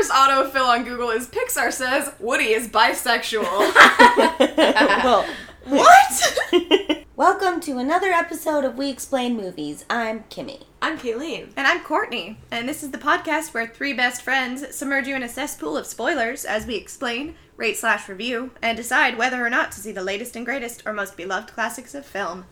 first autofill on Google is Pixar says Woody is bisexual. well, what? welcome to another episode of We Explain Movies. I'm Kimmy. I'm Kayleen. And I'm Courtney, and this is the podcast where three best friends submerge you in a cesspool of spoilers as we explain, rate slash review, and decide whether or not to see the latest and greatest or most beloved classics of film.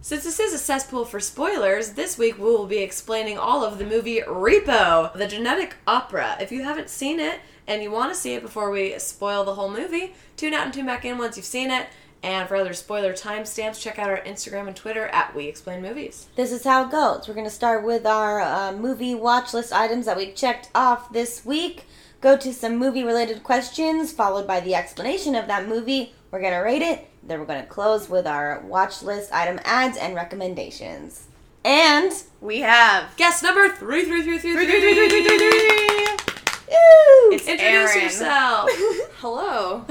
Since this is a cesspool for spoilers, this week we will be explaining all of the movie Repo, the genetic opera. If you haven't seen it and you want to see it before we spoil the whole movie, tune out and tune back in once you've seen it. And for other spoiler timestamps, check out our Instagram and Twitter at We Explain Movies. This is how it goes. We're going to start with our uh, movie watch list items that we checked off this week. Go to some movie related questions, followed by the explanation of that movie. We're going to rate it. Then we're going to close with our watch list item ads and recommendations. And We have. Guest number three, three, three, three, Three, three, three, three, three, three, three. Woo! It's Introduce Aaron. yourself. Hello.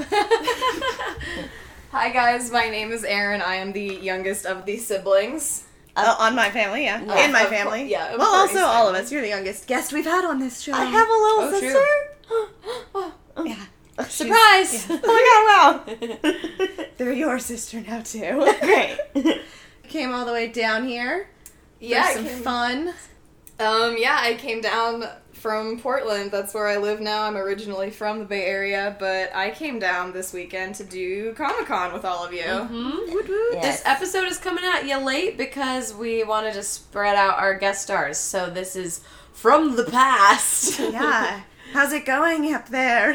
Hi guys, my name is Aaron. I am the youngest of the siblings. Uh, on my family, yeah. Yeah. In my Of cour- family. yeah, Well, course. also all of us. You're the youngest guest we've had on this show. I have a little Oh, sister. Yeah. Surprise! oh my god, wow. They're your sister now too. Great. Came all the way down here. Yeah, for some came- fun. Um, yeah, I came down from Portland. That's where I live now. I'm originally from the Bay Area, but I came down this weekend to do Comic Con with all of you. Mhm. Yes. This episode is coming at you late because we wanted to spread out our guest stars. So this is from the past. Yeah. How's it going up there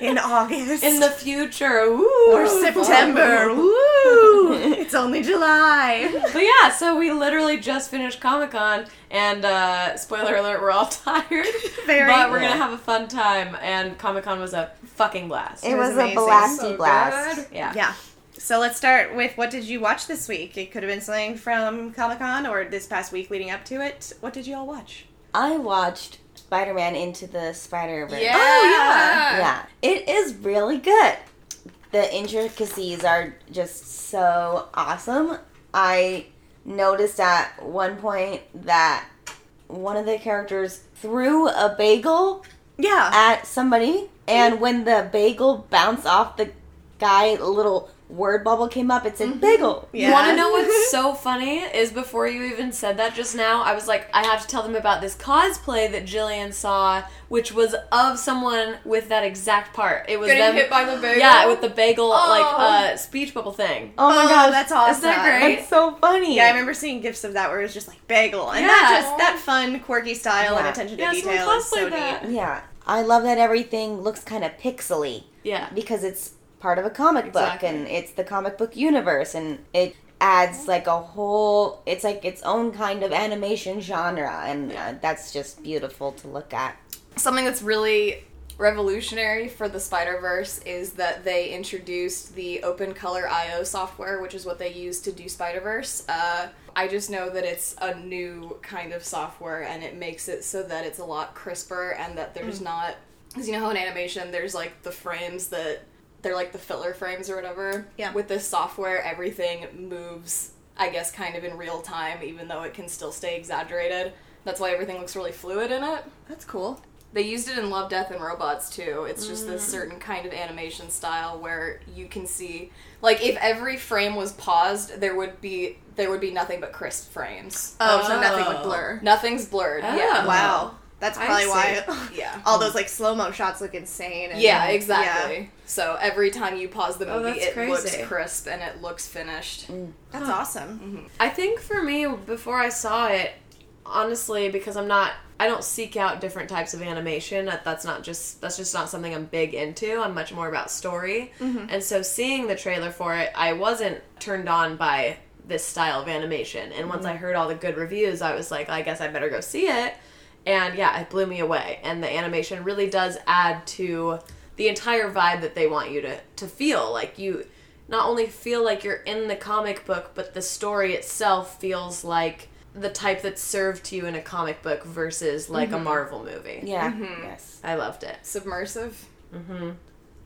in August? In the future. Woo. or September. Woo! It's only July. But yeah, so we literally just finished Comic Con, and uh, spoiler alert, we're all tired. Very. but we're gonna have a fun time, and Comic Con was a fucking blast. it It was was, a blasty So blast. good. yeah. Yeah. So let's start with what did you watch this week? It could have been something from Comic Con or this past week leading up to it. What did you all watch? I watched Spider Man Into the Spider Verse. Yeah. Oh, yeah. Yeah, it is really good. The intricacies are just so awesome. I noticed at one point that one of the characters threw a bagel Yeah. at somebody, and when the bagel bounced off the guy, a little word bubble came up. It said bagel. Yeah. You want to know what's so funny? Is before you even said that just now, I was like, I have to tell them about this cosplay that Jillian saw, which was of someone with that exact part. It was Getting them, hit by the bagel. Yeah, with the bagel Oh. like uh, speech bubble thing. Oh my Oh, gosh, that's awesome. Isn't that great? That's so funny. Yeah, I remember seeing gifs of that where it was just like bagel and Yeah. that just that fun, quirky style and attention to Yeah, someone detail is so that. neat. Yeah, I love that everything looks kind of pixely. Yeah. because it's part of a comic book and it's the comic book universe and it adds like a whole it's like its own kind of animation genre and uh, that's just beautiful to look at Something that's really revolutionary for the Spider Verse is that they introduced the Open Color IO software, which is what they use to do Spider Verse. Uh, I just know that it's a new kind of software and it makes it so that it's a lot crisper and that there's not. Because you know how in animation there's like the frames that. They're like the filler frames or whatever. Yeah. With this software, everything moves, I guess, kind of in real time, even though it can still stay exaggerated. That's why everything looks really fluid in it. That's cool. They used it in Love, Death, and Robots too. It's just Mm. this certain kind of animation style where you can see, like, if every frame was paused, there would be there would be nothing but crisp frames. Oh, so nothing Oh. would blur. Nothing's blurred. Oh. Yeah. Wow. That's probably see. why Yeah. all those like slow mo shots look insane. And, Yeah, exactly. So every time you pause the Oh, movie, that's it looks crisp and it looks finished. Yeah. That's awesome. Mm-hmm. I think for me, before I saw it, honestly, because I'm not, I don't seek out different types of animation. That that's not just that's just not something I'm big into. I'm much more about story. Mm-hmm. And so seeing the trailer for it, I wasn't turned on by this style of animation. And once mm-hmm. I heard all the good reviews, I was like, I guess I better go see it. And yeah, it blew me away. And the animation really does add to the entire vibe that they want you to to feel. Like you not only feel like you're in the comic book, but the story itself feels like the type that's served to you in a comic book versus like a Marvel movie. yeah yes I loved it. Submersive. Mm-hmm.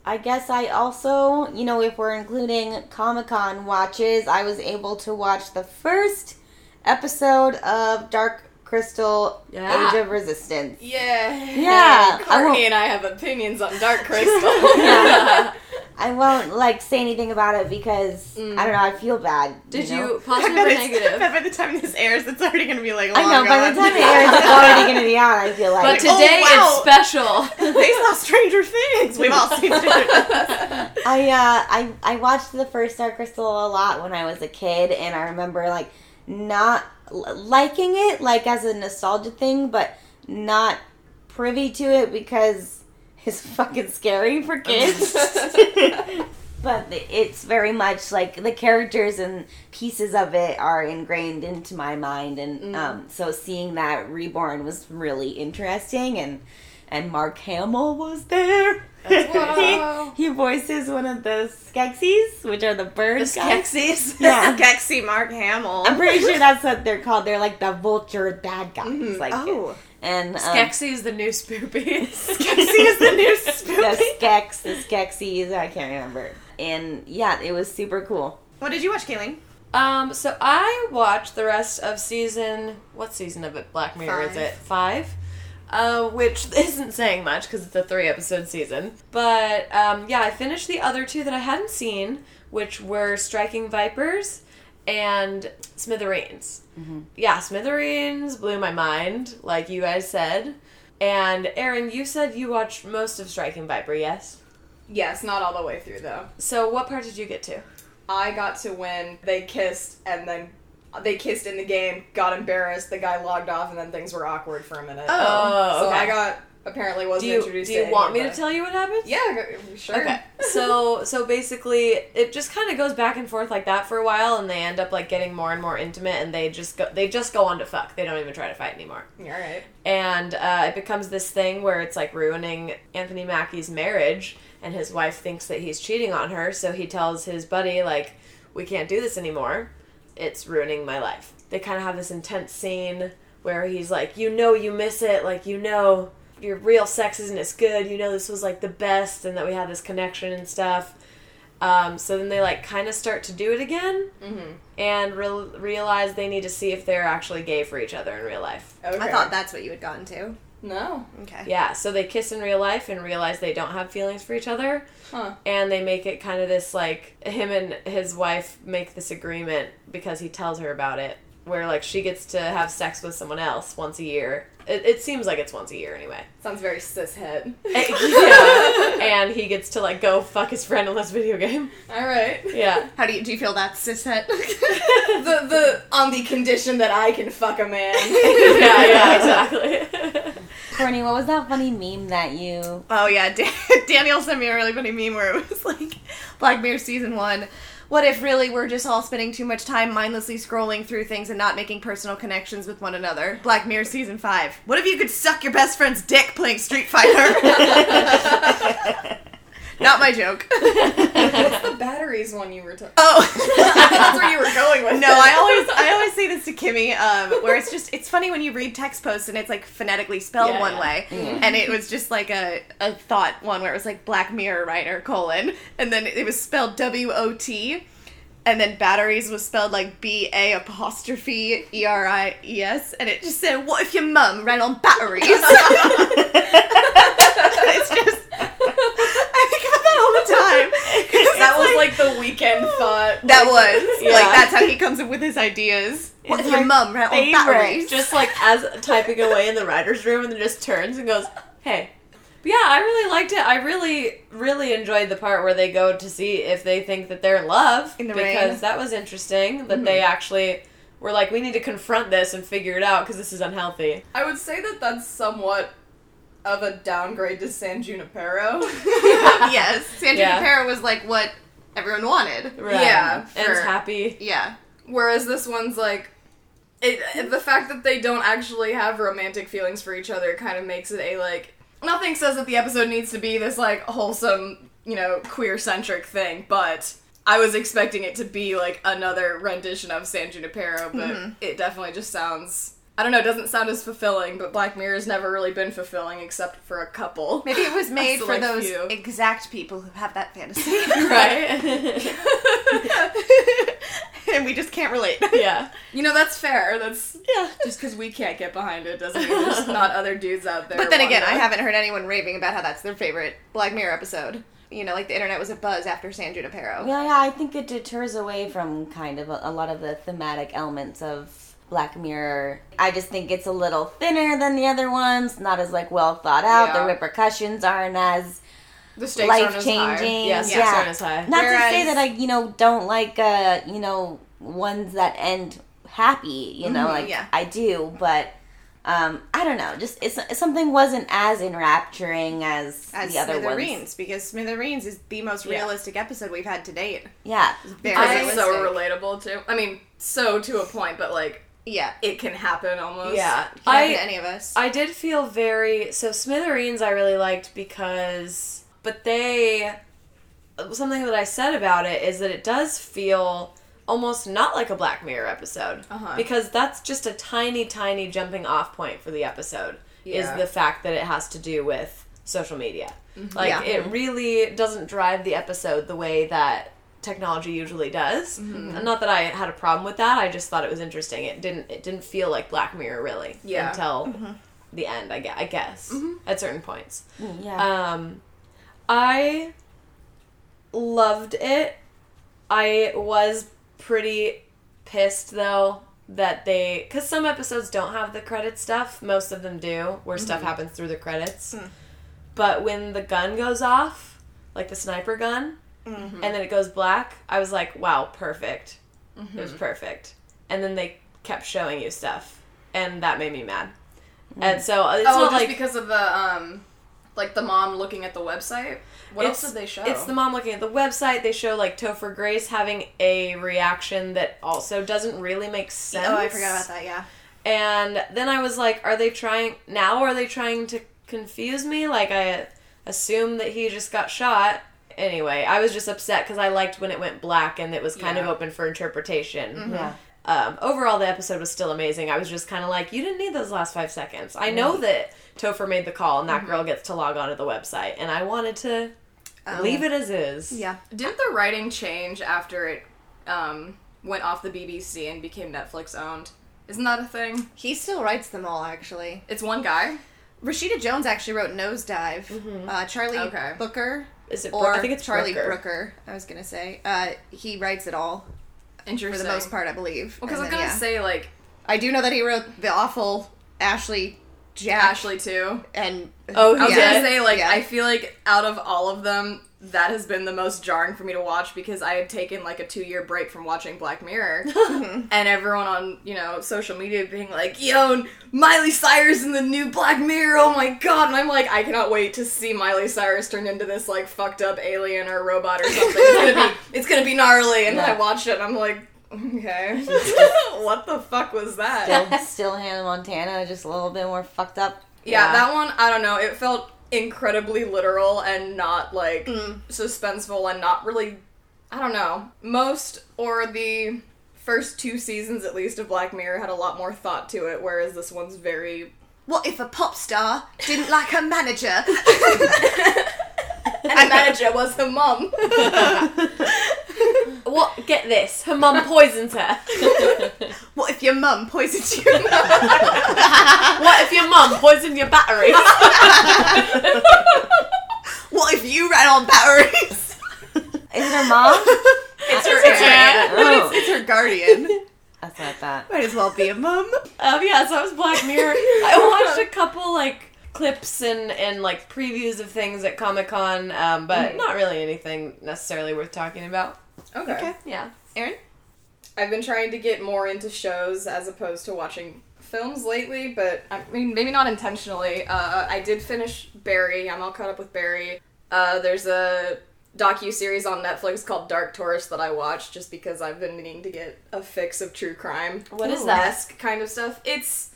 I guess I also, you know, if we're including Comic Con watches, I was able to watch the first episode of Dark Crystal Yeah. Age of Resistance. Yeah. Yeah, I Courtney won't- and I have opinions on Dark Crystal. Yeah. I won't like say anything about it because Mm. I don't know. I feel bad. Did know? you I positive bet, or it's, I negative? by the time this airs, it's already going to be like I long know. By the time it airs, it's already going to be out. I feel like. But oh, today wow. it's special. they saw Stranger Things. We've all seen Stranger Things. I uh I I watched the first Dark Crystal a lot when I was a kid, and I remember like not l- liking it like as a nostalgia thing, but not privy to it because it's fucking scary for kids. but it's very much like the characters and pieces of it are ingrained into my mind, and um, so seeing that reborn was really interesting and. And Mark Hamill was there. He, he voices one of the Skeksis, which are the bird The. Skeksis. Yeah. Skexy Mark Hamill. I'm pretty sure that's what they're called. They're like the vulture bad guys. Mhm. Like, Oh. and um, Skexy is the new spoopy. Skexy is the new spoopy. the. Skeks, the Skeksis. I can't remember. And yeah, it was super cool. What did you watch, Kayleen? Um, so I watched the rest of season. What season of it? Black Mirror is it? Five. Uh, which isn't saying much because it's a three episode season. But um, yeah, I finished the other two that I hadn't seen, which were Striking Vipers and Smithereens. Yeah, Smithereens blew my mind, like you guys said. And Aaron, you said you watched most of Striking Viper, yes? yes, not all the way through though. So what part did you get to? I got to when they kissed and then they kissed in the game, got embarrassed, the guy logged off, and then things were awkward for a minute. Oh, so okay. I got apparently wasn't Do you, introduced. do you to want me to tell you what happened? Yeah, sure. Okay. So so basically it just kind of goes back and forth like that for a while and they end up like getting more and more intimate and they just go they just go on to fuck. They don't even try to fight anymore. All right. And uh, it becomes this thing where it's like ruining Anthony Mackie's marriage and his wife thinks that he's cheating on her, so he tells his buddy like we can't do this anymore. It's ruining my life. They kind of have this intense scene where he's like, "You know you miss it, like you know your real sex isn't as good. You know this was like the best, and that we had this connection and stuff." Um, so then they like kind of start to do it again, Mm-hmm. and re- realize they need to see if they're actually gay for each other in real life. Okay. I thought that's what you had gotten to. No. Okay. Yeah, so they kiss in real life and realize they don't have feelings for each other, Huh. and they make it kind of this like him and his wife make this agreement because he tells her about it, where like she gets to have sex with someone else once a year. It, it seems like it's once a year anyway. Sounds very cishet. Eh, yeah, and he gets to like go fuck his friend in this video game. All right. Yeah. How do you do you feel that cishet? the the on the condition that I can fuck a man. yeah, yeah, exactly. Courtney, what was that funny meme that you? Oh yeah, Dan- Daniel sent me a really funny meme where it was like Black Mirror season one. What if really we're just all spending too much time mindlessly scrolling through things and not making personal connections with one another? Black Mirror season five. What if you could suck your best friend's dick playing Street Fighter? not my joke. What's the batteries one you were talking? Oh, That's where you were going with No, it. I always I always say this to Kimmy, um, where it's just it's funny when you read text posts and it's like phonetically spelled Yeah, one yeah. way, and it was just like a, a thought one where it was like Black Mirror writer colon, and then it was spelled W O T, and then batteries was spelled like B A apostrophe E R I E S, and it just said, "What if your mum ran on batteries?" it's just I think about that all the time. 'Cause That it's was like the weekend thought. that was Yeah. like that's how he comes up with his ideas. What It's if your my mum ran on batteries? just like as typing away in the writer's room and then just turns and goes, hey. But yeah, I really liked it. I really, really enjoyed the part where they go to see if they think that they're in love. In the because rain. Mm-hmm. that was interesting that they actually were like, we need to confront this and figure it out because this is unhealthy. I would say that that's somewhat of a downgrade to San Junipero. yes, San Yeah. Junipero was like what everyone wanted. Right. Yeah, And for- it's happy. Yeah, Whereas this one's like, it, the fact that they don't actually have romantic feelings for each other kind of makes it a like. Nothing says that the episode needs to be this like wholesome, you know, queer centric thing, but I was expecting it to be like another rendition of San Junipero, but mm-hmm. it definitely just sounds. I don't know, it doesn't sound as fulfilling, but Black Mirror has never really been fulfilling except for a couple. maybe it was made for those few. exact people who have that fantasy. Right? and we just can't relate. yeah. You know, that's fair. That's Yeah. just because we can't get behind it doesn't mean there's not other dudes out there. But then again, I haven't heard anyone raving about how that's their favorite Black Mirror episode. You know, like the internet was a buzz after San Junipero. Yeah, yeah, I think it deters away from kind of a, a lot of the thematic elements of Black Mirror. I just think it's a little thinner than the other ones, not as like well thought out. Yeah. The repercussions aren't as the stakes aren't life as high. changing. Yeah, stakes aren't as high. Not to say that I, you know, don't like uh, you know, ones that end happy, you know, Mhm, like yeah. I do, but um, I don't know, just it's, something wasn't as enrapturing as, As the other ones. Smithereens, because Smithereens is the most Yeah. realistic episode we've had to date. Yeah. Very Because I- it's so relatable too. I mean, so to a point, but like Yeah. it can happen almost. Yeah. Can happen to any of us. I did feel very so Smithereens I really liked because but they something that I said about it is that it does feel almost not like a Black Mirror episode Uh-huh. because that's just a tiny tiny jumping off point for the episode Yeah. is the fact that it has to do with social media. Like Yeah. it really doesn't drive the episode the way that technology usually does. And not that I had a problem with that. I just thought it was interesting. It didn't it didn't feel like Black Mirror really Yeah. until mm-hmm. the end, I guess, I guess mm-hmm. at certain points. Yeah. Um, I loved it. I was pretty pissed though that they because some episodes don't have the credit stuff. Most of them do, where stuff happens through the credits. Hmm. But when the gun goes off, like the sniper gun, Mm-hmm. and then it goes black, I was like, "Wow, perfect! It was mm-hmm. perfect." And then they kept showing you stuff, and that made me mad. Hmm. And so uh, it's Oh, not just like because of the um, like the mom looking at the website. What else did they show? It's the mom looking at the website. They show like Topher Grace having a reaction that also doesn't really make sense. oh, I forgot about that, yeah. And then I was like, are they trying now? Are they trying to confuse me? Like I assume that he just got shot. Anyway, I was just upset because I liked when it went black and it was kind of open for interpretation. yeah. Um, overall, the episode was still amazing. I was just kind of like, you didn't need those last five seconds. I know that Topher made the call and that girl gets to log on to the website, and I wanted to leave it as is. Yeah. Didn't the writing change after it um, went off the BBC and became Netflix owned? Isn't that a thing? He still writes them all, actually. It's one guy. Rashida Jones actually wrote Nosedive. Uh, Charlie Okay. Booker. Is it? Bro- Or I think it's Charlie Brooker. Brooker. I was gonna say. Uh, he writes it all for the most part, I believe. Well, Because I was gonna yeah. say like I do know that he wrote the awful Ashley Jack Ashley too. and Oh, I was Yeah. gonna say like Yeah. I feel like out of all of them, that has been the most jarring for me to watch because I had taken like a two year break from watching Black Mirror, and everyone on you know social media being like, "Yo, Miley Cyrus in the new Black Mirror! Oh my god!" And I'm like, I cannot wait to see Miley Cyrus turn into this like fucked up alien or robot or something. It's gonna be it's gonna be gnarly. And then I watched it, and I'm like. Okay. what the fuck was that? Still, still Hannah Montana, just a little bit more fucked up. Yeah, Yeah. that one, I don't know. It felt incredibly literal and not like Mm. suspenseful and not really. I don't know. Most or the first two seasons at least of Black Mirror had a lot more thought to it, whereas this one's very. What if a pop star didn't like her manager? And the manager was her mum. What? Get this. Her mum poisons her. what if your mum poisons you? what if your mum poisoned your batteries? what if you ran on batteries? Is it her mom? It's her, It's her aunt, aunt. it's, it's her guardian. That's what I thought. That. Might as well be a mum. Um, yeah, so I was Black Mirror. I watched a couple like clips and and like previews of things at Comic Con, um, but not really anything necessarily worth talking about. Okay. Okay. Yeah. Aaron? I've been trying to get more into shows as opposed to watching films lately, but I mean, maybe not intentionally. Uh, I did finish Barry. I'm all caught up with Barry. Uh, there's a docu series on Netflix called Dark Tourist that I watched just because I've been needing to get a fix of true crime. What is that? Kind of stuff. It's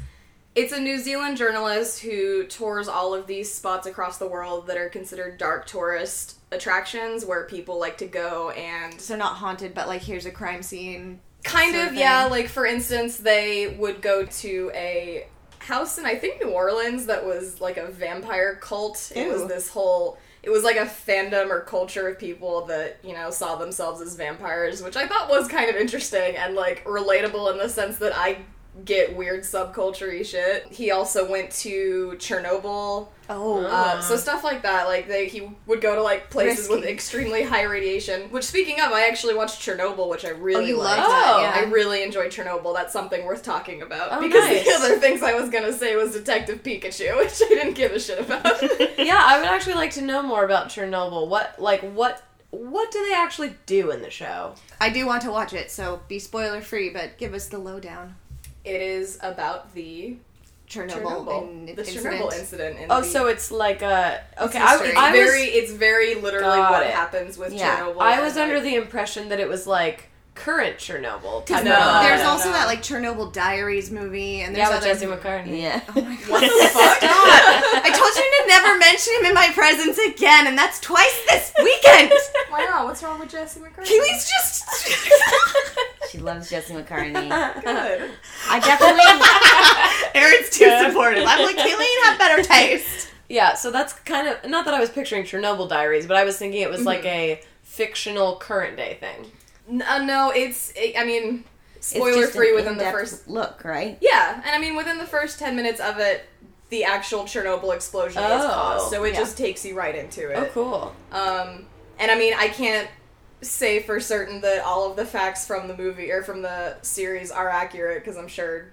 it's a New Zealand journalist who tours all of these spots across the world that are considered dark tourist attractions where people like to go and So not haunted, but like here's a crime scene. Kind sort of, of yeah. Like for instance, they would go to a house in I think New Orleans that was like a vampire cult. It was this whole. it was like a fandom or culture of people that you know saw themselves as vampires, which I thought was kind of interesting and like relatable in the sense that I get weird subculture shit. He also went to Chernobyl. Oh. Uh, so stuff like that, like they, he would go to like places with extremely high radiation. Which, speaking of, I actually watched Chernobyl, which I really you liked. loved yeah. I really enjoyed Chernobyl. That's something worth talking about. Oh, because nice. the other things I was gonna say was Detective Pikachu, which I didn't give a shit about. yeah, I would actually like to know more about Chernobyl. What like what what do they actually do in the show? I do want to watch it, so be spoiler free, but give us the lowdown. It is about the Chernobyl, Chernobyl, in- the incident. Chernobyl incident. In Oh, the, so it's like a okay. It's I, history. I it's very, it's very literally Got what it. happens with Yeah. Chernobyl. I was under like- the impression that it was like current Chernobyl. type No, There's no, also no. that like Chernobyl Diaries movie, and there's yeah with other. Jesse McCartney. Yeah. Oh my god! What the fuck? I told you to never mention him in my presence again, and that's twice this weekend. Why not? What's wrong with Jesse McCartney? Kiwi's just. She loves Jesse McCartney. good. I definitely. Aaron's too supportive. I'm like, Kayleen have better taste. Yeah, so that's kind of not that I was picturing Chernobyl Diaries, but I was thinking it was like mm-hmm. a fictional current day thing. Uh, no, it's. It, I mean, spoiler free within the first. look, right? Yeah, and I mean within the first ten minutes of it, the actual Chernobyl explosion is Oh, caused, so it yeah. just takes you right into it. Oh, cool. Um, and I mean, I can't say for certain that all of the facts from the movie or from the series are accurate because I'm sure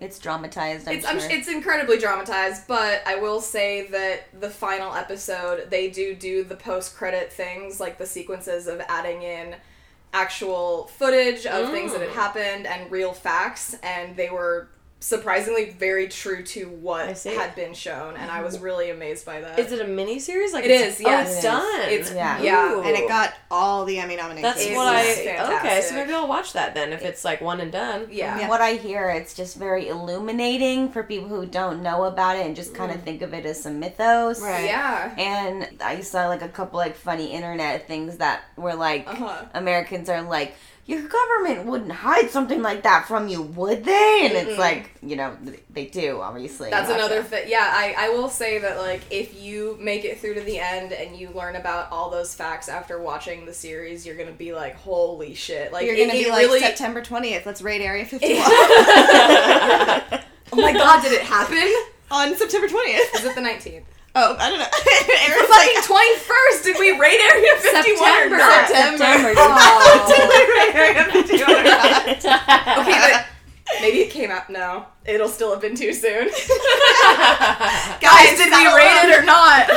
It's dramatized. I'm it's sure. I'm, it's incredibly dramatized. But I will say that the final episode they do do the post credit things like the sequences of adding in actual footage of things that had Mm. happened and real facts, and they were surprisingly very true to what had been shown, and I was really amazed by that. Is it a mini series? Like it's- is, Oh, it's It is. done. It's Yeah. yeah. And it got all the Emmy nominations. That's It's what I. fantastic. Okay, so maybe I'll watch that then if it's like one and done. yeah. From what I hear, it's just very illuminating for people who don't know about it and just kind of think of it as some mythos. Right. Yeah. And I saw like a couple like funny internet things that were like Uh-huh. Americans are like, your government wouldn't hide something like that from you, would they? And Mm-mm. it's like, you know, they do, obviously. That's in another Russia. thing. Yeah, I, I will say that like if you make it through to the end and you learn about all those facts after watching the series, you're gonna be like, holy shit! Like You're gonna be like really. September 20th. Let's raid Area 51 oh my god, did it happen? on September 20th. Is it the 19th? Oh, I don't know. The Aaron's fucking like, 21st! Did we raid Area 51 September. or not? September. Did we raid Area 51 or? Okay, but maybe it came out. No, it'll still have been too soon. Guys, did we raid it or not?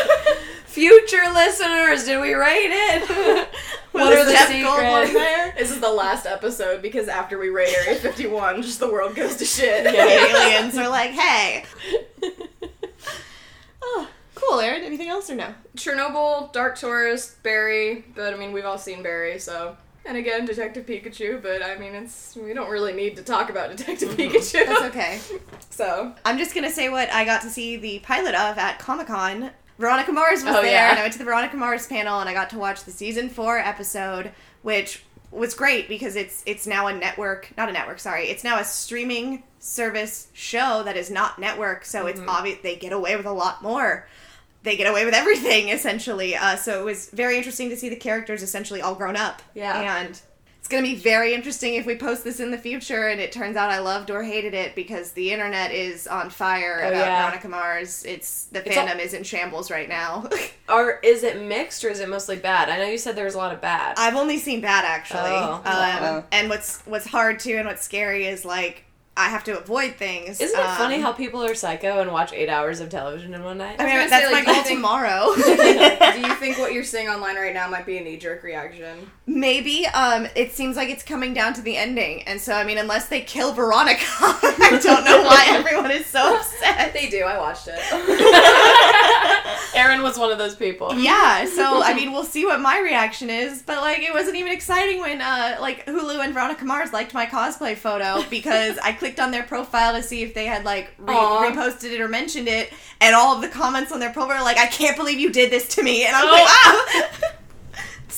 Future listeners, did we rate it? what are the Jeff secrets? there? This is the last episode because after we raid Area 51, just the world goes to shit. The aliens are like, hey. Oh, cool, Aaron. Anything else or no? Chernobyl, Dark Tourist, Barry, but I mean we've all seen Barry, so and again Detective Pikachu, but I mean it's we don't really need to talk about Detective mm-hmm. Pikachu. That's okay. So I'm just gonna say what I got to see the pilot of at Comic Con. Veronica Mars was Oh, there, yeah. and I went to the Veronica Mars panel, and I got to watch the season four episode, which was great because it's it's now a network, not a network, sorry, it's now a streaming service show that is not network, so it's mm-hmm. obvious they get away with a lot more. They get away with everything essentially. Uh, so it was very interesting to see the characters essentially all grown up. Yeah. and it's going to be very interesting if we post this in the future and it turns out I loved or hated it because the internet is on fire Oh, about yeah. Veronica Mars. It's the It's all- fandom is in shambles right now. Or is it mixed or is it mostly bad? I know you said there was a lot of bad. I've only seen bad actually. Oh. Um, Uh-oh. and what's what's hard too and what's scary is like I have to avoid things. Isn't it Um, funny how people are psycho and watch eight hours of television in one night? I mean gonna that's say, my like, do you goal think- tomorrow. do you think what you're seeing online right now might be a knee jerk reaction? Maybe. Um, it seems like it's coming down to the ending, and so I mean, unless they kill Veronica, I don't know why everyone is so upset. They do. I watched it. Aaron was one of those people. Yeah, so I mean, we'll see what my reaction is, but like, it wasn't even exciting when uh, like Hulu and Veronica Mars liked my cosplay photo because I clicked on their profile to see if they had like re- reposted it or mentioned it, and all of the comments on their profile were like, "I can't believe you did this to me," and I'm like, ah,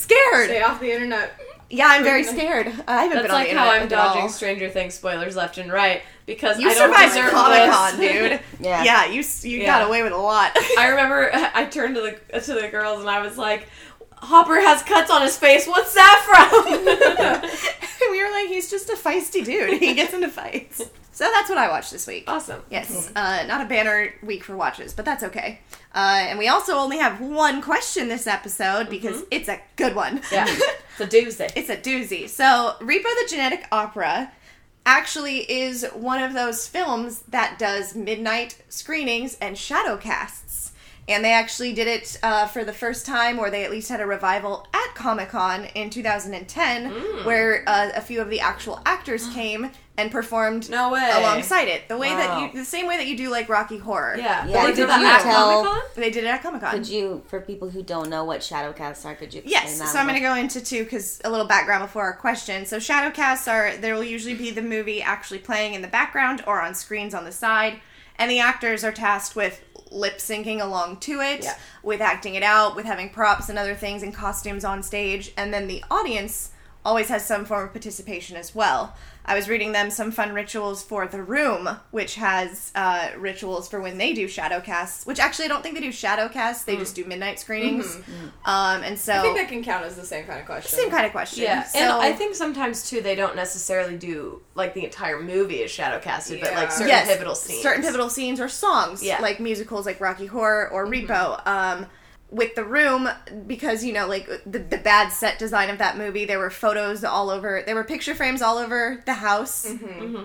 scared. Stay off the internet. Yeah, I'm very scared. I haven't That's been on like the how internet I'm at all. dodging Stranger Things spoilers left and right. because You I don't survived deserve Comic Con, this. dude. Yeah. yeah, you s- you Yeah. got away with a lot. I remember I turned to the to the girls and I was like, Hopper has cuts on his face. What's that from? we were like, he's just a feisty dude. He gets into fights. So that's what I watched this week. awesome. Yes, uh, not a banner week for watches, but that's okay. Uh, and we also only have one question this episode because it's a good one. Yeah. It's a doozy. it's a doozy. So, Repo the Genetic Opera actually is one of those films that does midnight screenings and shadow casts. And they actually did it uh, for the first time, or they at least had a revival at Comic Con in 2010, where uh, a few of the actual actors came and performed No way. alongside it. The way that you, the same way that you do like Rocky Horror. Yeah. Yeah, They did that you at tell- Comic-Con? They did it at Comic Con. Could you, for people who don't know what Shadowcasts are, could you explain Yes, that? so I'm going to go into two because a little background before our question. So shadowcasts are there will usually be the movie actually playing in the background or on screens on the side, and the actors are tasked with lip syncing along to it, Yeah. with acting it out, with having props and other things and costumes on stage, and then the audience always has some form of participation as well. I was reading them some fun rituals for The Room, which has uh, rituals for when they do shadow casts, which actually I don't think they do shadow casts, they just do midnight screenings. Um, and so I think that can count as the same kind of question. same kind of question. Yeah, So, and I think sometimes too they don't necessarily do like the entire movie is shadow casted, but like certain yes, pivotal scenes. certain pivotal scenes or songs, Yeah. like musicals, like Rocky Horror or Repo. Um, with the room, because you know, like the, the bad set design of that movie, there were photos all over. There were picture frames all over the house,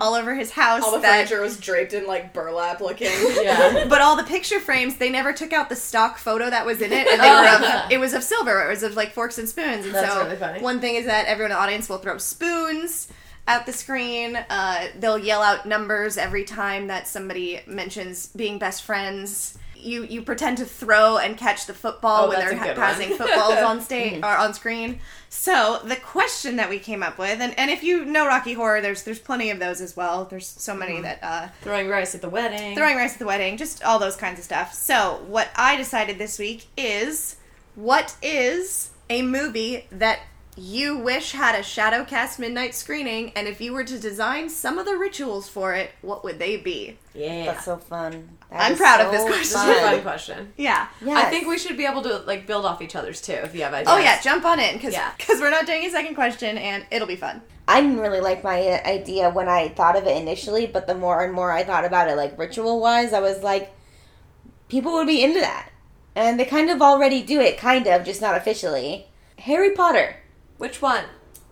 all over his house. All the that- furniture was draped in like burlap looking. Yeah. But all the picture frames, they never took out the stock photo that was in it, and they were of, it was of silver. It was of like forks and spoons. And That's so really funny. one thing is that everyone in the audience will throw spoons at the screen. Uh, they'll yell out numbers every time that somebody mentions being best friends. You you pretend to throw and catch the football Oh, when they're ha- passing footballs on stage or on screen. So the question that we came up with, and, and if you know Rocky Horror, there's there's plenty of those as well. There's so many that uh, Throwing rice at the wedding. throwing rice at the wedding, just all those kinds of stuff. So, what I decided this week is what is a movie that you wish had a Shadowcast midnight screening, and if you were to design some of the rituals for it, what would they be? Yeah. That's so fun. That I'm is proud of this question. This is a fun. fun question. Yeah. Yes. I think we should be able to like build off each other's too if you have ideas. Oh yeah, jump on in because Yeah. we're not doing a second question, and it'll be fun. I didn't really like my uh, idea when I thought of it initially, but the more and more I thought about it, like ritual wise, I was like, people would be into that. And they kind of already do it, kind of, just not officially. Harry Potter. Which one?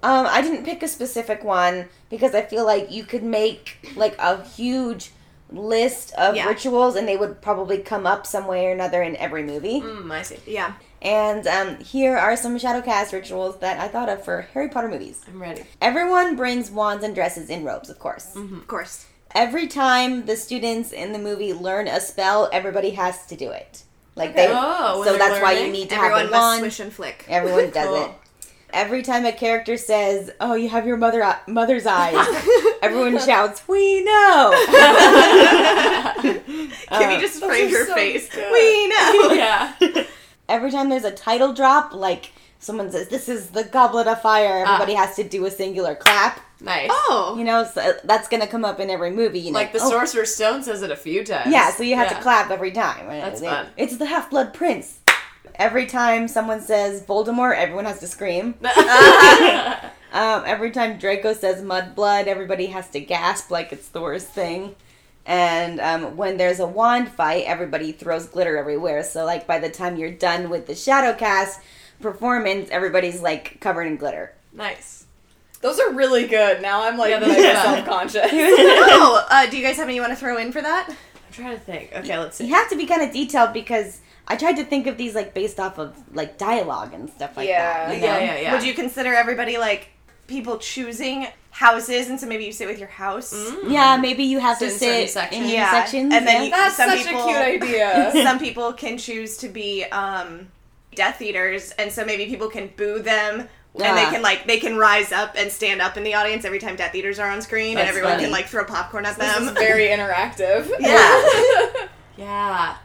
Um, I didn't pick a specific one because I feel like you could make like a huge list of Yeah. rituals and they would probably come up some way or another in every movie. Mm, I see. Yeah. And um, here are some Shadowcast rituals that I thought of for Harry Potter movies. I'm ready. Everyone brings wands and dresses in robes, of course. Of course. Every time the students in the movie learn a spell, everybody has to do it. Like Okay. they, Oh, so that's why you need to Everyone have must wand. swish and flick. Everyone does Cool. it. Every time a character says, "Oh, you have your mother uh, mother's eyes," everyone shouts, "We know!" Can you just uh, those frame are your so face? good. We know. yeah. Every time there's a title drop, like someone says, "This is the Goblet of Fire," ah. everybody has to do a singular clap. Nice. Oh. You know, so that's gonna come up in every movie. You know, Like the oh, Sorcerer's Stone says it a few times. Yeah, so you have Yeah. to clap every time. right? That's They- fun. It's the Half Blood Prince. Every time someone says Voldemort, everyone has to scream. Um, every time Draco says Mudblood, everybody has to gasp like it's the worst thing. And um, when there's a wand fight, everybody throws glitter everywhere. So, like, by the time you're done with the Shadowcast performance, everybody's like covered in glitter. nice. Those are really good. Now I'm like Yeah, those mega are fun. self conscious. oh, uh, do you guys have any you want to throw in for that? I'm trying to think. Okay, let's see. You have to be kind of detailed because I tried to think of these like based off of like dialogue and stuff like Yeah. that. you Yeah, know? yeah, yeah. Would you consider everybody like people choosing houses, and so maybe you sit with your house? Yeah, maybe you have Sit to in certain sit sections. in Yeah, sections. and then yeah. you- That's Some such people- a cute idea. Some people can choose to be um, Death Eaters, and so maybe people can boo them. And they can like they can rise up and stand up in the audience every time Death Eaters are on screen, and everyone funny. can like throw popcorn at this is them. very interactive. Yeah. Yeah.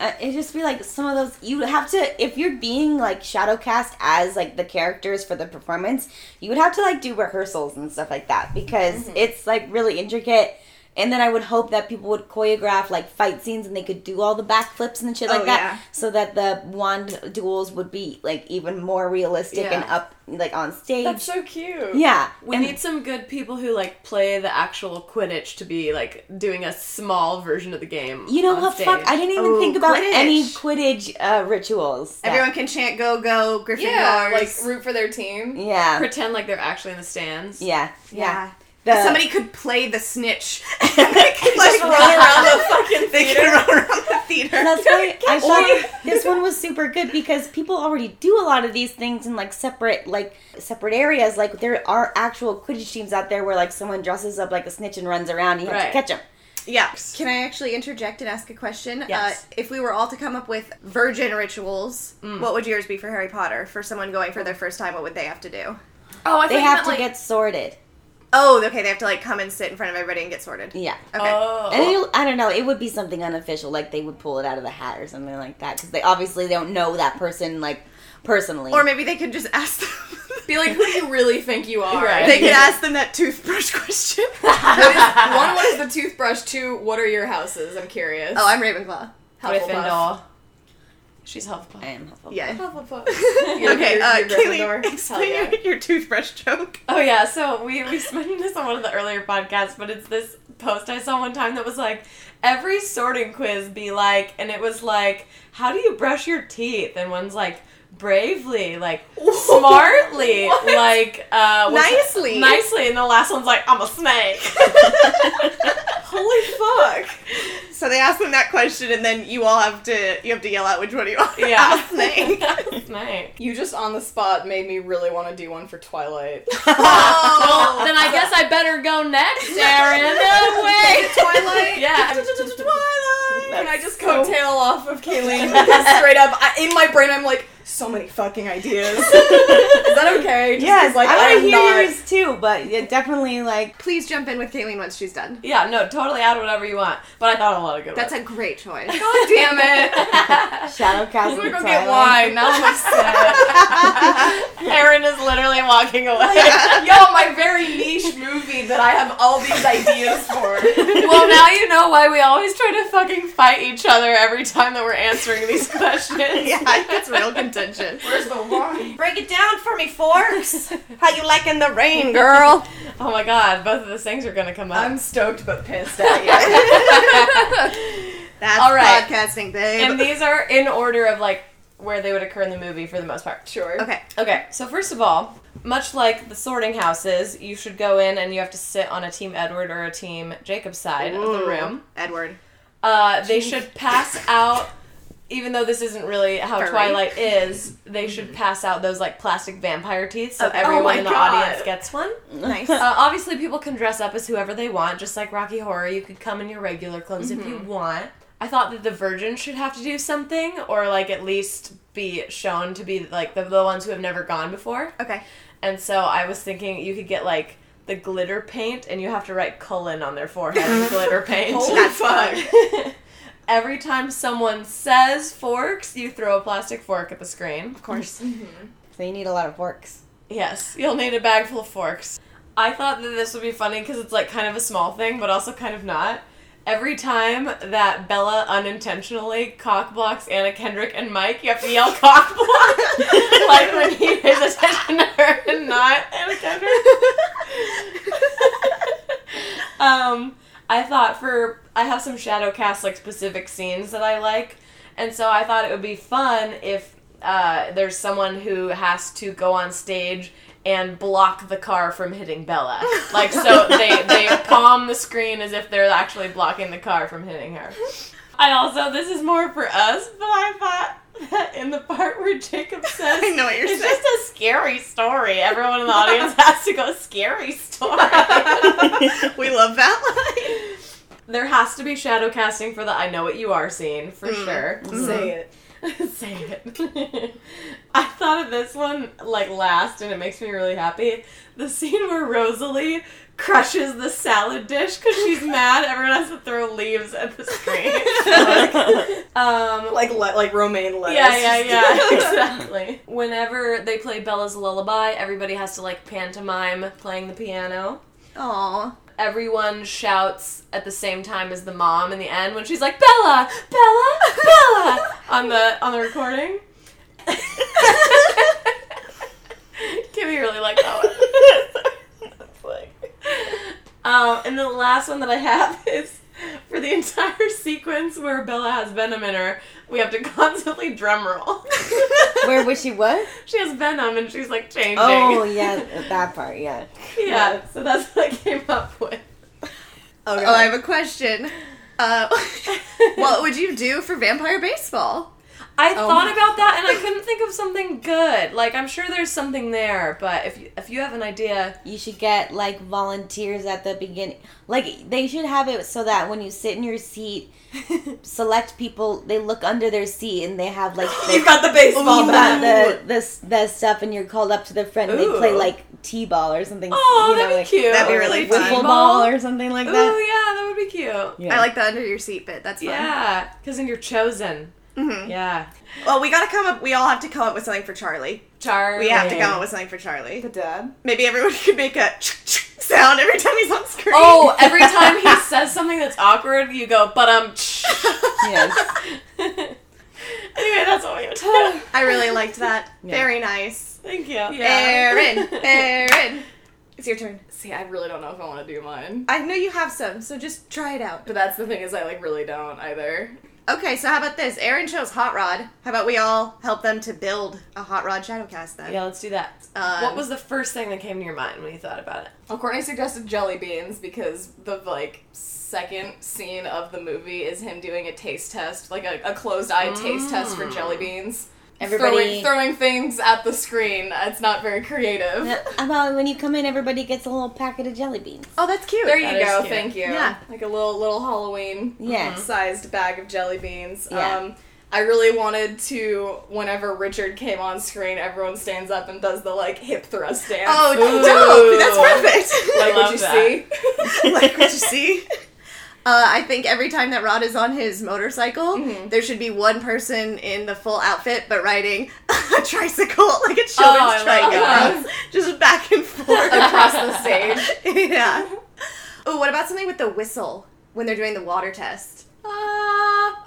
Uh, it just be like some of those you have to if you're being like shadow cast as like the characters for the performance you would have to like do rehearsals and stuff like that because Mm-hmm. it's like really intricate And then I would hope that people would choreograph like fight scenes and they could do all the backflips and shit like Oh, that, yeah. so that the wand duels would be like even more realistic and up like on stage. That's so cute. yeah, We and- need some good people who like play the actual Quidditch to be like doing a small version of the game. You know on what? Stage. Fuck! I didn't even Oh, think about Quidditch. any Quidditch uh, rituals. that- Everyone can chant "Go Go Gryffindors." Yeah, like root for their team. Yeah. pretend like they're actually in the stands. Yeah. yeah. The- Somebody could play the snitch. and they could Just run around the fucking They could theater. run around the theater. That's why I thought this one was super good because people already do a lot of these things in like separate like separate areas. Like there are actual Quidditch teams out there where like someone dresses up like a snitch and runs around. And you have to catch them. Yeah. Can I actually interject and ask a question? Yes. Uh, if we were all to come up with virgin rituals, what would yours be for Harry Potter? For someone going for their first time, what would they have to do? Oh, I They thought have meant, to like, get sorted. Oh, okay. They have to like come and sit in front of everybody and get sorted. Yeah. Okay. Oh. And it'll, I don't know. It would be something unofficial, like they would pull it out of the hat or something like that, because they obviously don't know that person like personally. Or maybe they could just ask them. Be like, who do you really think you are? Right. they could ask them that toothbrush question. What is, one, what is the toothbrush? Two, what are your houses? I'm curious. oh, I'm Ravenclaw. Hufflepuff. Gryffindor. She's Hufflepuff. I am. Hufflepuff. Yeah. Hufflepuff. Okay, You're- uh, you're Kaylee, explain yeah. your, your toothbrush joke. Oh yeah, so we we mentioned this on one of the earlier podcasts, but it's this post I saw one time that was like every sorting quiz be like, and it was like, how do you brush your teeth? And one's like bravely, like smartly, What? like uh, what's- Nicely. nicely, and the last one's like, I'm a snake. Holy fuck! So they ask them that question, and then you all have to you have to yell out which one you are. Yeah, I'm a snake. snake. You just on the spot made me really want to do one for Twilight. Well, then I guess I better go next, Aaron. No way. Twilight? Yeah. Can I just coattail off of Kayleen? Straight up, I, in my brain, I'm like, so many fucking ideas. Is that okay? Just 'cause, Yes, like, I want to hear not- yours too, but yeah, definitely like Please jump in with Kayleen once she's done. Yeah, no, totally add whatever you want. But I thought of a lot of good That's ones. a great choice. God damn it! Shadow I'm Castle. gonna go Twilight. get wine. Now I'm upset. Aaron is literally walking away. Yo, my very niche movie that I have all these ideas for. well, now you know why we always try to fucking fight each other every time that we're answering these questions. yeah, it's real contention. Where's the wine? Break it down for me, Forks. How you liking the rain, girl? Oh my god, both of those things are gonna come up. I'm stoked but pissed at you. That's All right. podcasting, babe. and these are in order of like where they would occur in the movie for the most part. sure. okay. Okay, so first of all, much like the sorting houses, you should go in and you have to sit on a team Edward or a team Jacob side of the room. Edward. Uh, they should pass out. Even though this isn't really how Furry. Twilight is, they should pass out those like plastic vampire teeth so Okay. everyone Oh in the God. audience gets one. Nice. Uh, obviously, people can dress up as whoever they want, just like Rocky Horror. You could come in your regular clothes if you want. I thought that the Virgin should have to do something, or like at least be shown to be like the, the ones who have never gone before. okay. And so I was thinking you could get like the glitter paint, and you have to write Cullen on their forehead with glitter paint. Holy That's fuck. Every time someone says forks, you throw a plastic fork at the screen. Of course. So you need a lot of forks. Yes, you'll need a bag full of forks. I thought that this would be funny because it's like kind of a small thing, but also kind of not. Every time that Bella unintentionally cock blocks Anna Kendrick and Mike, you have to yell cock block. like when he pays attention to her and not Anna Kendrick. um, I thought for I have some shadow cast like specific scenes that I like, and so I thought it would be fun if uh, there's someone who has to go on stage and block the car from hitting Bella. Like so they they palm the screen as if they're actually blocking the car from hitting her. I also this is more for us, but I thought in the part where Jacob says I know what you're saying. it's saying. just a scary story. Everyone in the audience has to go scary story. we love that line. there has to be shadow casting for the I know what you are scene for mm-hmm. sure. Mm-hmm. Say it. Say it. I thought of this one like last, and it makes me really happy. The scene where Rosalie crushes the salad dish because she's mad. Everyone has to throw leaves at the screen. um, Like le- like romaine lettuce. yeah, yeah, yeah, exactly. Whenever they play Bella's lullaby, everybody has to like pantomime playing the piano. Aw. everyone shouts at the same time as the mom in the end when she's like Bella, Bella, Bella on the on the recording. Kimmy really liked that one. Um, and the last one that I have is for the entire sequence where Bella has venom in her. We have to constantly drum roll. Where was she? What? she has venom and she's like changing. Oh yeah, that part. Yeah. yeah. So that's what I came up with. Oh, I have a question. Uh, what would you do for vampire baseball? I Oh thought my about that and I couldn't think of something good. Like I'm sure there's something there, but if you, if you have an idea, You should get like volunteers at the beginning. Like they should have it so that when you sit in your seat, select people. They look under their seat and they have like the, you've got the baseball you bat. got the, the the stuff and you're called up to the front and they play like t-ball or something. Oh, you know, that'd be like, cute. That'd be really like fun. wiffle ball or something like Ooh, that. yeah, that would be cute. Yeah. I like the under your seat bit. That's fun. Yeah, because then you're chosen. Mhm. Yeah. Well, we gotta come up. We all have to come up with something for Charlie. Charlie. We have to come up with something for Charlie. The dad. Maybe everyone could make a sound every time he's on screen. Oh, every time he says something that's awkward, you go, but um. Yes. anyway, that's what we would do. I really liked that. Yeah. Very nice. Thank you. Yeah. Aaron, Aaron, it's your turn. See, I really don't know if I want to do mine. I know you have some, so just try it out. But that's the thing is, I like really don't either. Okay, so how about this? Aaron chose Hot Rod. How about we all help them to build a Hot Rod Shadowcast then? Yeah, let's do that. Um, what was the first thing that came to your mind when you thought about it? Well, Courtney suggested jelly beans because the like second scene of the movie is him doing a taste test, like a, a closed eye taste test for jelly beans. Everybody- throwing, throwing things at the screen. It's not very creative. How about when you come in, everybody gets a little packet of jelly beans. Oh, that's cute. There you go. cute. Thank you. Yeah. Like a little little Halloween Yeah. sized bag of jelly beans. Yeah. Um, I really wanted to, whenever Richard came on screen, everyone stands up and does the like hip thrust dance. Oh, Ooh. dope! That's perfect. like love what you that. see. like what you see. Uh, I think every time that Rod is on his motorcycle, Mhm. there should be one person in the full outfit, but riding a tricycle, like a children's Oh, I love trike, that. across, just back and forth Across the stage. yeah. Oh, what about something with the whistle when they're doing the water test?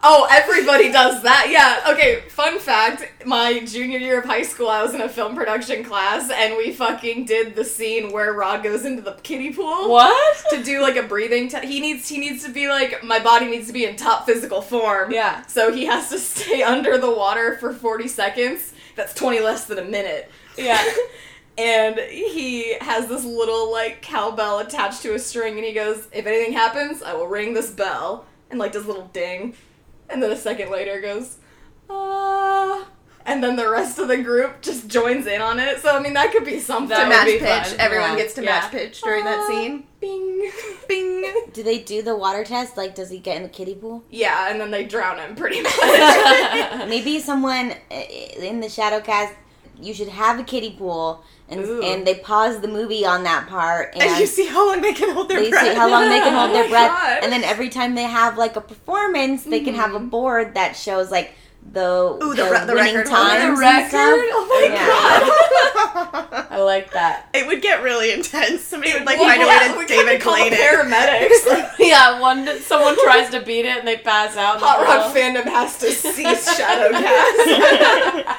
Oh, everybody does that. Yeah. Okay. Fun fact: My junior year of high school, I was in a film production class, and we fucking did the scene where Rod goes into the kiddie pool. What? to do like a breathing test. He needs he needs to be like my body needs to be in top physical form. Yeah. So he has to stay under the water for 40 seconds. That's 20 less than a minute. Yeah. and he has this little like cowbell attached to a string and he goes, "If anything happens, I will ring this bell." And like does a little ding. And then a second later goes, "Ah." And then the rest of the group just joins in on it. So I mean that could be something. That to would match pitch. fun. Everyone Yeah. gets to Yeah. match pitch during that Ah. scene. Bing. Bing. Do they do the water test? Like, does he get in the kiddie pool? Yeah, and then they drown him pretty much. Maybe someone uh, in the shadow cast. you should have a kiddie pool, and Ooh. and they pause the movie on that part, and, And you see how long they can hold their they breath. see how long they can hold Oh their breath, God. and then every time they have like a performance, they can have a mm-hmm. board that shows like the Ooh, the re- the winning record times oh, The and stuff. record? Oh my Yeah. I like that. It would get really intense. Somebody would like Well, find a way to David Blaine it. paramedics. yeah, one someone tries to beat it and they pass out. in the Hot Rod fandom has to cease Shadowcast.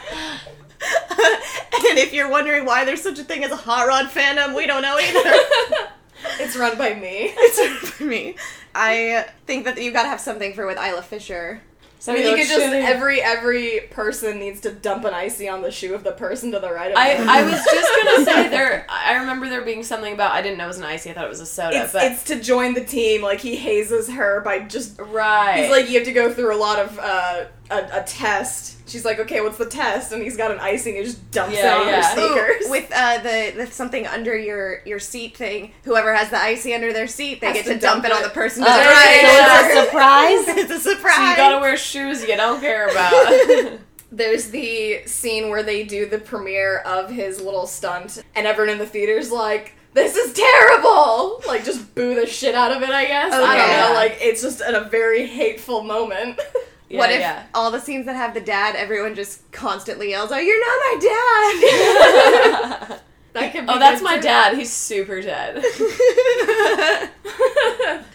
And if you're wondering why there's such a thing as a hot rod fandom, we don't know either. it's run by me. it's for me. I think that you gotta have something for with Isla Fisher. I mean, you could just shitty. every every person needs to dump an icy on the shoe of the person to the right of I, them. I was just gonna say there. I remember there being something about. I didn't know it was an icy. I thought it was a soda. It's, but it's to join the team. Like he hazes her by just. right. He's like, you have to go through a lot of uh, a, a test. She's like, okay, what's the test? And he's got an icing. and just dumps Yeah, it on yeah. her sneakers. Ooh, with uh, the, the something under your your seat thing. Whoever has the icy under their seat, they Has get to to dump, dump it on the person Uh, to the right. it's a surprise. it's a surprise. so you gotta wear shoes you don't care about. There's the scene where they do the premiere of his little stunt, and everyone in the theater's like, "This is terrible!" Like, just boo the shit out of it. I guess I don't know. Like, it's just a very hateful moment. Yeah, what if yeah. all the scenes that have the dad, everyone just constantly yells, "Oh, you're not my dad." That could be Oh, that's my too. dad. He's super dead.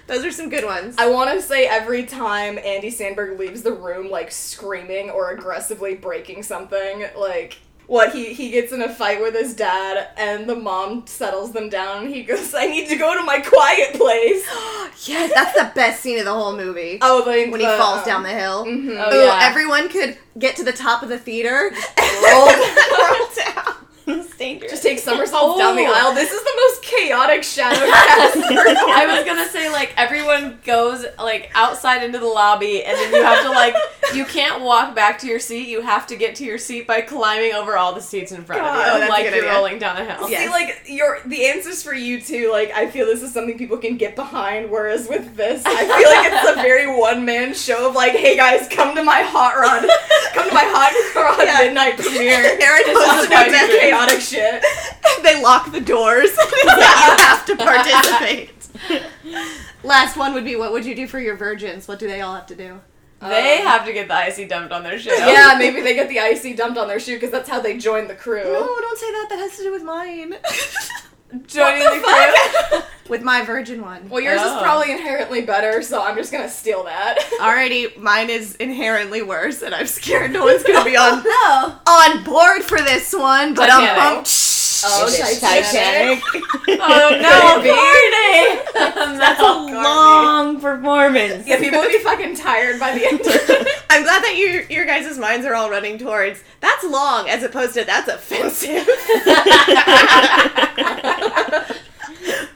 Those are some good ones. I want to say every time Andy Samberg leaves the room, like screaming or aggressively breaking something, like what he he gets in a fight with his dad, and the mom settles them down. And he goes, "I need to go to my quiet place." yes, that's the best scene of the whole movie. Oh, like when he falls um, down the hill. mhm. Oh, Ooh, yeah. everyone could get to the top of the theater and Roll. roll down. It's dangerous. Just take somersaults down the Oh. aisle. This is the most chaotic shadow cast. I was gonna say like everyone goes like outside into the lobby and then you have to like you can't walk back to your seat. You have to get to your seat by climbing over all the seats in front God. of Oh, you, that's a like good you're idea. rolling down a hill. Yeah. See, like your the answers for you too. Like, I feel this is something people can get behind. Whereas with this, I feel like it's a very one man show of like, hey guys, come to my hot rod, come to my hot rod Yeah. midnight premiere. Aaron It's posted a bunch a of chaotic shit. they lock the doors. you have to participate. Last one would be what would you do for your virgins? What do they all have to do? They Um, have to get the icy dumped on their shoe. Yeah, maybe they get the icy dumped on their shoe because that's how they join the crew. No, don't say that. That has to do with mine. Joining What the, the crew. with my virgin one. Well, yours Oh. is probably inherently better, so I'm just gonna steal that. Alrighty, mine is inherently worse, and I'm scared no one's gonna be on no. on board for this one. But I'm Titanic. um, Oh, It's Titanic. Oh no, Courtney! That's a long performance. Yeah, people would be fucking tired by the end. I'm glad that you your guys' minds are all running towards that's long as opposed to that's offensive.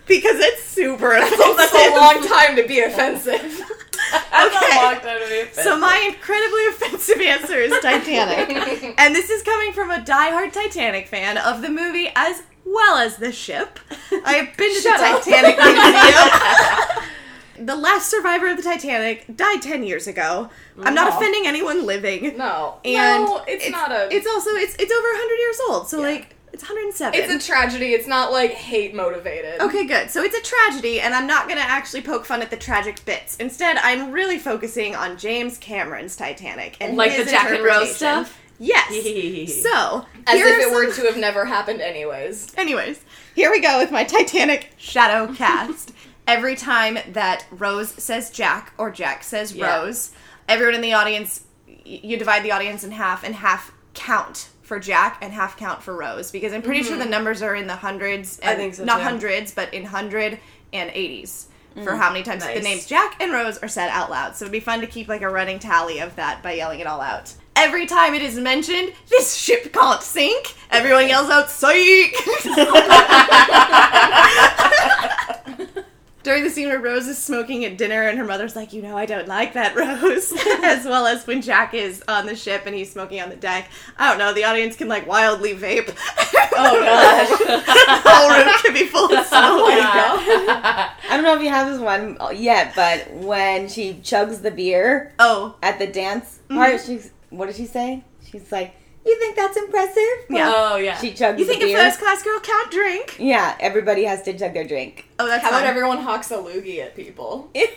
because it's super offensive. That's a long time to be offensive. Okay. a long time to be offensive. So my incredibly offensive answer is Titanic. and this is coming from a diehard Titanic fan of the movie as well as the ship. I have been to Shut the up. Titanic Museum. the last survivor of the Titanic died 10 years ago. I'm not offending anyone living. No, And no, it's, not a. It's also it's it's over 100 years old. So Yeah. like it's 107. It's a tragedy. It's not like hate motivated. Okay, good. So it's a tragedy, and I'm not gonna actually poke fun at the tragic bits. Instead, I'm really focusing on James Cameron's Titanic and Like his the Jack and Rose stuff? Yes. so As here if are it were to have never happened, anyways. Anyways, here we go with my Titanic shadow cast. Every time that Rose says Jack or Jack says Yeah. Rose, everyone in the audience, y- you divide the audience in half and half count for Jack and half count for Rose because I'm pretty sure the mm-hmm. numbers are in the hundreds. And I think so, Not too. hundreds, but in hundred and eighties. For mm. how many times the names Jack and Rose are said out loud. So it'd be fun to keep like a running tally of that by yelling it all out. Every time it is mentioned, this ship can't sink. Everyone yells out, "Psych!" During the scene where Rose is smoking at dinner and her mother's like, you know, I don't like that, Rose. as well as when Jack is on the ship and he's smoking on the deck. I don't know, the audience can like wildly vape. Oh god. the whole room can be full of oh, smoke. I don't know if you have this one yet, but when she chugs the beer Oh, at the dance part, mm-hmm. she's what did she say? She's like, "You think that's impressive?" Yeah. Oh yeah. She chugs you think a first class girl can't drink? yeah, everybody has to chug their drink. Oh, that's How about everyone hawks a loogie at people? Good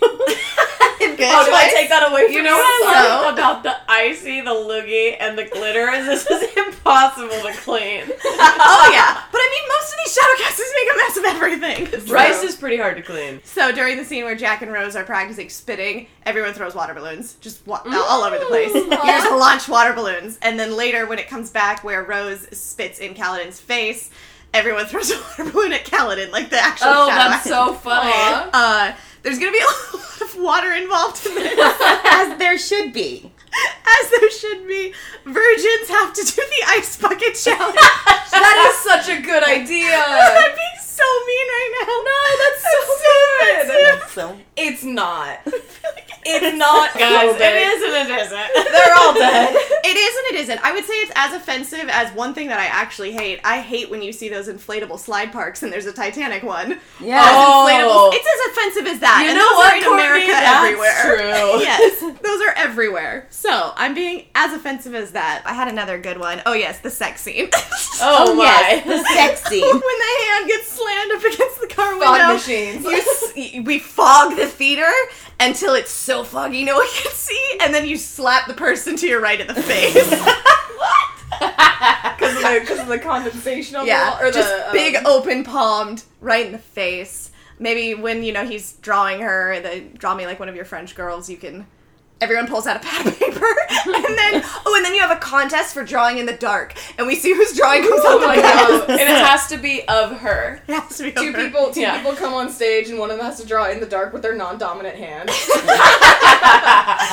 Oh, do I take that away from You know what I So- love about the icy, the loogie, and the glitter is this is impossible to clean. oh yeah, but I mean, most of these shadowcasters make a mess of everything. Rice is pretty hard to clean. So during the scene where Jack and Rose are practicing spitting, everyone throws water balloons, just wa- mm. all over the place. You just launch water balloons, and then later when it comes back where Rose spits in Caledon's face, everyone throws a water balloon at Caledon, like the actual. Oh, shadow that's so funny. Uh, there's gonna be a lot of water involved in this, As there should be. as there should be. Virgins have to do the ice bucket challenge. That is such a good idea. I'm being so mean right now. No, that's so That's good. offensive. So It's not. It's not Guys, COVID. it is and it isn't. They're all dead. It is and it isn't. I would say it's as offensive as one thing that I actually hate. I hate when you see those inflatable slide parks and there's a Titanic one. yeah. Oh. It's as offensive as that. You and know those what, are in Courtney? America That's everywhere. true. yes, those are everywhere. So I'm being as offensive as that. I had another good one. Oh yes, the sex scene. Oh, Oh, my. yes, the sex scene. when the hand gets slammed up against the car window. Fog machines. You we fog the theater until it's so foggy no one can see, and then you slap the person to your right in the face. Because of of the condensation on yeah, the wall, or just the um, big open palmed right in the face. Maybe when you know he's drawing her, the draw me like one of your French girls. You can. Everyone pulls out a pad of paper, and then oh, and then you have a contest for drawing in the dark, and we see whose drawing comes oh out Oh the my best. God. and it has to be of her. It has to be Two over. people, two Yeah. people come on stage, and one of them has to draw in the dark with their non-dominant hand.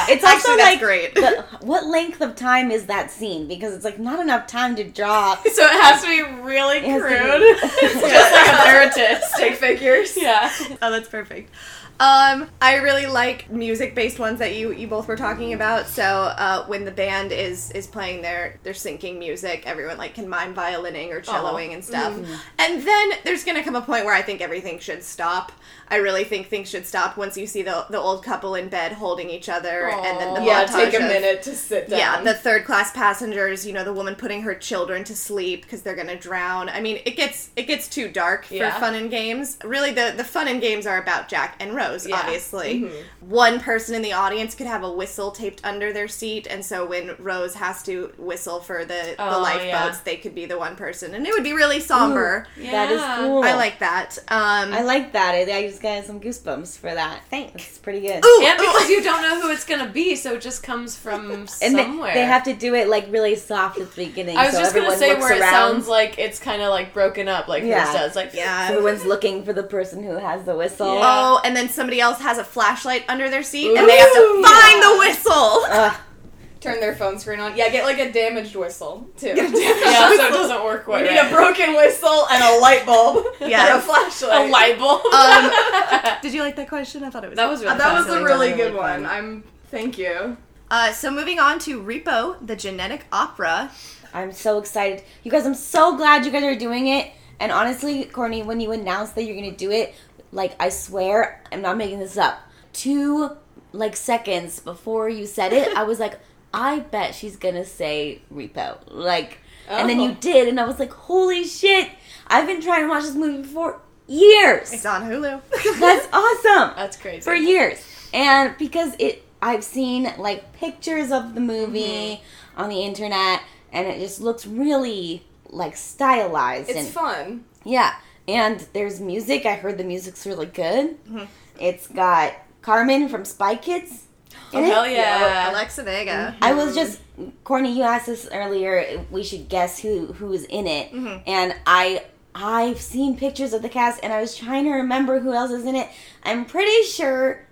It's also Actually, that's like great. the, what length of time is that scene? Because it's like not enough time to draw. So it has to be really It has to crude. be- Just like a therapist. Stick figures. Yeah. Oh, that's perfect. Um, I really like music-based ones that you you both were talking about. So uh, when the band is is playing their their sinking music, everyone like can mime violining or celloing and stuff. And then there's gonna come a point where I think everything should stop. I really think things should stop once you see the the old couple in bed holding each other, and then the Yeah, take a of- minute to sit down. Yeah, the third class passengers, you know, the woman putting her children to sleep because they're gonna drown. I mean, it gets it gets too dark for Yeah. fun and games. Really, the the fun and games are about Jack and Rose. Yeah. Obviously, one person in the audience could have a whistle taped under their seat, and so when Rose has to whistle for the the Oh, lifeboats, yeah. they could be the one person, and it would be really somber. That is Yeah. cool. I like that. Um, I like that. I, I just got some goosebumps for that. Thanks. It's pretty good. Ooh, And ooh. because you don't know who it's gonna be, so it just comes from and they, somewhere. they have to do it like really soft at the beginning. I was so just gonna say looks where it sounds like it's kind of like broken up, like Yeah. yours does. Like yeah. So everyone's looking for the person who has the whistle. Yeah. Oh, and then somebody else has a flashlight under their seat, and they have to Ooh. find the whistle. Ugh. Turn their phone screen on. Yeah, get like a damaged whistle too. yeah, so it doesn't work We quite need right. a broken whistle and a light bulb. Yes. Or a flashlight. a light bulb. Um, Did you like that question? I thought it was That was really Uh, that was a fascinating. really Really good fun. one. I'm. Thank you. Uh, so moving on to Repo, the genetic opera. I'm so excited. You guys, I'm so glad you guys are doing it. And honestly, Courtney, when you announced that you're gonna do it, like I swear, I'm not making this up. Two like seconds before you said it, I was like, I bet she's gonna say repo. Like and then you Oh. did, and I was like, holy shit! I've been trying to watch this movie for years. It's on Hulu. That's awesome That's crazy. for years. And because it I've seen like pictures of the movie mm-hmm. on the internet and it just looks really like stylized It's and fun. yeah. And there's music. I heard the music's really good. Mm-hmm. It's got Carmen from Spy Kids. Oh, hell yeah. Alexa Vega. I was just Courtney. You asked us earlier. We should guess who who's in it, mm-hmm. and I I've seen pictures of the cast, and I was trying to remember who else is in it. I'm pretty sure.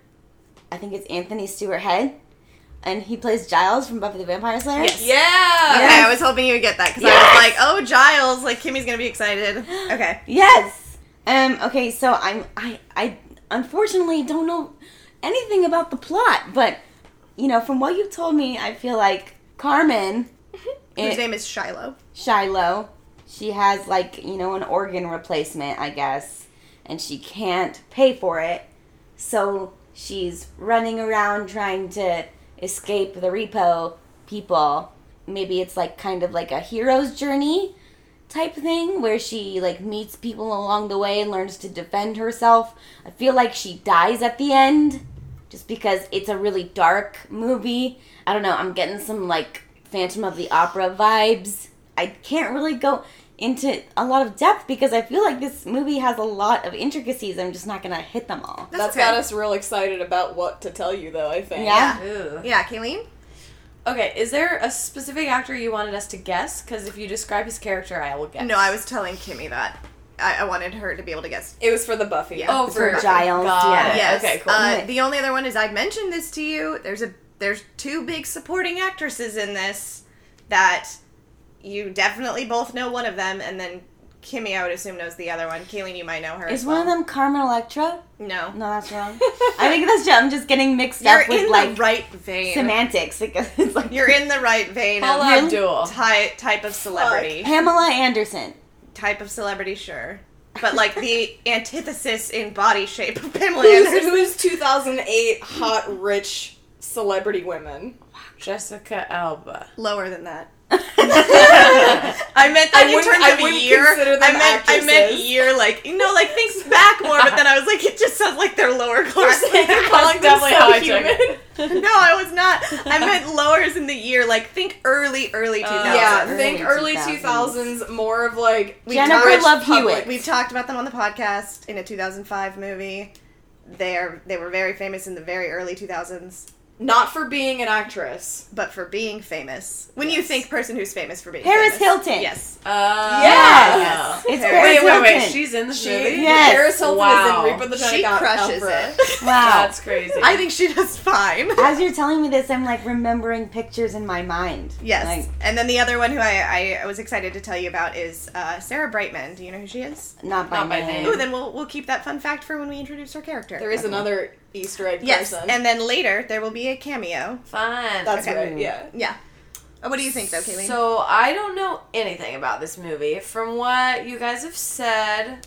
I think it's Anthony Stewart Head, and he plays Giles from Buffy the Vampire Slayer. Yes. Yeah. Okay, Yes. I was hoping you would get that because I was like, oh, Giles, like Kimmy's gonna be excited. Okay. Yes. Um. Okay. So I'm. I. I unfortunately don't know anything about the plot, but you know, from what you've told me, I feel like Carmen. Whose name is Shilo. Shilo. She has like, you know, an organ replacement, I guess, and she can't pay for it. So she's running around trying to escape the repo people. Maybe it's like kind of like a hero's journey type thing where she like meets people along the way and learns to defend herself. I feel like she dies at the end just because it's a really dark movie. I don't know, I'm getting some like Phantom of the Opera vibes. I can't really go into a lot of depth because I feel like this movie has a lot of intricacies. I'm just not gonna hit them all. That's That's okay. got us real excited about what to tell you, though. I think. Yeah. Ooh. Yeah, Kayleen. Okay, is there a specific actor you wanted us to guess? Because if you describe his character, I will guess. No, I was telling Kimmy that. I, I wanted her to be able to guess. It was for the Buffy. Yeah. Oh, It's for, for Giles, Got yeah. Yes. Okay, cool. Uh, the only other one is I mentioned this to you. There's a there's two big supporting actresses in this that you definitely both know one of them, and then Kimmy, I would assume, knows the other one. Kayleen, you might know her. Is as one well. of them Carmen Electra? No. No, that's wrong. I think that's just, I'm just getting mixed You're up with in like the right vein. semantics because it's like You're in the right vein Paula of Really? Abdul. ty- type of celebrity. Pamela Anderson. Type of celebrity, sure. But like the antithesis in body shape of Pamela Who's, Anderson. who's 2008 hot rich celebrity women. Jessica Alba. Lower than that. I meant that I in wouldn't- terms I of wouldn't year. consider them I meant I meant year, like you know, like think back more. But then I was like, it just sounds like they're lower class. You're calling them definitely so how I took human. no, I was not. I meant lowers in the year, like think early, early 2000s. Yeah, Early think early 2000s. 2000s, more of like Jennifer Love public. Hewitt. We've talked about them on the podcast in a 2005 movie. They are they were very famous in the very early 2000s, Not for being an actress. but for being famous. When you think person who's famous for being Paris famous. Hilton. Yes. Uh, Yes. It's Paris Paris Wait, wait, wait. She's in the She, movie? Yes. Paris Hilton Wow. is in Reaper the She crushes Emperor. it. Wow. That's crazy. I think she does fine. As you're telling me this, I'm like remembering pictures in my mind. Yes. Like, and then the other one who I, I was excited to tell you about is uh, Sarah Brightman. Do you know who she is? not by, Not by name. name. Ooh, then we'll, we'll keep that fun fact for when we introduce her character. There is another Easter egg Yes, person. and then later there will be a cameo. Fun. That's Okay. right, yeah. Yeah. Uh, What do you think, though, Kayleen? So I don't know anything about this movie. From what you guys have said,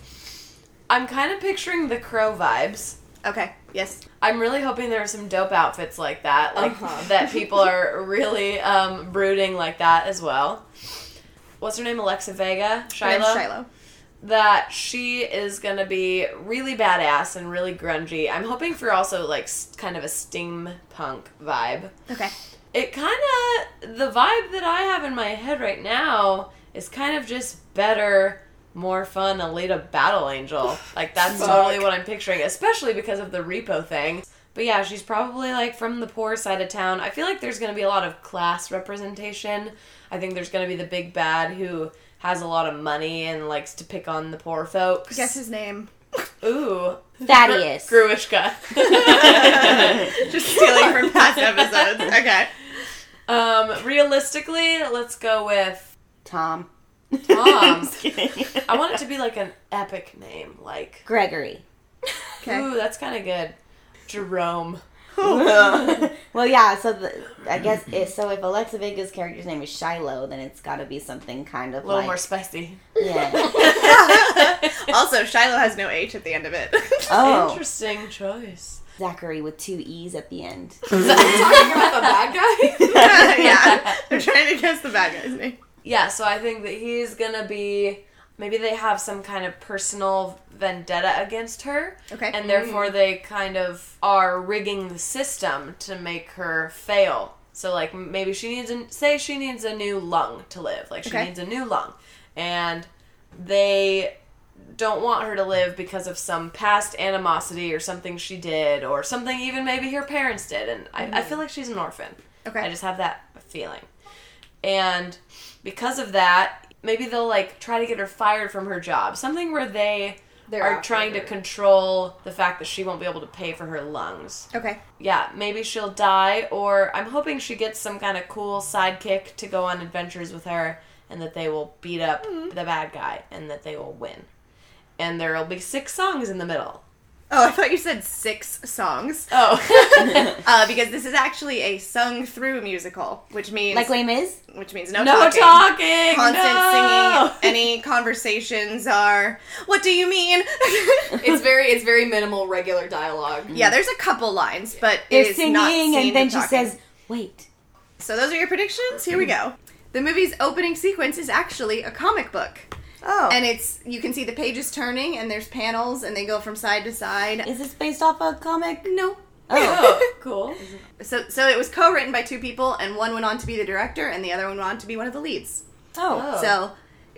I'm kind of picturing the Crow vibes. okay, yes. I'm really hoping there are some dope outfits like that, like Uh-huh. that people are really um, brooding like that as well. What's her name? Alexa Vega, Shilo. Shilo. That she is gonna be really badass and really grungy. I'm hoping for also like kind of a steampunk vibe. Okay. It kind of the vibe that I have in my head right now is kind of just better, more fun Alita Battle Angel. Like that's Fuck. totally what I'm picturing, especially because of the repo thing. But yeah, she's probably like from the poor side of town. I feel like there's going to be a lot of class representation. I think there's going to be the big bad who has a lot of money and likes to pick on the poor folks. Guess his name. Ooh. Thaddeus. Gru- Gruishka. Just stealing from past episodes. Okay. um, realistically, let's go with Tom. Tom. Just kidding. I want it to be like an epic name, like Gregory. Okay. ooh, that's kind of good. Jerome. well, yeah. So the, I guess if, so. If Alexa Vega's character's name is Shilo, then it's got to be something kind of A little like more spicy. yeah. also, Shilo has no H at the end of it. Oh, Interesting choice. Zachary with two e's at the end. talking about the bad guy? yeah. They're trying to guess the bad guy's name. Yeah, so I think that he's gonna be. Maybe they have some kind of personal vendetta against her, Okay. and therefore mm. they kind of are rigging the system to make her fail. So like maybe she needs a say she needs a new lung to live. Like she Okay. needs a new lung, and they don't want her to live because of some past animosity or something she did or something even maybe her parents did. And I, I mm. feel like she's an orphan. Okay. I just have that feeling. And because of that, maybe they'll like try to get her fired from her job. Something where they They're are trying to control the fact that she won't be able to pay for her lungs. Okay. Yeah, maybe she'll die, or I'm hoping she gets some kind of cool sidekick to go on adventures with her, and that they will beat up the bad guy, and that they will win. And there will be six songs in the middle. Oh, I thought you said six songs. Oh. Uh, because this is actually a sung through musical, which means Like Les Mis. which means no, talking. no talking. talking! Constant no! singing. Any conversations are what do you mean? it's very it's very minimal regular dialogue. yeah, there's a couple lines, but it They're is singing, and then she says, "Wait." So those are your predictions. Here we go. The movie's opening sequence is actually a comic book. Oh, And it's you can see the pages turning and there's panels and they go from side to side. is this based off a comic? No. Oh, Oh, cool. So so it was co-written by two people and one went on to be the director and the other one went on to be one of the leads. oh, Oh. So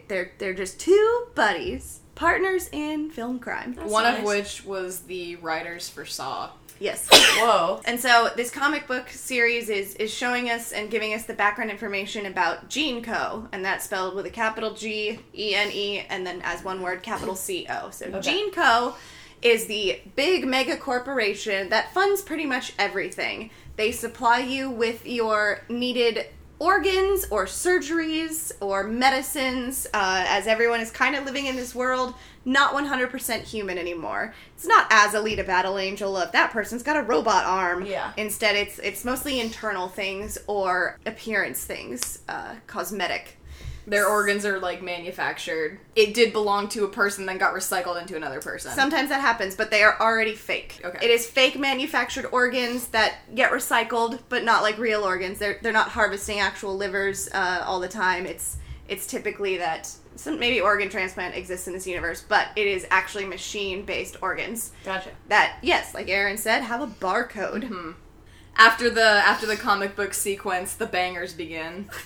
they're they're just two buddies, partners in film crime. That's One nice. of which was the writers for Saw. Yes. Whoa. And so this comic book series is is showing us and giving us the background information about Gene Co. And that's spelled with a capital G E N E and then as one word capital C O. So Okay. Gene Co. is the big mega corporation that funds pretty much everything. They supply you with your needed organs or surgeries or medicines uh, as everyone is kind of living in this world not 100% human anymore it's not as Alita Battle Angel of that person's got a robot arm Yeah. instead it's it's mostly internal things or appearance things uh, cosmetic their organs are like manufactured. It did belong to a person, then got recycled into another person. Sometimes that happens, but they are already fake. Okay. It is fake manufactured organs that get recycled, but not like real organs. They're they're not harvesting actual livers uh, all the time. It's it's typically that some maybe organ transplant exists in this universe, but it is actually machine based organs Gotcha. that yes, like Aaron said, have a barcode. after the after the comic book sequence, the bangers begin.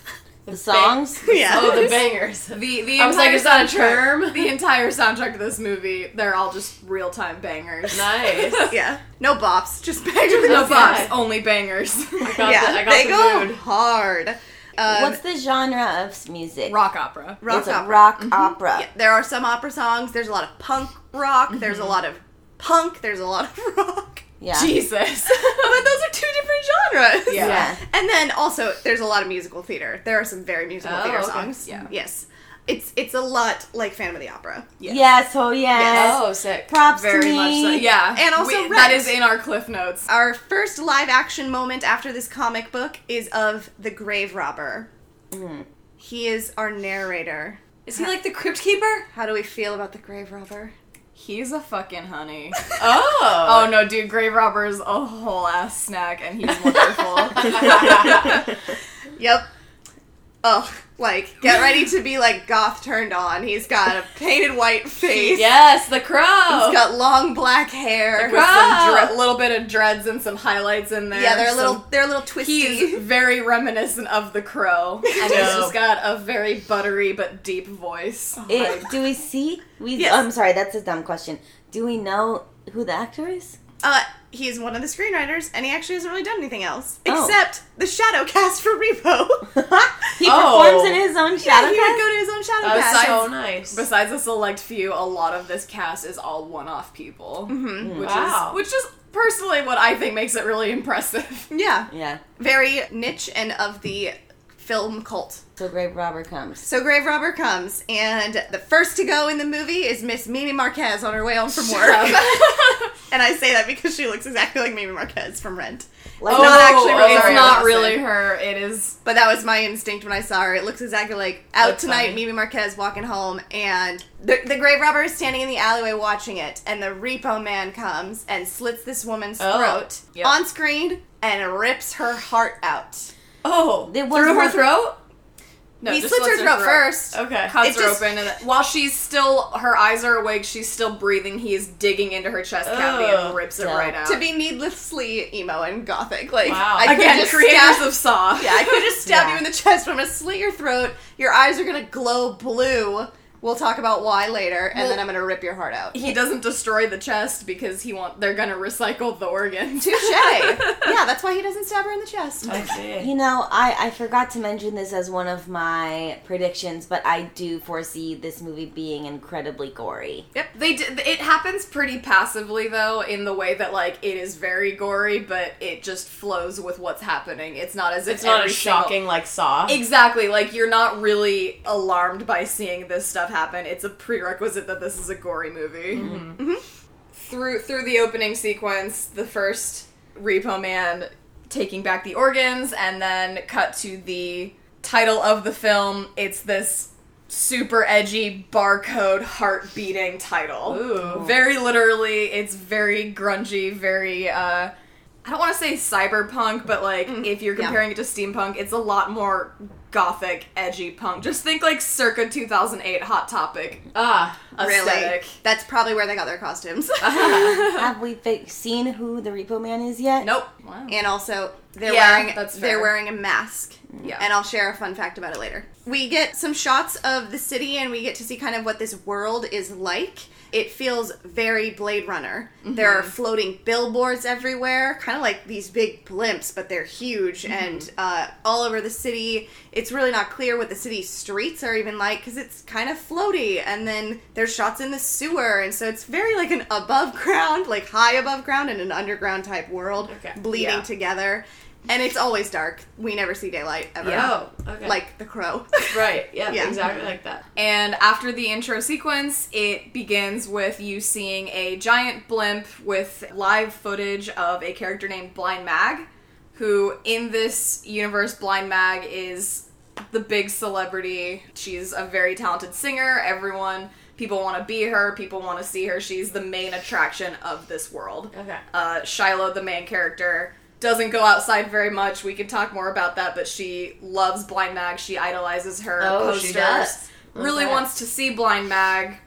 The songs. Yeah. Oh, the bangers. The the I was like, entire is that a soundtrack- term? The entire soundtrack of this movie, they're all just real time bangers. Nice. yeah. No bops, just bangers. No Okay. bops, only bangers. I got yeah, the, I got they the go mood. hard. Um, What's the genre of music? Rock opera. rock it's a opera. rock opera. Yeah, there are some opera songs. There's a lot of punk rock. There's Mm-hmm. a lot of punk. There's a lot of rock. Yeah. Jesus. but those are two different genres. Yeah. Yeah. And then also there's a lot of musical theater. There are some very musical Oh, theater okay. songs. Yeah. Yes. It's it's a lot like Phantom of the Opera. Yes. Yes. Oh yes. Oh, sick. Props Very to me. much so. Yeah. And also We- Rent. that is in our cliff notes. Our first live action moment after this comic book is of the grave robber. Mm. He is our narrator. Is he like the crypt keeper? How do we feel about the grave robber? He's a fucking honey. Oh. Oh no, dude, Grave Robber's a whole ass snack and he's wonderful. Yep. Oh, like get ready to be like goth turned on. He's got a painted white face. Yes, the crow. He's got long black hair. With some Wow. dre- little bit of dreads and some highlights in there. yeah, they're a some- little they're a little twisty. He's very reminiscent of the crow, and he's just got a very buttery but deep voice. It, oh do we see? We. Yes. I'm sorry. That's a dumb question. Do we know who the actor is? Uh, he's one of the screenwriters, and he actually hasn't really done anything else Oh. except the shadow cast for Repo. he Oh. performs in his own shadow. yeah, shadow he would go to his own shadow That's cast. so nice. Besides a select few, a lot of this cast is all one-off people, Mm-hmm. which Wow. is which is personally what I think makes it really impressive. Yeah, Yeah. very niche and of the film cult. So Grave Robber comes. So Grave Robber comes, and the first to go in the movie is Miss Mimi Marquez on her way home from work. and I say that because she looks exactly like Mimi Marquez from Rent. Like, Oh, not actually it's not Dawson. really her. It is But that was my instinct when I saw her. It looks exactly like out That's tonight, funny. Mimi Marquez walking home, and the, the grave robber is standing in the alleyway watching it, and the repo man comes and slits this woman's Oh, throat yep. on screen and rips her heart out. oh, There was through her one- throat. No. he just slits her slits throat first. Okay. Cuts It her just- open, and then, while she's still, her eyes are awake. She's still breathing. He is digging into her chest cavity and rips it Dope. right out. To be needlessly emo and gothic, like Wow. I could Again, just creators stab, of Saw. yeah, I could just stab Yeah. you in the chest, but I'm gonna slit your throat. Your eyes are gonna glow blue. We'll talk about why later, and Well- then I'm gonna rip your heart out. He doesn't destroy the chest because he want they're gonna recycle the organs. Touche. yeah, that's why he doesn't stab her in the chest. I see. You know, I, I forgot to mention this as one of my predictions, but I do foresee this movie being incredibly gory. Yep, they d- it happens pretty passively though, in the way that like it is very gory, but it just flows with what's happening. It's not as if It's not every as single- shocking like Saw. Exactly, like you're not really alarmed by seeing this stuff happen. It's a prerequisite that this is a gory movie. Mm-hmm. Through through the opening sequence, the first Repo Man taking back the organs, and then cut to the title of the film. It's this super edgy barcode heart beating title. Ooh. Very literally, it's very grungy, very uh I don't want to say cyberpunk, but like if you're yeah. comparing it to steampunk, it's a lot more gothic, edgy punk. Just think like circa 2008 Hot Topic ah. aesthetic. That's probably where they got their costumes. Have we fi- seen who the Repo Man is yet? Nope. Wow. and also, they're Yeah, wearing that's they're wearing a mask. Yeah. And I'll share a fun fact about it later. We get some shots of the city and we get to see kind of what this world is like. It feels very Blade Runner. There Mm-hmm. are floating billboards everywhere, kind of like these big blimps, but they're huge Mm-hmm. and uh, all over the city. It's really not clear what the city streets are even like because it's kind of floaty. And then there's shots in the sewer, and so it's very like an above ground, like high above ground, and an underground type world Okay. bleeding Yeah. together. And it's always dark. We never see daylight ever. Oh. Okay. Like the crow. right. Yeah, Yeah. Exactly like that. And after the intro sequence, it begins with you seeing a giant blimp with live footage of a character named Blind Mag, who in this universe, Blind Mag is the big celebrity. She's a very talented singer. Everyone, people want to be her. People want to see her. She's the main attraction of this world. Okay. Uh, Shilo, the main character, doesn't go outside very much. We can talk more about that, but she loves Blind Mag. She idolizes her Oh, posters. she does. Really Okay. wants to see Blind Mag,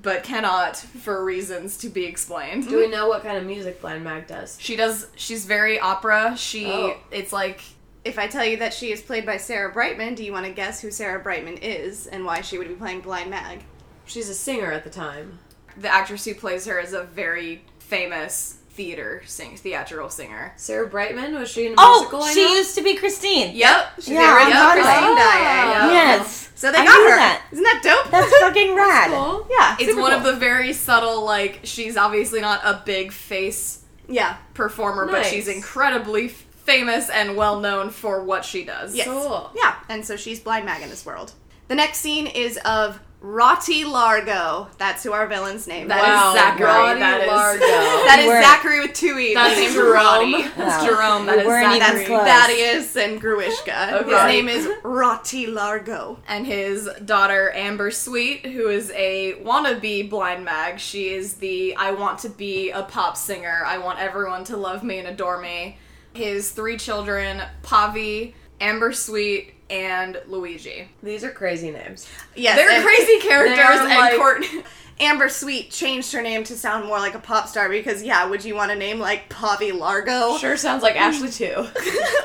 but cannot for reasons to be explained. Do we know what kind of music Blind Mag does? She does. She's very opera. She. Oh. It's like If I tell you that she is played by Sarah Brightman, do you want to guess who Sarah Brightman is and why she would be playing Blind Mag? She's a singer at the time. the actress who plays her is a very famous theater sing theatrical singer. Sarah Brightman was she in a Oh, musical? I she know? used to be Christine. Yep. She's Yeah, the original on Christine Broadway. Daae. Oh. Yes. So they I got her. that. Isn't that dope? That's fucking rad. Cool. yeah. It's super one of the very subtle, like she's obviously not a big face yeah. performer, but she's incredibly f- famous and well known for what she does. Yes. Cool. Yeah, and so she's blind mag in this world. The next scene is of Rotti Largo. That's who our villain's name. That is. is Zachary. Rotti That is- Largo. That is We weren't- Zachary with two E's. That's His Jerome. Rotti. That's Wow. Jerome. That We is weren't Zachary. close. Thaddeus and Gruishka. Okay. His name is Rotti Largo. and his daughter Amber Sweet, who is a wannabe blind mag. She is the I want to be a pop singer. I want everyone to love me and adore me. His three children, Pavi, Amber Sweet, and Luigi. These are crazy names. Yes, They're crazy characters they're and like- Court Amber Sweet changed her name to sound more like a pop star because, yeah, would you want a name like Pavi Largo? Sure sounds like Ashley too.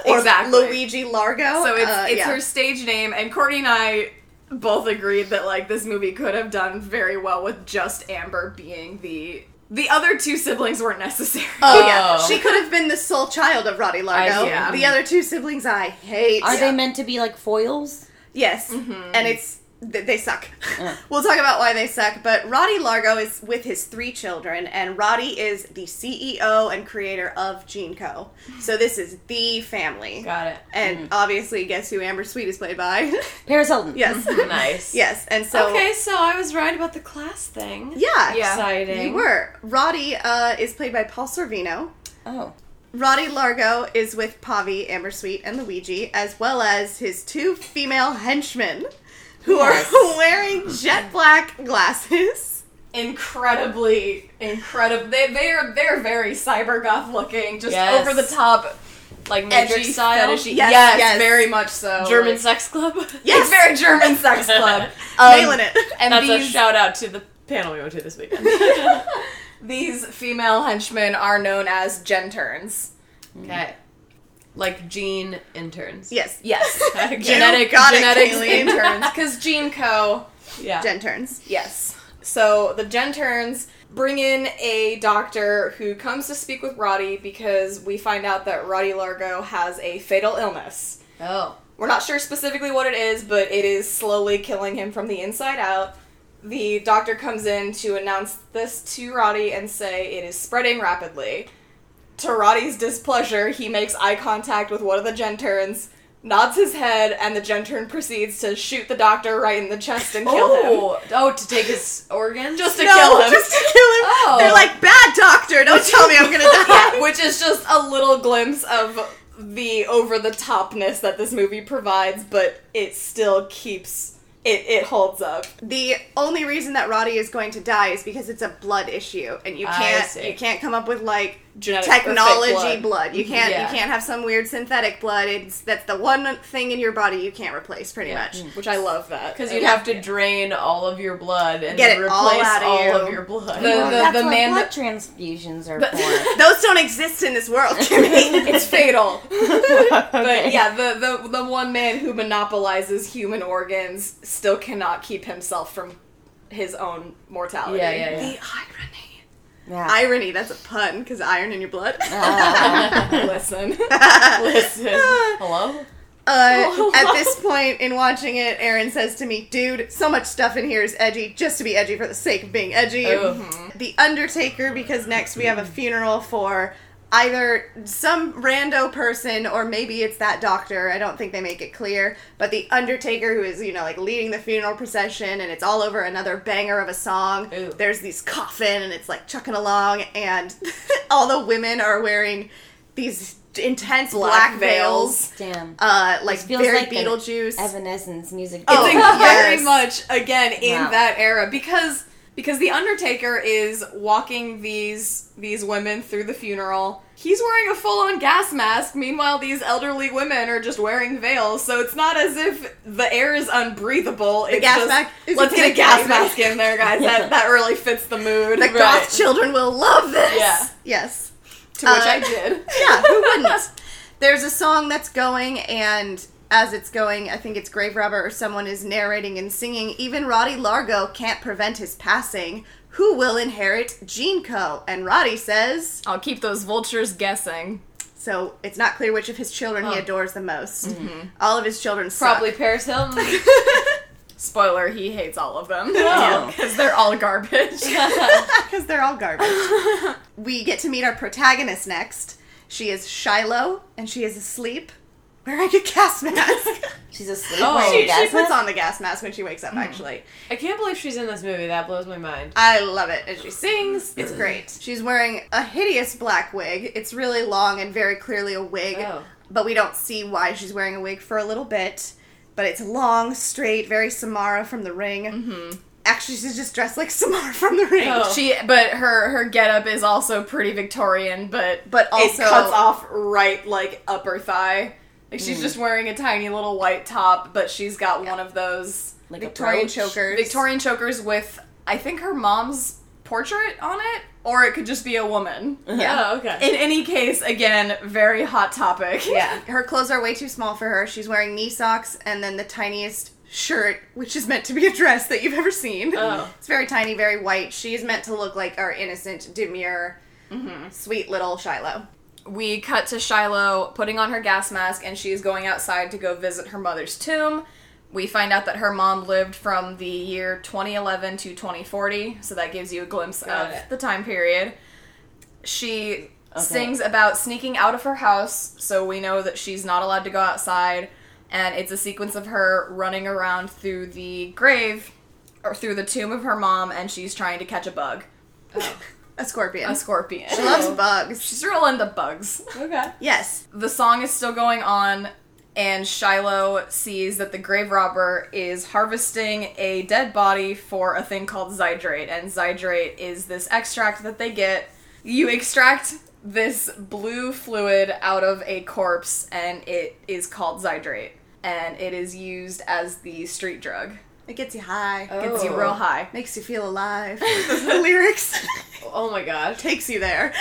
or Exactly. Luigi Largo? So it's Uh, it's yeah. her stage name, and Courtney and I both agreed that like this movie could have done very well with just Amber being the the other two siblings weren't necessary. Oh, yeah. She could have been the sole child of Rotti Largo. I- yeah. The other two siblings I hate. Are they meant to be like foils? Yes, mm-hmm. and it's th- they suck. we'll talk about why they suck. But Rotti Largo is with his three children, and Rotti is the CEO and creator of Gene Co. So this is the family. Got it. And obviously, guess who Amber Sweet is played by? Paris Hilton. yes, Nice. yes. And so okay, so I was right about the class thing. yeah, Yeah. Exciting. you were. Rotti uh, is played by Paul Sorvino. Oh. Rotti Largo is with Pavi, Amber Sweet, and Luigi, as well as his two female henchmen, who Yes. are wearing jet black glasses. incredibly, incredible. They they are they're very cyber goth looking, just Yes. over the top, Like edgy Matrix style. fetishy. Yes, Yes, yes. very much so. German Like, sex club. It's very German sex club. Um, Nailing it. And That's these a shout out to the panel we went to this weekend. these female henchmen are known as GenTerns. okay. Like Gene interns. Yes, Yes, genetic got it, interns. Because Gene Co. Yeah. GenTerns. Yes. So the GenTerns bring in a doctor who comes to speak with Rotti because we find out that Rotti Largo has a fatal illness. oh. We're not sure specifically what it is, but it is slowly killing him from the inside out. The doctor comes in to announce this to Rotti and say it is spreading rapidly. To Rotti's displeasure, he makes eye contact with one of the GenTerns, nods his head, and the GenTern proceeds to shoot the doctor right in the chest and kill him. Oh. oh, to take his organs? Just to no, kill him. just to kill him. Oh. They're like, bad doctor, don't tell me I'm gonna die. which is just a little glimpse of the over the topness that this movie provides, but it still keeps it it holds up. the only reason that Roddy is going to die is because it's a blood issue, and you ah, can't see. you can't come up with like Genetic technology blood. blood. You can't Yeah. you can't have some weird synthetic blood. It's that's the one thing in your body you can't replace, pretty Yeah. much. Mm. Which I love that. Because you'd Yeah. have to drain all of your blood and Get then it all replace out of all you. of your blood. The- Well, the- that's the what man blood that- transfusions are But- for. Those don't exist in this world, it's fatal. Okay. But yeah, the, the the one man who monopolizes human organs still cannot keep himself from his own mortality. Yeah, yeah, yeah. The irony. Yeah. Irony, that's a pun, because iron in your blood. Ah. Listen. Listen. Hello? Uh, at this point in watching it, Aaron says to me, "Dude, so much stuff in here is edgy, just to be edgy for the sake of being edgy." Oh. The Undertaker, because next we have a funeral for either some rando person or maybe it's that doctor. I don't think they make it clear, but the Undertaker, who is you know like leading the funeral procession, and it's all over another banger of a song. Ooh. There's these coffin, and it's like chucking along, and all the women are wearing these intense Black black, veils. Damn. Uh, like feels very like Beetlejuice. Evanescence music. It's Oh, in- yes. very much again in Wow. that era because because the Undertaker is walking these these women through the funeral. He's wearing a full on gas mask. Meanwhile, these elderly women are just wearing veils. So it's not as if the air is unbreathable. It's gas just, mask is Let's get a gas baby." mask in there, guys. That that really fits the mood. the goth children will love this. Yeah. Yes. to which Uh, I did. Yeah, who wouldn't? There's a song that's going, and as it's going, I think it's Grave Robber or someone is narrating and singing. Even Rotti Largo can't prevent his passing. Who will inherit Gene Co? And Rotti says, I'll keep those vultures guessing. so it's not clear which of his children he oh. adores the most. Mm-hmm. All of his children suck. Probably Paris Hilton. Spoiler, he hates all of them. Oh. Because they're all garbage. because they're all garbage. we get to meet our protagonist next. She is Shilo, and she is asleep, wearing a gas mask. She's asleep Oh. wearing she, gas she puts mask? on the gas mask when she wakes up. Actually, I can't believe she's in this movie. That blows my mind. I love it. And she sings. It's great. She's wearing a hideous black wig. It's really long and very clearly a wig, Oh. but we don't see why she's wearing a wig for a little bit. But it's long, straight, very Samara from The Ring. Mm-hmm. Actually, she's just dressed like Samara from The Ring. Oh. She, but her her getup is also pretty Victorian, but But also, it cuts off right like upper thigh. Like she's hmm. just wearing a tiny little white top, but she's got one of those Like Victorian chokers. Victorian chokers with I think her mom's portrait on it, or it could just be a woman. Uh-huh. Yeah. Oh, okay. In any case, again, very hot topic. Yeah, her clothes are way too small for her. She's wearing knee socks and then the tiniest shirt, which is meant to be a dress that you've ever seen. Oh. It's very tiny, very white. She is meant to look like our innocent, demure, mm-hmm. sweet little Shilo. We cut to Shilo putting on her gas mask and she's going outside to go visit her mother's tomb. We find out that her mom lived from the year 2011 to 2040, so that gives you a glimpse Got of it. the time period. She sings about sneaking out of her house, so we know that she's not allowed to go outside, and it's a sequence of her running around through the grave or through the tomb of her mom and she's trying to catch a bug, oh. A scorpion. a scorpion. she loves bugs. She's real into bugs. okay. Yes. the song is still going on and Shilo sees that the grave robber is harvesting a dead body for a thing called zydrate and zydrate is this extract that they get you extract this blue fluid out of a corpse and it is called zydrate and it is used as the street drug It gets you high. Oh. gets you Oh. real high Makes you feel alive. The lyrics. Oh my gosh. Takes you there.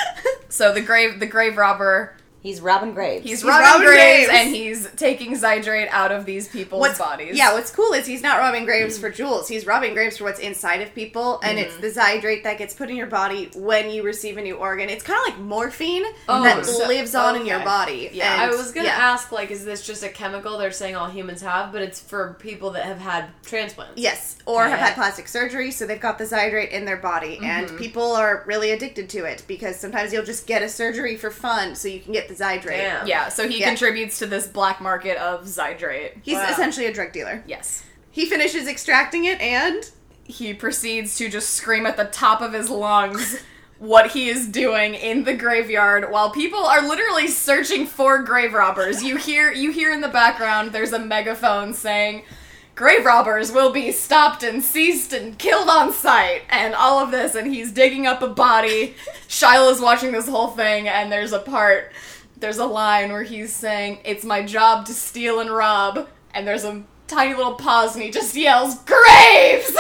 so the grave the grave robber He's Robin Graves. he's, He's robbing robbing graves, graves. and he's taking zydrate out of these people's what's bodies Yeah, what's cool is he's not robbing graves for mm. jewels. He's robbing graves for what's inside of people, and it's mm. the zydrate that gets put in your body when you receive a new organ. It's kind of like morphine Oh, that so- lives on in your body. Yeah, And- I was gonna yeah. ask, like, is this just a chemical they're saying all humans have, but it's for people that have had transplants? Yes, or have had plastic surgery, so they've got the zydrate in their body, and mm-hmm. people are really addicted to it because sometimes you'll just get a surgery for fun, so you can get the zydrate. Damn. Yeah, so he Yeah. contributes to this black market of Zydrate. He's Wow. essentially a drug dealer. Yes. He finishes extracting it, and He proceeds to just scream at the top of his lungs what he is doing in the graveyard while people are literally searching for grave robbers. You hear you hear in the background there's a megaphone saying grave robbers will be stopped and seized and killed on sight and all of this and he's digging up a body. Shilo's watching this whole thing and there's a part there's a line where he's saying, It's my job to steal and rob. And there's a tiny little pause and he just yells, Graves!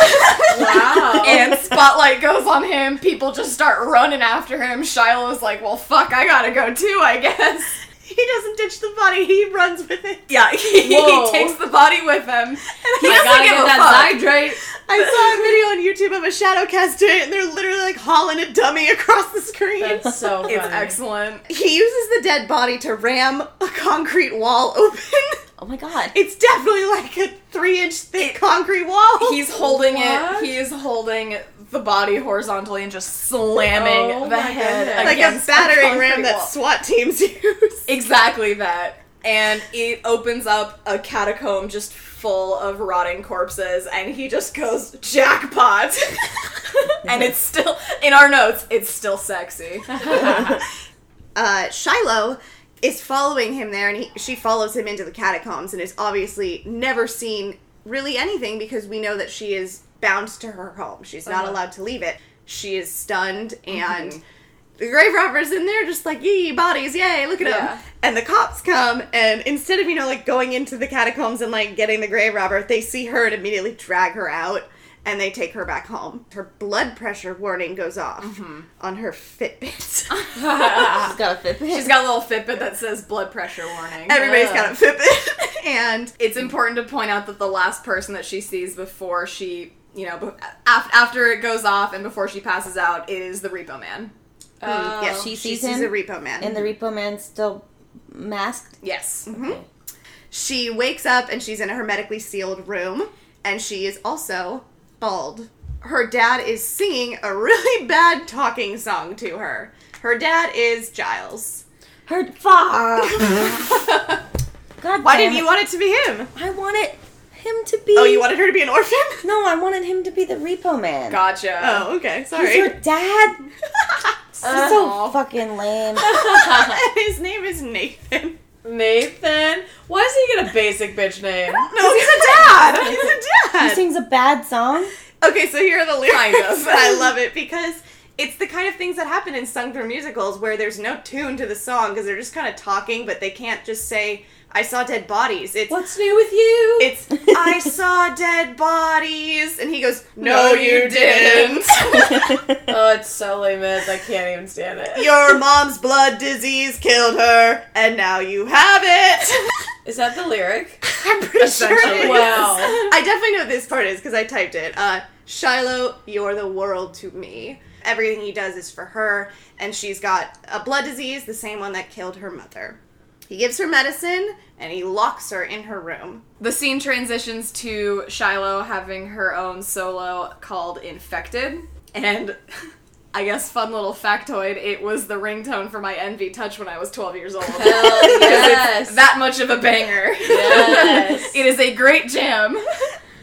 Wow. and spotlight goes on him. People just start running after him. Shilo's like, Well, fuck, I gotta go too, I guess. He doesn't ditch the body; he runs with it. Yeah, he, Whoa. he takes the body with him. He I doesn't gotta give get a that fuck. Zydrate. I saw a video on YouTube of a shadow cast doing it, and they're literally like hauling a dummy across the screen. That's so funny. It's excellent. he uses the dead body to ram a concrete wall open. oh my god. It's definitely like a three-inch thick concrete wall. He's holding What? it. He is holding the body horizontally and just slamming Oh the head goodness. like a battering concrete ram that wall. SWAT teams use. Exactly that. And it opens up a catacomb just full of rotting corpses, and he just goes, jackpot! and it's still, in our notes, it's still sexy. uh, Shilo is following him there, and he, she follows him into the catacombs, and is obviously never seen really anything because we know that she is bound to her home. She's not Uh-huh. allowed to leave it. She is stunned, and the grave robbers in there just like yee bodies, yay, look at Yeah. them. And the cops come, and instead of you know like going into the catacombs and like getting the grave robber, they see her and immediately drag her out. And they take her back home. Her blood pressure warning goes off mm-hmm. on her Fitbit. She's got a Fitbit. She's got a little Fitbit that says blood pressure warning. Everybody's got a Fitbit. and it's important to point out that the last person that she sees before she, you know, after it goes off and before she passes out is the Repo Man. Hmm, oh. yeah, she she sees sees him a repo man. and the Repo Man still masked. Yes. Mm-hmm. she wakes up and she's in a hermetically sealed room, and she is also bald. Her dad is singing a really bad talking song to her. Her dad is Giles. Her fuck. God Why didn't you want it to be him? I wanted him to be. Oh, you wanted her to be an orphan? No, I wanted him to be the Repo Man. Gotcha. Oh, okay. Sorry. He's Sorry. your dad. This so fucking lame. His name is Nathan. Nathan. Why does he get a basic bitch name? No, he's a dad. He's a dad. He sings a bad song. Okay, so here are the lyrics. Kind of. but I love it because it's the kind of things that happen in sung through musicals where there's no tune to the song because they're just kind of talking, but they can't just say, I saw dead bodies. It's What's new with you? it's I saw dead bodies and he goes, No, No, you didn't. oh, it's so lame. I can't even stand it. Your mom's blood disease killed her, and now you have it. Is that the lyric? I'm pretty sure it Essentially. Wow. I definitely know what this part is because I typed it. Uh, Shilo, you're the world to me. Everything he does is for her, and she's got a blood disease, the same one that killed her mother. He gives her medicine, and he locks her in her room. The scene transitions to Shilo having her own solo called Infected. And I guess, fun little factoid, it was the ringtone for my enV Touch when I was 12 years old. Hell yes. That much of a banger. Yes. it is a great jam.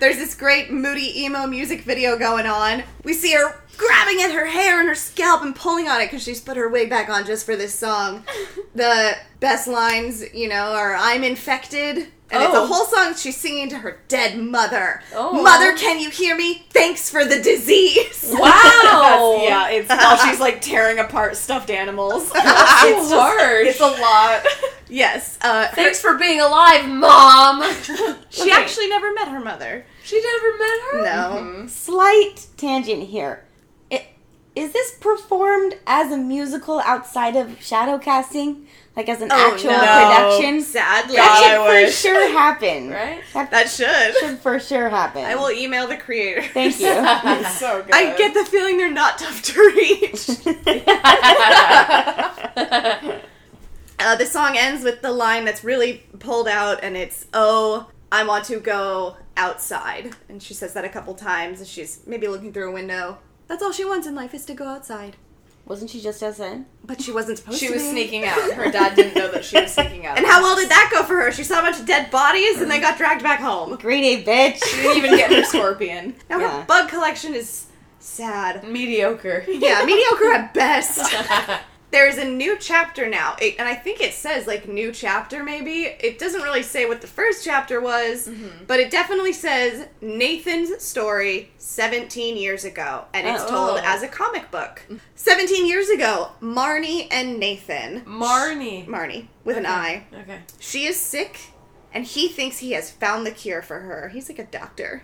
There's this great moody emo music video going on. We see her grabbing at her hair and her scalp and pulling on it because she's put her wig back on just for this song. The best lines, you know, are "I'm infected." And it's a Oh. whole song she's singing to her dead mother. Oh. Mother, can you hear me? Thanks for the disease. Wow. yeah, it's while she's like tearing apart stuffed animals. That's It's so harsh. it's a lot. yes. Uh, her- Thanks for being alive, Mom. she actually never met her mother. She never met her. No. Slight tangent here. It, is this performed as a musical outside of shadow casting? Like as an Oh, actual no. production? Sadly. That I should for wish. sure happen. Right? That, That should. should for sure happen. I will email the creator. Thank you. It's so good. I get the feeling they're not tough to reach. Uh, the song ends with the line that's really pulled out, and it's, Oh, I want to go outside. And she says that a couple times, and she's maybe looking through a window. That's all she wants in life is to go outside. Wasn't she just as in? But she wasn't supposed She to. She was be. sneaking out. Her dad didn't know that she was sneaking out. And how well did that go for her? She saw a bunch of dead bodies, and they got dragged back home. Greedy bitch. She didn't even get her scorpion. Now Yeah. her bug collection is sad. Mediocre. Yeah, mediocre at best. There's a new chapter now, it, and I think it says like new chapter maybe. It doesn't really say what the first chapter was, mm-hmm. but it definitely says Nathan's story 17 years ago, and it's Oh. told as a comic book. 17 years ago, Marni and Nathan. Marni. Marni, with an I. Okay. She is sick, and he thinks he has found the cure for her. He's like a doctor.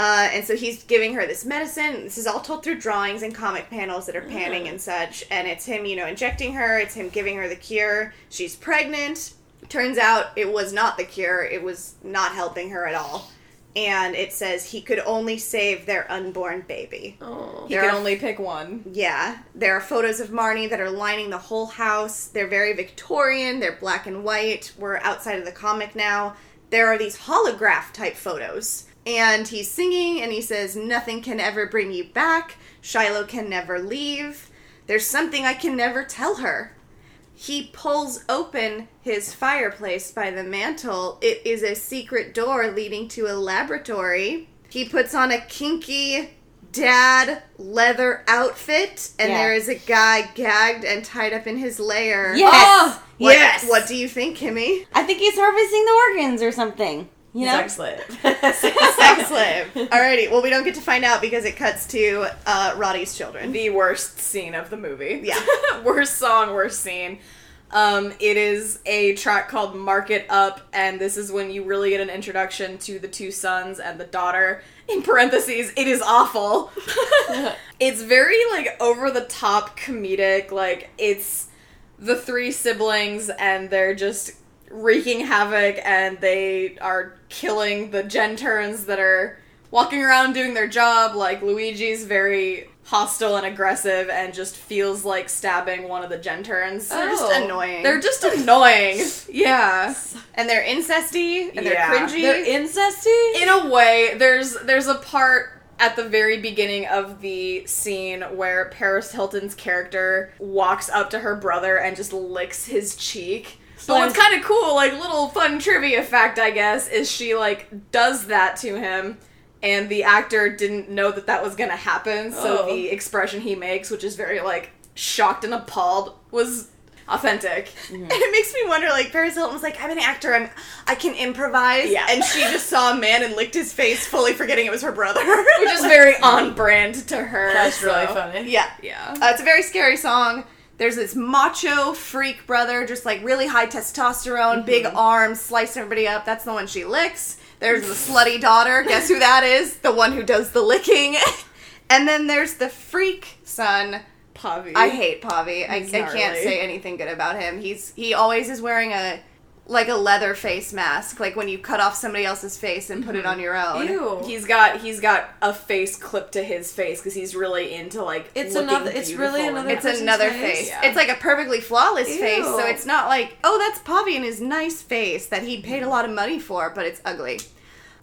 Uh, and so he's giving her this medicine. This is all told through drawings and comic panels that are panning and such. And it's him, you know, injecting her. It's him giving her the cure. She's pregnant. Turns out it was not the cure. It was not helping her at all. And it says he could only save their unborn baby. Oh. He There can are- only pick one. Yeah, there are photos of Marni that are lining the whole house. They're very Victorian, they're black and white. We're outside of the comic now. There are these holograph type photos. And he's singing and he says, Nothing can ever bring you back. Shilo can never leave. There's something I can never tell her. He pulls open his fireplace by the mantle. It is a secret door leading to a laboratory. He puts on a kinky dad leather outfit, and Yeah. there is a guy gagged and tied up in his lair. Yes. Oh! What, Yes. What do you think, Kimmy? I think he's harvesting the organs or something. You know? Sex slave. Sex slave. Alrighty. Well, we don't get to find out because it cuts to uh, Rotti's children. the worst scene of the movie. Yeah. worst song, worst scene. Um, it is a track called Mark It Up, and this is when you really get an introduction to the two sons and the daughter. In parentheses, it is awful. it's very like over the top comedic, like it's the three siblings and they're just wreaking havoc and they are killing the GenTerns that are walking around doing their job. Like Luigi's very hostile and aggressive and just feels like stabbing one of the GenTerns. They're just Oh. annoying. They're just annoying. Yeah. and they're incesty and they're Yeah. cringy. They're incesty? In a way, there's there's a part at the very beginning of the scene where Paris Hilton's character walks up to her brother and just licks his cheek. But what's kind of cool, like little fun trivia fact, I guess, is she like does that to him, and the actor didn't know that that was gonna happen. So Oh. the expression he makes, which is very like shocked and appalled, was authentic. And it makes me wonder, like Paris Hilton was like, "I'm an actor. I'm I can improvise." Yeah. And she just saw a man and licked his face, fully forgetting it was her brother. Which is very on brand to her. That's really funny. yeah. Yeah. Uh, it's a very scary song. There's this macho freak brother, just like really high testosterone, big mm-hmm. arms, slice everybody up. That's the one she licks. There's the slutty daughter. Guess who that is? The one who does the licking. and then there's the freak son. Pavi. I hate Pavi. I, I can't say anything good about him. He's he always is wearing a like a leather face mask, like when you cut off somebody else's face and put it mm-hmm. on your own. Ew. He's got he's got a face clipped to his face because he's really into like It's looking another- it's really another It's another face? face. Yeah. It's like a perfectly flawless face, so it's not like, oh, that's Pavi and his nice face that he paid a mm-hmm. lot of money for, but it's ugly.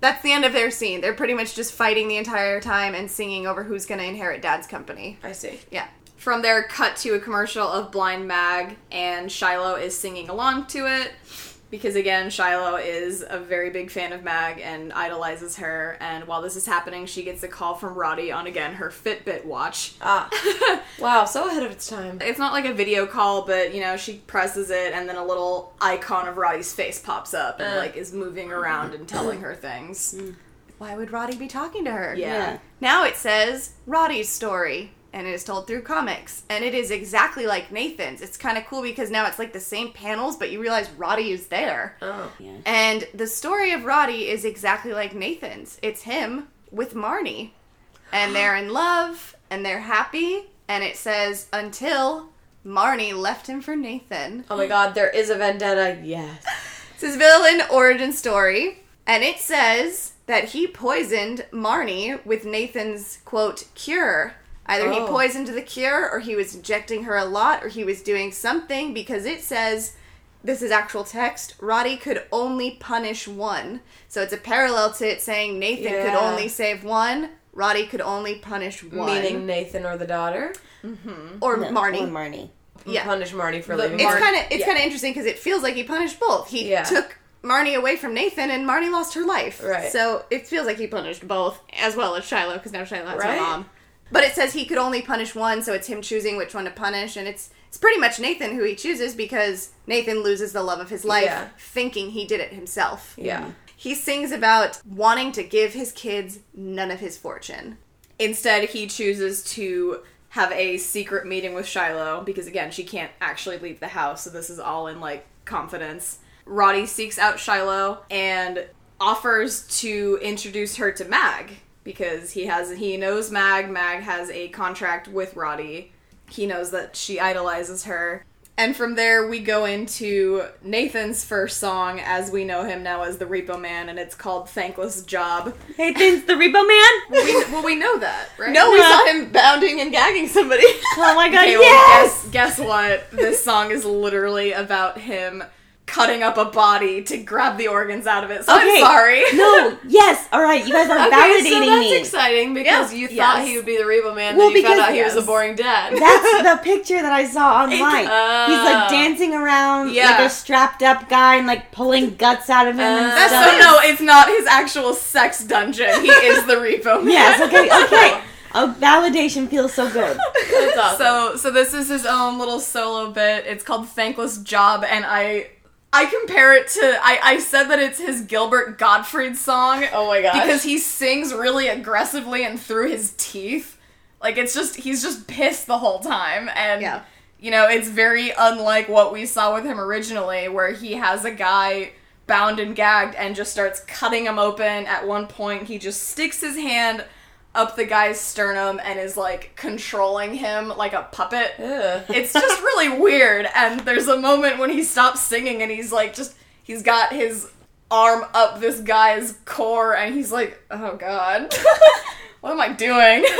That's the end of their scene. They're pretty much just fighting the entire time and singing over who's going to inherit dad's company. I see. Yeah. From there, cut to a commercial of Blind Mag, and Shilo is singing along to it. Because again, Shilo is a very big fan of Mag and idolizes her. And while this is happening, she gets a call from Rotti on again her Fitbit watch. Ah. wow, so ahead of its time. It's not like a video call, but you know, she presses it and then a little icon of Rotti's face pops up and Uh. like is moving around and telling her things. Why would Rotti be talking to her? Yeah. Yeah. Now it says Rotti's story, and it is told through comics, and it is exactly like Nathan's. It's kind of cool because now it's like the same panels, but you realize Rotti is there. Oh. Yeah. And the story of Rotti is exactly like Nathan's. It's him with Marni. And they're in love and they're happy. And it says, until Marni left him for Nathan. Oh my god, there is a vendetta. Yes. It's his villain origin story. And it says that he poisoned Marni with Nathan's, quote, cure. Either he Oh. poisoned the cure, or he was injecting her a lot, or he was doing something because it says this is actual text. Rotti could only punish one. So it's a parallel to it saying Nathan could only save one. Rotti could only punish one. Meaning Nathan or the daughter? Mm-hmm. or No, Marni. Or Marni. Yeah. Punish Marty for The- leaving. It's kind of it's yeah. kind of interesting because it feels like he punished both. He Yeah. took Marni away from Nathan, and Marni lost her life. Right. So it feels like he punished both, as well as Shilo, because now Shilo has Right. her mom. But it says he could only punish one, so it's him choosing which one to punish, and it's it's pretty much Nathan who he chooses because Nathan loses the love of his life, Yeah. thinking he did it himself. yeah. Mm-hmm. He sings about wanting to give his kids none of his fortune. Instead, he chooses to have a secret meeting with Shilo because, again, she can't actually leave the house, so this is all in like confidence. Rotti seeks out Shilo and offers to introduce her to Mag because he has he knows Mag. Mag has a contract with Rotti. He knows that she idolizes her. And from there, we go into Nathan's first song, as we know him now as the Repo Man, and it's called Thankless Job. Nathan's the Repo Man? We, well, we know that, right? No, we Yeah. saw him bounding and gagging somebody. Oh my god, Okay, well, yes! guess, guess what? This song is literally about him cutting up a body to grab the organs out of it. So Okay. I'm sorry. No, yes, alright, you guys are Okay, validating so that's me. exciting because Yeah. you thought Yes. he would be the Repo Man, Well, then you found because- out he was a boring dad. That's the picture that I saw online. He's like dancing around Yeah. like a strapped up guy and like pulling guts out of him and Uh, That's stuff. so no, it's not his actual sex dungeon. He is the repo man. Yes, okay, okay. Oh, validation feels so good. That's awesome. So so this is his own little solo bit. It's called Thankless Job, and I I compare it to I, I said that it's his Gilbert Gottfried song. Oh my gosh. Because he sings really aggressively and through his teeth. Like it's just he's just pissed the whole time. And Yeah. you know, it's very unlike what we saw with him originally, where he has a guy bound and gagged and just starts cutting him open. At one point he just sticks his hand up the guy's sternum and is like controlling him like a puppet. Ugh. It's just really weird. And there's a moment when he stops singing and he's like, just, he's got his arm up this guy's core and he's like, oh god, what am I doing?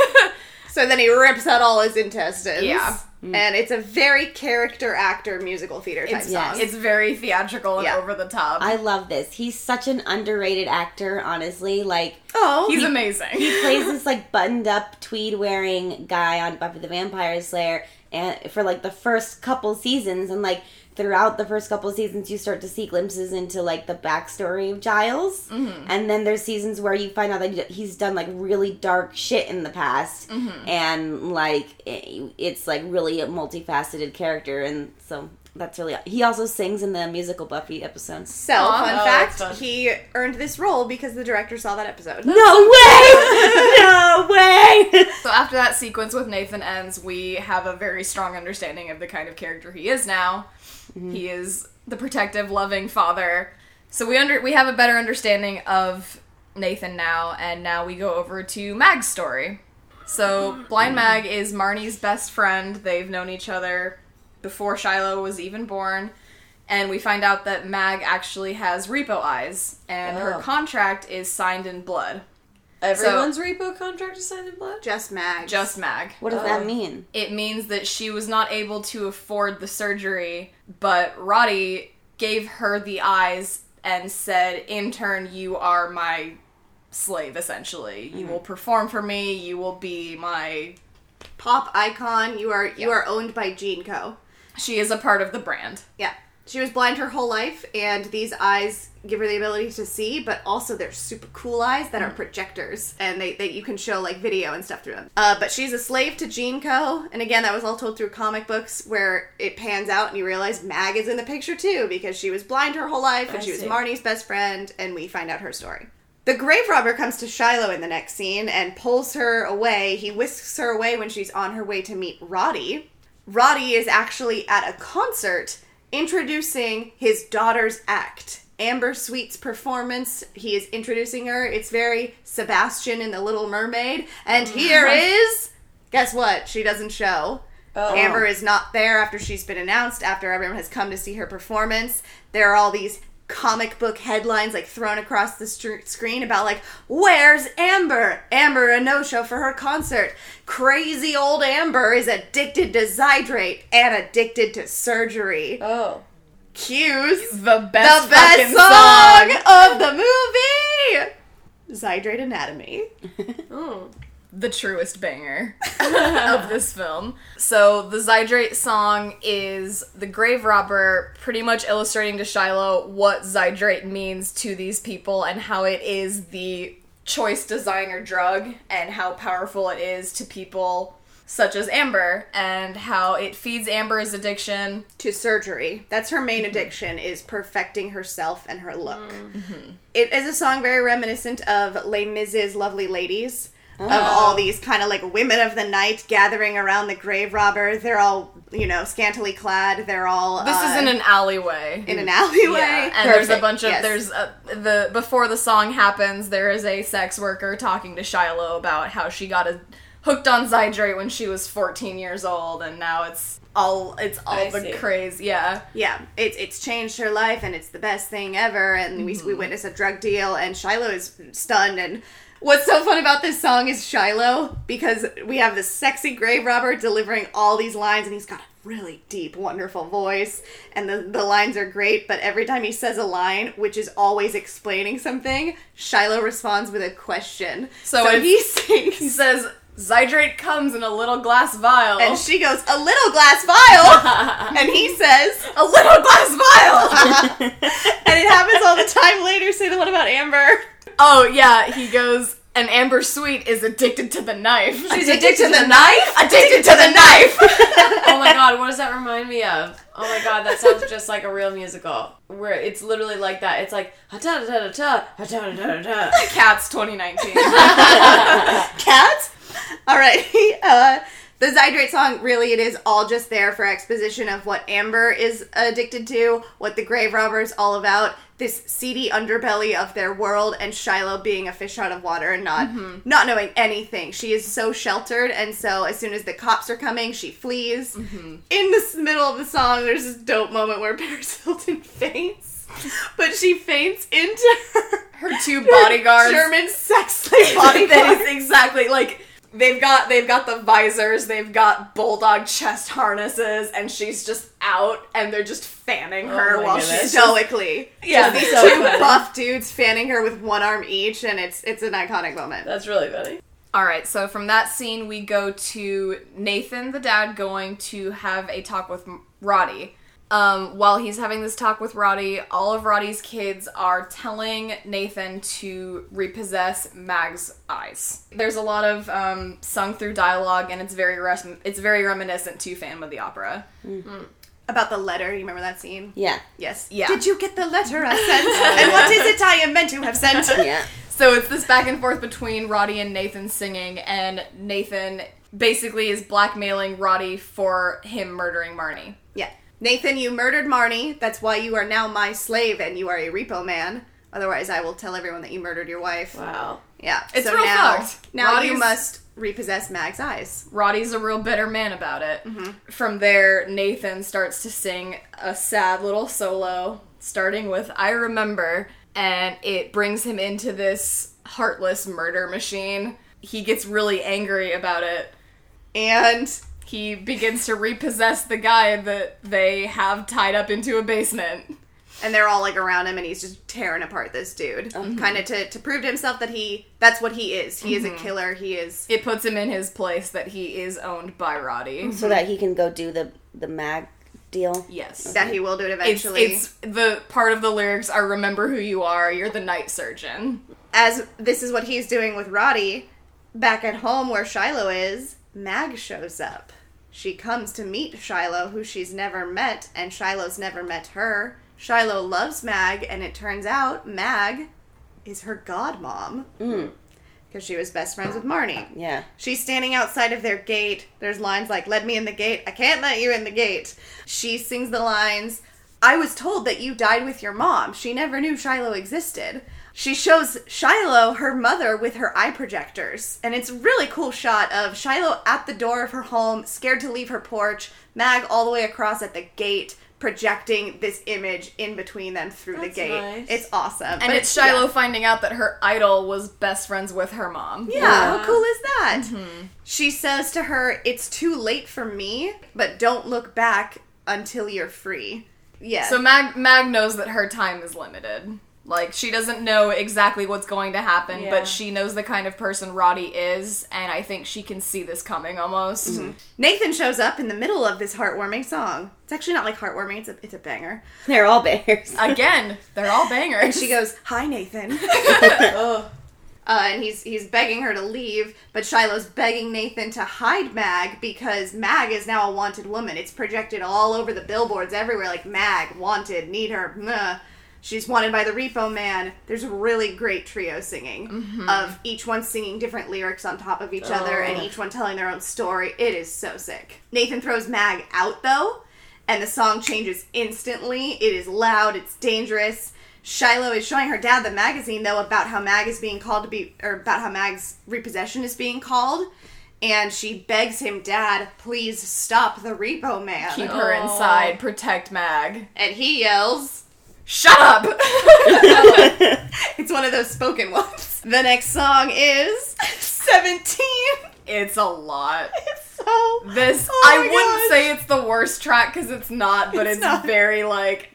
So then he rips out all his intestines. Yeah. Mm. And it's a very character actor musical theater type it's, song. it's very theatrical and Yeah. over the top. I love this. He's such an underrated actor, honestly. Like, oh, he's amazing. he plays this like buttoned up tweed wearing guy on Buffy the Vampire Slayer and for like the first couple seasons and like throughout the first couple seasons you start to see glimpses into like the backstory of Giles mm-hmm. and then there's seasons where you find out that he's done like really dark shit in the past mm-hmm. and like it's like really a multifaceted character and so that's really he also sings in the musical Buffy episodes. So, Aw. fun Oh, fact, that's fun. he earned this role because the director saw that episode. No way! no way! So after that sequence with Nathan ends, we have a very strong understanding of the kind of character he is now. Mm-hmm. He is the protective, loving father. So we under we have a better understanding of Nathan now, and now we go over to Mag's story. So mm-hmm. Blind Mag is Marni's best friend. They've known each other before Shilo was even born. And we find out that Mag actually has repo eyes, and her Oh. contract is signed in blood. Everyone's repo contract is signed in blood? Just Mag. Just Mag. What does Oh. that um, mean? it means that she was not able to afford the surgery, but Rotti gave her the eyes and said, In turn, you are my slave essentially. You hmm. will perform for me. You will be my pop icon. You are you Yeah. are owned by GeneCo. she is a part of the brand." Yeah. She was blind her whole life, and these eyes give her the ability to see, but also they're super cool eyes that are projectors, and they, they you can show like video and stuff through them. Uh, but she's a slave to GeneCo. And again, that was all told through comic books, where it pans out and you realize Mag is in the picture too, because she was blind her whole life, and I she was. Marni's best friend, and we find out her story. The grave robber comes to Shilo in the next scene and pulls her away. He whisks her away when she's on her way to meet Rotti. Rotti is actually at a concert introducing his daughter's act. Amber Sweet's performance, he is introducing her. It's very Sebastian in The Little Mermaid. And here is, guess what? She doesn't show. Oh. Amber is not there after she's been announced, after everyone has come to see her performance. There are all these comic book headlines like thrown across the screen about like where's amber amber a no-show for her concert crazy old amber is addicted to zydrate and addicted to surgery Oh. cues The best, the best song, song. of the movie zydrate anatomy Oh. The truest banger of this film. So the Zydrate song is the grave robber pretty much illustrating to Shilo what Zydrate means to these people and how it is the choice designer drug and how powerful it is to people such as Amber and how it feeds Amber's addiction. to surgery. That's her main mm-hmm. addiction is perfecting herself and her look. Mm-hmm. It is a song very reminiscent of Les Mis' Lovely Ladies. Of all these kind of like women of the night gathering around the grave robber. They're all, you know, scantily clad. They're all This uh, is in an alleyway. in an alleyway. Yeah, and there's a bunch of yes. there's a, the before the song happens, there is a sex worker talking to Shilo about how she got a, hooked on Zydrate when she was 14 years old, and now it's all it's all I the see. craze. Yeah, yeah, it's it's changed her life and it's the best thing ever. And we we witness a drug deal and Shilo is stunned. And what's so fun about this song is Shilo because we have this sexy grave robber delivering all these lines and he's got a really deep, wonderful voice and the the lines are great. But every time he says a line, which is always explaining something, Shilo responds with a question. So So, he sings. he says Zydrate comes in a little glass vial. and she goes, a little glass vial. and he says, a little glass vial. and it happens all the time later. Say the one about Amber. Oh yeah, he goes and Amber Sweet is addicted to the knife. She's addicted to the knife? Addicted to the knife. oh my god, what does that remind me of? Oh my god, that sounds just like a real musical. Where it's literally like that. It's like ha ta ta ta ta ha ta ta ta ta. Cats 2019. Cats? Alright. Uh, the Zydrate song, really, it is all just there for exposition of what Amber is addicted to, what the Grave Robber is all about, this seedy underbelly of their world, and Shilo being a fish out of water and not mm-hmm. not knowing anything. She is so sheltered, and so as soon as the cops are coming, she flees. Mm-hmm. In the middle of the song, there's this dope moment where Paris Hilton faints, but she faints into her Her two bodyguards. German sex slave bodyguard. that is exactly like they've got they've got the visors, they've got bulldog chest harnesses, and she's just out, and they're just fanning oh her my while goodness. she's stoically. Yeah, these so two funny. buff dudes fanning her with one arm each, and it's it's an iconic moment. That's really funny. All right, so from that scene, we go to Nathan, the dad, going to have a talk with Rotti. Um, while he's having this talk with Rotti, all of Rotti's kids are telling Nathan to repossess Mag's eyes. There's a lot of um, sung through dialogue, and it's very res- it's very reminiscent to Phantom of the Opera. About the letter, you remember that scene? Yeah. Yes. Yeah. Did you get the letter I sent? and what is it I am meant to have sent? Yeah. So it's this back and forth between Rotti and Nathan singing, and Nathan basically is blackmailing Rotti for him murdering Marni. Nathan, you murdered Marni. That's why you are now my slave, and you are a repo man. Otherwise, I will tell everyone that you murdered your wife. Wow. Yeah. It's so real now, fucked. now you must repossess Mag's eyes. Rotti's a real bitter man about it. Mm-hmm. From there, Nathan starts to sing a sad little solo, starting with I Remember, and it brings him into this heartless murder machine. He gets really angry about it. And He begins to repossess the guy that they have tied up into a basement. and they're all like around him and he's just tearing apart this dude mm-hmm. kind of to, to prove to himself that he that's what he is he is a mm-hmm. killer he is It puts him in his place that he is owned by Rotti. So mm-hmm. that he can go do the the mag deal. Yes. that he will do it It's, eventually it's the part of the lyrics are remember who you are, you're the night surgeon. as this is what he's doing with rotti back at home where shilo is mag shows up she comes to meet shilo who she's never met and shilo's never met her shilo loves mag and it turns out mag is her godmom Mm. because she was best friends with marni Yeah. She's standing outside of their gate. There's lines like, Let me in the gate. I can't let you in the gate. She sings the lines, I was told that you died with your mom. She never knew Shilo existed. She shows Shilo her mother with her eye projectors. And it's a really cool shot of Shilo at the door of her home, scared to leave her porch, Mag all the way across at the gate, projecting this image in between them through That's the gate. nice. It's awesome. And But it's Shilo yeah. finding out that her idol was best friends with her mom. Yeah, Yeah. how cool is that? Mm-hmm. She says to her, It's too late for me, but don't look back until you're free. Yeah. So Mag Mag knows that her time is limited. Like she doesn't know exactly what's going to happen, Yeah. but she knows the kind of person Rotti is, and I think she can see this coming almost. Nathan shows up in the middle of this heartwarming song. It's actually not like heartwarming, it's a, it's a banger. They're all bangers. Again, they're all bangers. And she goes, Hi, Nathan. Oh. Uh, and he's he's begging her to leave, but Shilo's begging Nathan to hide Mag because Mag is now a wanted woman. It's projected all over the billboards everywhere, like Mag wanted, need her. Meh. She's wanted by the Repo Man. There's a really great trio singing mm-hmm. of each one singing different lyrics on top of each other, and oh. each one telling their own story. It is so sick. Nathan throws Mag out though, and the song changes instantly. It is loud. It's dangerous. Shilo is showing her dad the magazine though about how Mag is being called to be or about how Mag's repossession is being called. And she begs him, Dad, please stop the repo man. Keep her inside, protect Mag. And he yells, Shut up! It's one of those spoken ones. The next song is 17. it's a lot. It's so This Oh I wouldn't gosh. say it's the worst track because it's not, but It's it's, not. very like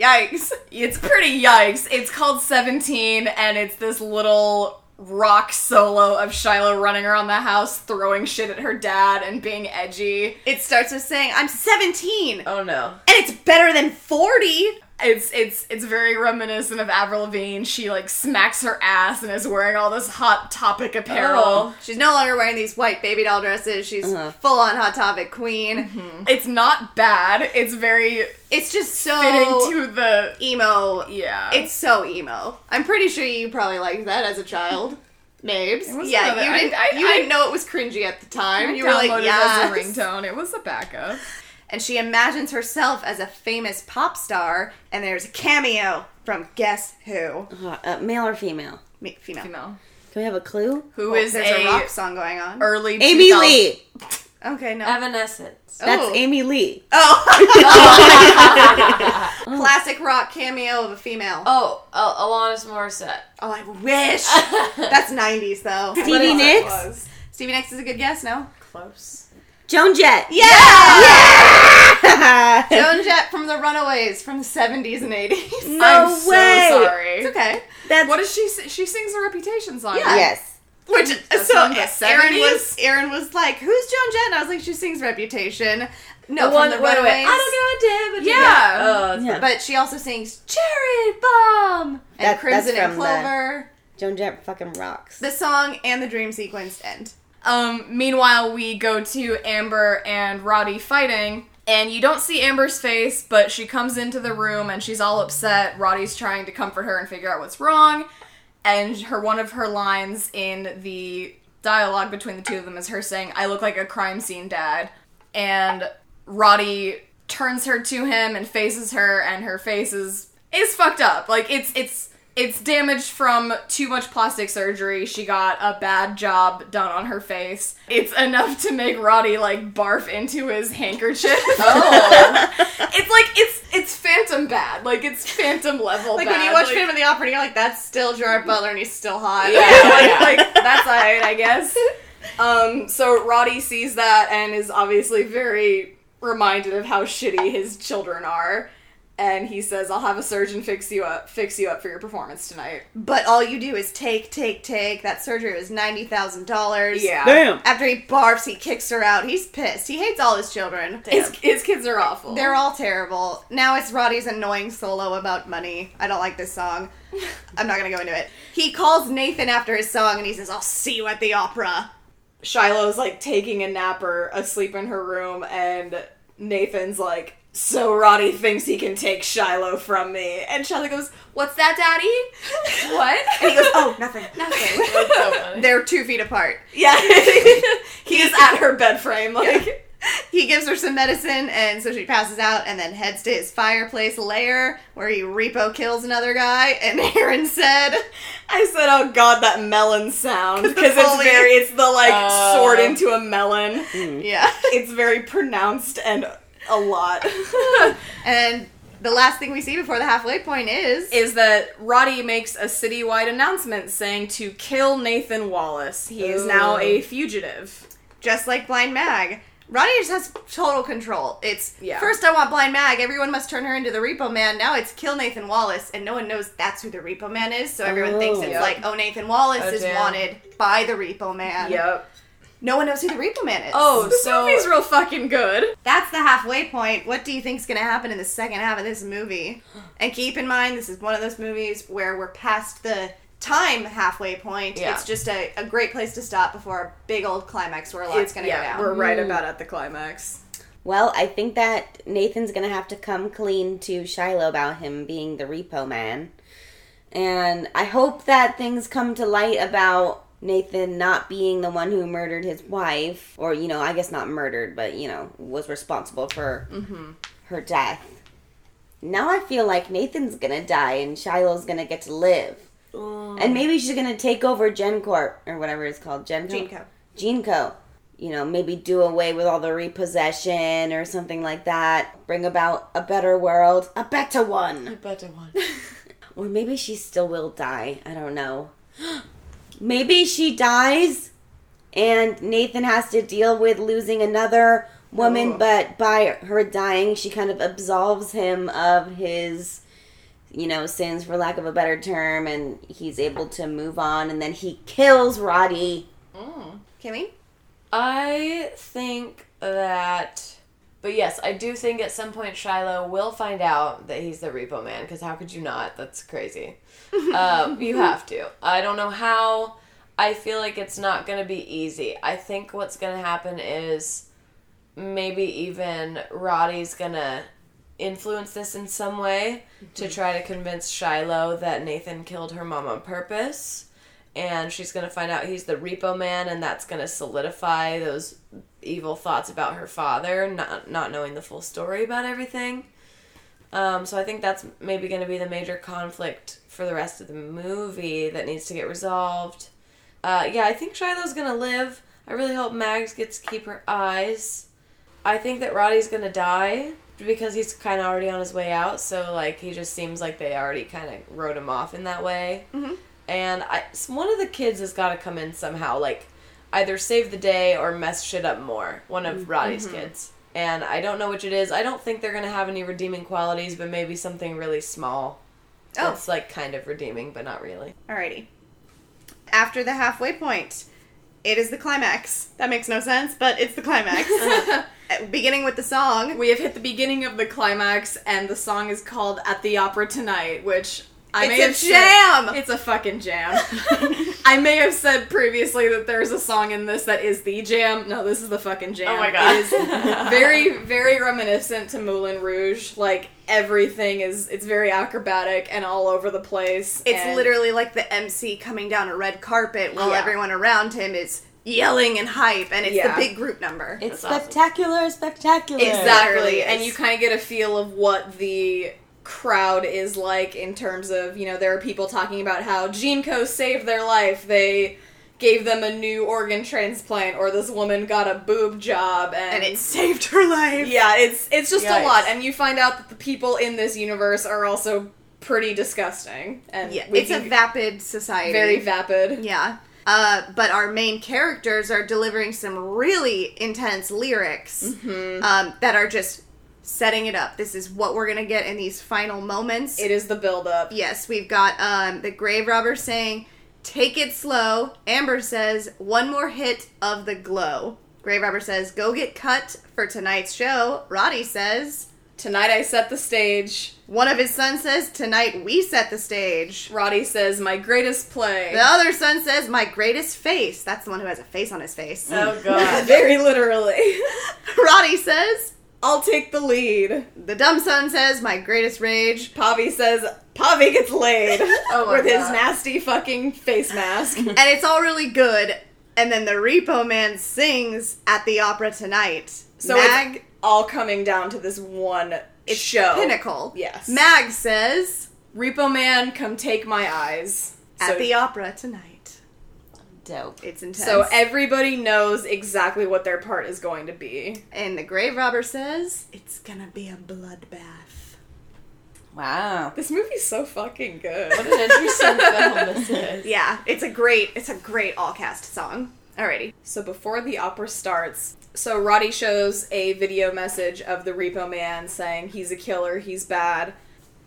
yikes. it's pretty yikes. It's called 17 and it's this little rock solo of Shilo running around the house throwing shit at her dad and being edgy. It starts with saying, I'm 17. Oh no. And it's better than 40. It's it's it's very reminiscent of Avril Lavigne. She like smacks her ass and is wearing all this hot topic apparel. Oh. She's no longer wearing these white baby doll dresses. She's Uh-huh. full on Hot Topic queen. It's not bad. It's very It's just so fitting to the emo. yeah. It's so emo. I'm pretty sure you probably liked that as a child. Mabes. Yeah, you I- didn't. I- you didn't know it was cringy at the time. I you were like, yeah. as a ringtone. It was a backup. And she imagines herself as a famous pop star, and there's a cameo from Guess Who? Uh, uh, male or female? Me- female. Female. Can we have a clue? Who Well, is there's a, a, rock song going on. early Amy 2000 Lee. Okay, no. Evanescence. That's Oh. Amy Lee. Oh. Classic rock cameo of a female. Oh, Oh, Alanis Morissette. Oh, I wish. That's 90s though. Stevie Nicks. Stevie Nicks is a good guess, no? Close. Joan Jett. Yeah! Yeah. Joan Jett from the Runaways from the 70s and 80s. No I'm so way. sorry. It's okay. That's What does she say? She sings a Reputation song. Yeah. yes. Which That's so from the Aaron was Aaron was like, "Who's Joan Jett?" And I was like, "She sings Reputation." No, the from one the wait, wait, Runaways. wait. I don't give a damn. but Yeah. Oh, Yeah. But she also sings Cherry Bomb and That- Crimson and from the- Clover. Joan Jett fucking rocks. The song and the dream sequence end. Um, meanwhile, we go to Amber and Rotti fighting, and you don't see Amber's face, but she comes into the room and she's all upset. Rotti's trying to comfort her and figure out what's wrong, and her one of her lines in the dialogue between the two of them is her saying, "I look like a crime scene dad," and Rotti turns her to him and faces her, and her face is is fucked up. Like it's it's it's damaged from too much plastic surgery. She got a bad job done on her face. It's enough to make Rotti like barf into his handkerchief. Oh. it's like it's it's phantom bad. Like it's phantom level Like bad. when you watch like, Phantom of the Opera, and you're like, "That's still Gerard Butler, and he's still hot." yeah, like, like that's alright, I guess. Um, so Rotti sees that and is obviously very reminded of how shitty his children are, and he says, "I'll have a surgeon fix you up, fix you up for your performance tonight." But all you do is take, take, take. That surgery was ninety thousand dollars. Yeah, Damn. After he barfs, he kicks her out. He's pissed. He hates all his children. his, his kids are awful. They're all terrible. Now it's Rotti's annoying solo about money. I don't like this song. I'm not gonna go into it. He calls Nathan after his song and he says, I'll see you at the opera. Shilo's like taking a nap or asleep in her room, and Nathan's like, "So Rotti thinks he can take Shilo from me," and Shilo goes, "What's that, Daddy? what?" And he goes, Oh, nothing. Nothing. So. They're two feet apart. yeah, he's at her bed frame, like. He gives her some medicine and so she passes out and then heads to his fireplace lair where he repo kills another guy. And Aaron said, I said, "Oh God, that melon sound," 'Cause because it's very, it's the like Oh. sword into a melon. Yeah. It's very pronounced and a lot. and the last thing we see before the halfway point is. is that Rotti makes a citywide announcement saying to kill Nathan Wallace. He is now a fugitive. just like Blind Mag. Rotti just has total control. It's Yeah. first I want Blind Mag, everyone must turn her into the Repo Man. Now it's kill Nathan Wallace, and no one knows that's who the Repo Man is. So everyone thinks it's Yep. like, oh, Nathan Wallace Oh, is damn. wanted by the Repo Man. Yep. No one knows who the Repo Man is. Oh, This so movie's real fucking good. that's the halfway point. What do you think's gonna happen in the second half of this movie? And keep in mind, this is one of those movies where we're past the time halfway point. Yeah. It's just a, a great place to stop before a big old climax where a lot's It's gonna yeah, go down. we're right mm. about at the climax. Well, I think that Nathan's gonna have to come clean to Shilo about him being the repo man. And I hope that things come to light about Nathan not being the one who murdered his wife. Or, you know, I guess not murdered, but, you know, was responsible for mm-hmm. her death. Now I feel like Nathan's gonna die and Shilo's gonna get to live. And maybe she's gonna take over GenCorp, or whatever it's called. GenCorp? Gene GeneCo. You know, maybe do away with all the repossession or something like that. Bring about a better world. A better one. A better one. Or maybe she still will die. I don't know. maybe she dies and Nathan has to deal with losing another woman, Ooh. but by her dying, she kind of absolves him of his, you know, sins, for lack of a better term, and he's able to move on, and then he kills Rotti. Mm. Kimmy? I think that But yes, I do think at some point Shilo will find out that he's the Repo Man, because how could you not? That's crazy. Uh, you have to. I don't know how. I feel like it's not going to be easy. I think what's going to happen is maybe even Rotti's going to influence this in some way to try to convince Shilo that Nathan killed her mom on purpose. And she's going to find out he's the repo man, and that's going to solidify those evil thoughts about her father, not, not knowing the full story about everything. Um, so I think that's maybe going to be the major conflict for the rest of the movie that needs to get resolved. Uh, yeah, I think Shilo's to live. I really hope Mags gets to keep her eyes. I think that Rotti's to die because he's kind of already on his way out. So like he just seems like they already kind of wrote him off in that way. Mhm. And I, one of the kids has got to come in somehow, like either save the day or mess shit up more. One of Rotti's kids. And I don't know which it is. I don't think they're gonna have any redeeming qualities, but maybe something really small. Oh. That's like kind of redeeming, but not really. Alrighty. After the halfway point, it is the climax. That makes no sense, but it's the climax. Uh, Beginning with the song. We have hit the beginning of the climax, and the song is called "At the Opera Tonight," which I It's may a have said- jam! it's a fucking jam. I may have said previously that there's a song in this that is the jam. No, this is the fucking jam. Oh my God. It is very, very reminiscent to Moulin Rouge. Like everything is, it's very acrobatic and all over the place. It's and- literally like the MC coming down a red carpet while Yeah. everyone around him is yelling and hype, and it's Yeah. the big group number. It's That's awesome. spectacular, spectacular. Exactly, Literally and is. you kind of get a feel of what the crowd is like in terms of you know there are people talking about how GeneCo saved their life. They gave them a new organ transplant, or this woman got a boob job, and, and it saved her life. yeah, it's it's just a lot, and you find out that the people in this universe are also pretty disgusting, and Yeah, it's a vapid society. very vapid. Yeah. Uh, but our main characters are delivering some really intense lyrics Mm-hmm. um, that are just setting it up. This is what we're gonna get in these final moments. It is the build up. yes, we've got um, the grave robber saying, "Take it slow." Amber says, "One more hit of the glow." Grave robber says, "Go get cut for tonight's show." Rotti says, Tonight I set the stage. one of his sons says, "Tonight we set the stage." Rotti says, "My greatest play." The other son says, "My greatest face." That's the one who has a face on his face. Oh god. Very literally. Rotti says, I'll take the lead. the dumb son says, my greatest rage. Pavi says Pavi gets laid Oh with his nasty fucking face mask. And it's all really good. And then the Repo Man sings at the opera tonight. So Mag, it's all coming down to this one it's show. pinnacle. Yes. Mag says, Repo Man, come take my eyes. at So- the opera tonight. Dope. It's intense. so everybody knows exactly what their part is going to be. and the grave robber says, it's gonna be a bloodbath. Wow. This movie's so fucking good. What an interesting film this is. Yeah, it's a great, it's a great all cast song. Alrighty. So before the opera starts, so Rotti shows a video message of the Repo Man saying he's a killer, he's bad.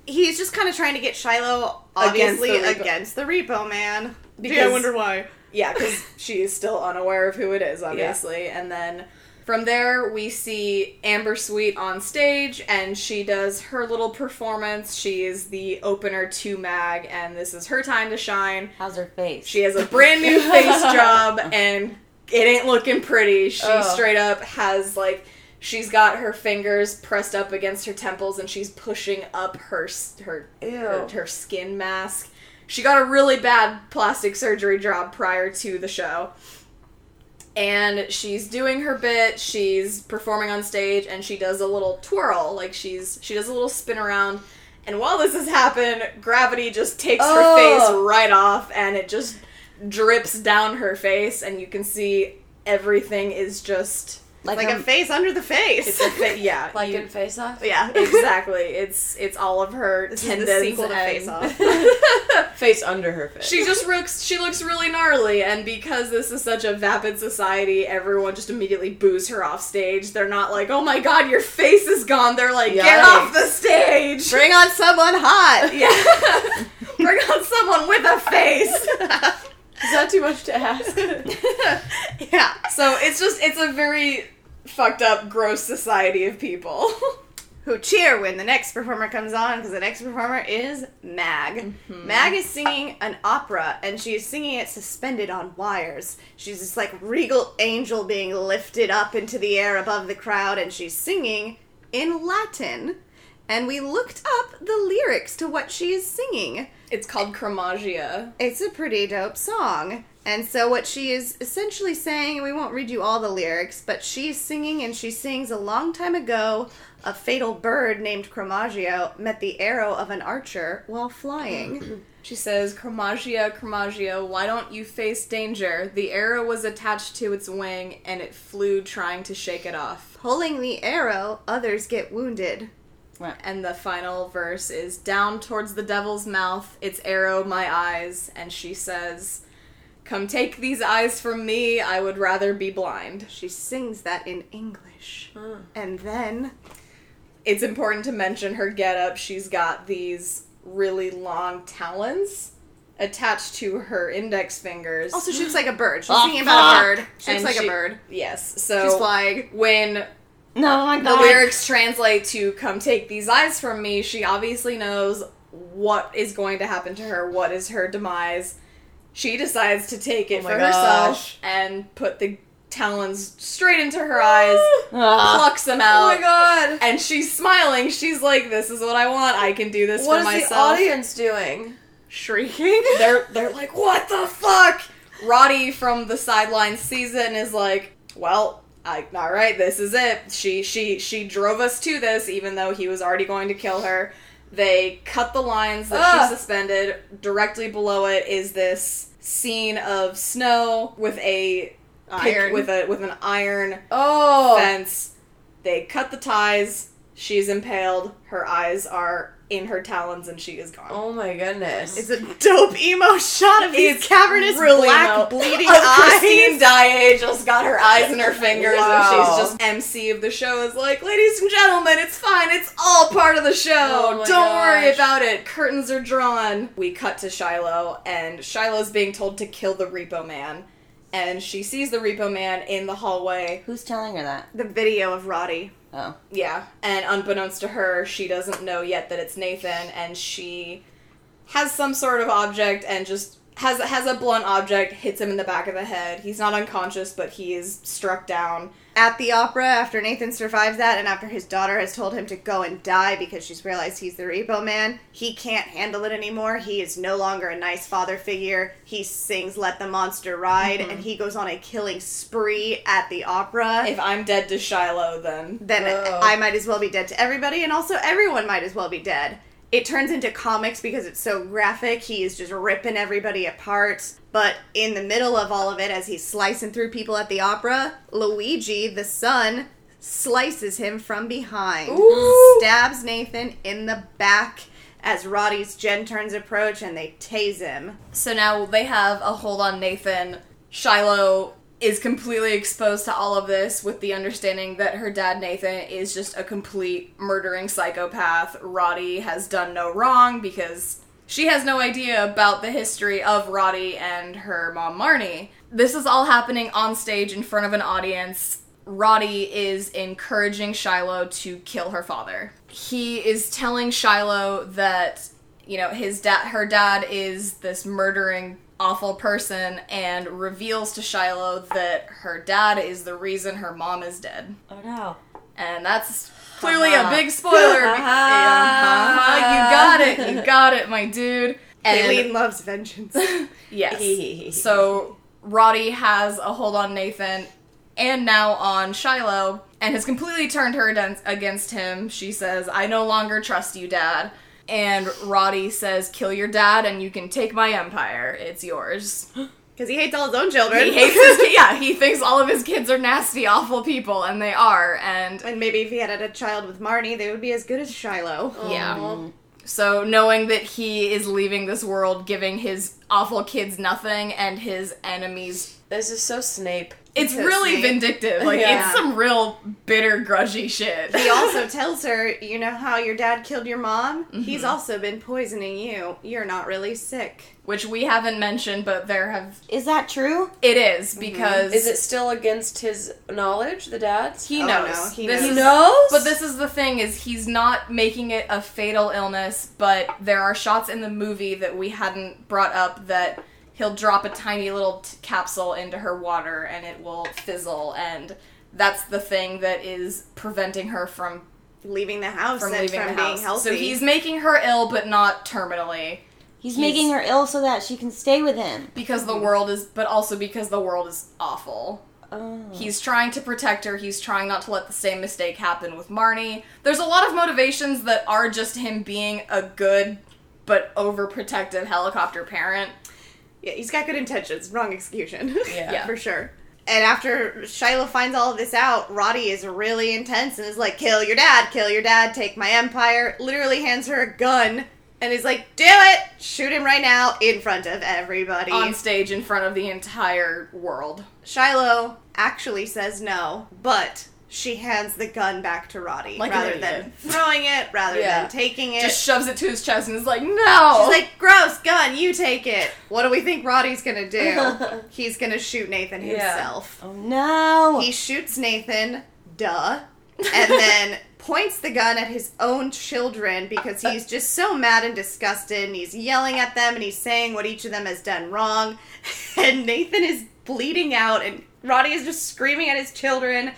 He's just kind of trying to get Shilo, Against obviously, the Repo- against the Repo Man. Because- Gee, I wonder why. Yeah, because she is still unaware of who it is, obviously. And then from there, we see Amber Sweet on stage, and she does her little performance. She is the opener to Mag, and this is her time to shine. How's her face? She has a brand new face job, and it ain't looking pretty. She Oh. straight up has, like, she's got her fingers pressed up against her temples, and she's pushing up her, her, her, her skin mask. She got a really bad plastic surgery job prior to the show. And she's doing her bit, she's performing on stage, and she does a little twirl, like she's she does a little spin around. And while this has happened, gravity just takes her Oh. face right off and it just drips down her face and you can see everything is just like, Like a a, face under the face. it's a fa- yeah, Like you- in Face Off? yeah. exactly. It's it's all of her This is the tendons sequel to and Face Off. Face under her face. She just looks she looks really gnarly and because this is such a vapid society, everyone just immediately boos her off stage. They're not like, "Oh my god, your face is gone." They're like, "Get off the stage." Bring on someone hot. yeah. Bring on someone with a face. Is that too much to ask? yeah. So it's just it's a very fucked up, gross society of people. who cheer when the next performer comes on because the next performer is Mag. Mm-hmm. Mag is singing an opera and she is singing it suspended on wires. She's this like regal angel being lifted up into the air above the crowd and she's singing in Latin. And we looked up the lyrics to what she is singing. it's called Chromaggia. It's a pretty dope song. And so what she is essentially saying, we won't read you all the lyrics, but she's singing and she sings a long time ago, a fatal bird named Chromaggio met the arrow of an archer while flying. She says, Chromaggia, Chromaggia, why don't you face danger? The arrow was attached to its wing and it flew trying to shake it off. Pulling the arrow, others get wounded. And the final verse is down towards the devil's mouth, its arrow, my eyes. And she says, Come take these eyes from me, I would rather be blind. She sings that in English. Hmm. And then It's important to mention her getup. She's got these really long talons attached to her index fingers. also she looks like a bird. She's Oh, singing about a bird. She looks And like she- a bird. Yes. So She's flying. when No, my God. the lyrics translate to come take these eyes from me she obviously knows what is going to happen to her what is her demise she decides to take it Oh for gosh. herself and put the talons straight into her eyes Ah. plucks them Oh out my god. and she's smiling she's like this is what i want i can do this What for is the audience doing? Shrieking. they're they're like what the fuck rotti from the sideline sees it and is like well I, all right this is it she she she drove us to this even though he was already going to kill her they cut the lines that Ugh. she suspended directly below it is this scene of snow with a Iron. with a with an iron Oh. fence they cut the ties she's impaled her eyes are in her talons and she is gone Oh my goodness. It's a dope emo shot of these It's cavernous really black emo. bleeding oh, Of eyes. Christine Daae just got her eyes in her fingers Wow. and she's just MC of the show is like, ladies and gentlemen, it's fine. It's all part of the show. Oh my Don't worry about it. Curtains are drawn. We cut to Shilo and Shilo's being told to kill the Repo Man. And she sees the Repo Man in the hallway. Who's telling her that? the video of Rotti. Oh. Yeah. And unbeknownst to her, she doesn't know yet that it's Nathan and she has some sort of object and just has has a blunt object hits him in the back of the head. He's not unconscious, but he is struck down. At the opera, after Nathan survives that, and after his daughter has told him to go and die because she's realized he's the repo man, he can't handle it anymore. He is no longer a nice father figure. He sings Let the Monster Ride, mm-hmm. and he goes on a killing spree at the opera. If I'm dead to Shilo, then then. I might as well be dead to everybody, and also everyone might as well be dead. It turns into comics because it's so graphic. He is just ripping everybody apart. But in the middle of all of it, as he's slicing through people at the opera, Luigi, the son, slices him from behind, Ooh. stabs Nathan in the back as Rotti's Gen turns approach, and they tase him. So now they have a hold on Nathan. Shilo is completely exposed to all of this with the understanding that her dad Nathan is just a complete murdering psychopath. Rotti has done no wrong because she has no idea about the history of Rotti and her mom Marni. This is all happening on stage in front of an audience. Rotti is encouraging Shilo to kill her father. He is telling Shilo that you know his dad her dad is this murdering awful person and reveals to Shilo that her dad is the reason her mom is dead. Oh no. And that's clearly a Uh-huh. big spoiler. Uh-huh. Uh-huh. You got it. You got it, my dude. And Aileen loves vengeance. Yes. so Rotti has a hold on Nathan and now on Shilo and has completely turned her against him. She says, I no longer trust you, Dad. And Rotti says, Kill your dad and you can take my empire. It's yours. Because he hates all his own children. He hates his ki- Yeah, he thinks all of his kids are nasty, awful people, and they are. And And maybe if he had had a child with Marni, they would be as good as Shilo. Yeah. So knowing that he is leaving this world, giving his awful kids nothing and his enemies This is so Snape. It's So really sweet. vindictive. Like Yeah. it's some real bitter, grudgy shit. He also tells her, you know how your dad killed your mom? Mm-hmm. He's also been poisoning you. You're not really sick. Which we haven't mentioned, but there have. Is that true? It is because Is it still against his knowledge, the dad's? he Oh, knows. no, he This knows. is- knows? But this is the thing: is he's not making it a fatal illness, but there are shots in the movie that we hadn't brought up that he'll drop a tiny little t- capsule into her water and it will fizzle, and that's the thing that is preventing her from Leaving the house from and leaving from the being house. healthy. So he's making her ill, but not terminally, He's, He's- making her ill so that she can stay with him. because the world is, but also because the world is awful. Oh. He's trying to protect her. He's trying not to let the same mistake happen with Marni. There's a lot of motivations that are just him being a good but overprotective helicopter parent. Yeah, he's got good intentions. Wrong execution. Yeah. for sure. And after Shilo finds all of this out, Rotti is really intense and is like, "Kill your dad, kill your dad, take my empire." Literally hands her a gun and is like, "Do it, shoot him right now in front of everybody." on stage in front of the entire world. Shilo actually says no, but she hands the gun back to Rotti Like rather than throwing it, rather Yeah. than taking it. Just shoves it to his chest and is like, no! She's like, gross, gun, you take it. What do we think Rotti's gonna do? He's gonna shoot Nathan Yeah. himself. Oh no! He shoots Nathan, duh, and then points the gun at his own children because he's just so mad and disgusted and he's yelling at them and he's saying what each of them has done wrong. And Nathan is bleeding out and Rotti is just screaming at his children.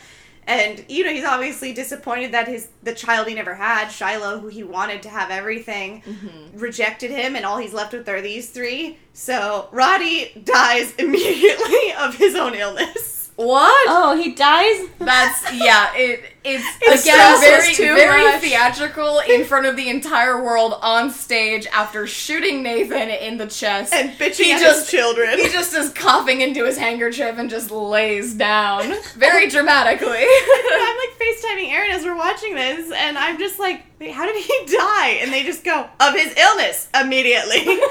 And you know he's obviously disappointed that his the child he never had, Shilo, who he wanted to have everything, mm-hmm. rejected him, and all he's left with are these three. So Rotti dies immediately of his own illness. What? oh, he dies. That's yeah. It it's, It's again very very much. theatrical in front of the entire world on stage after shooting Nathan in the chest. and bitching He at just- his children. he just is coughing into his handkerchief and just lays down very dramatically. I'm like FaceTiming Aaron as we're watching this, and I'm just like, Wait, how did he die? And they just go, of his illness immediately.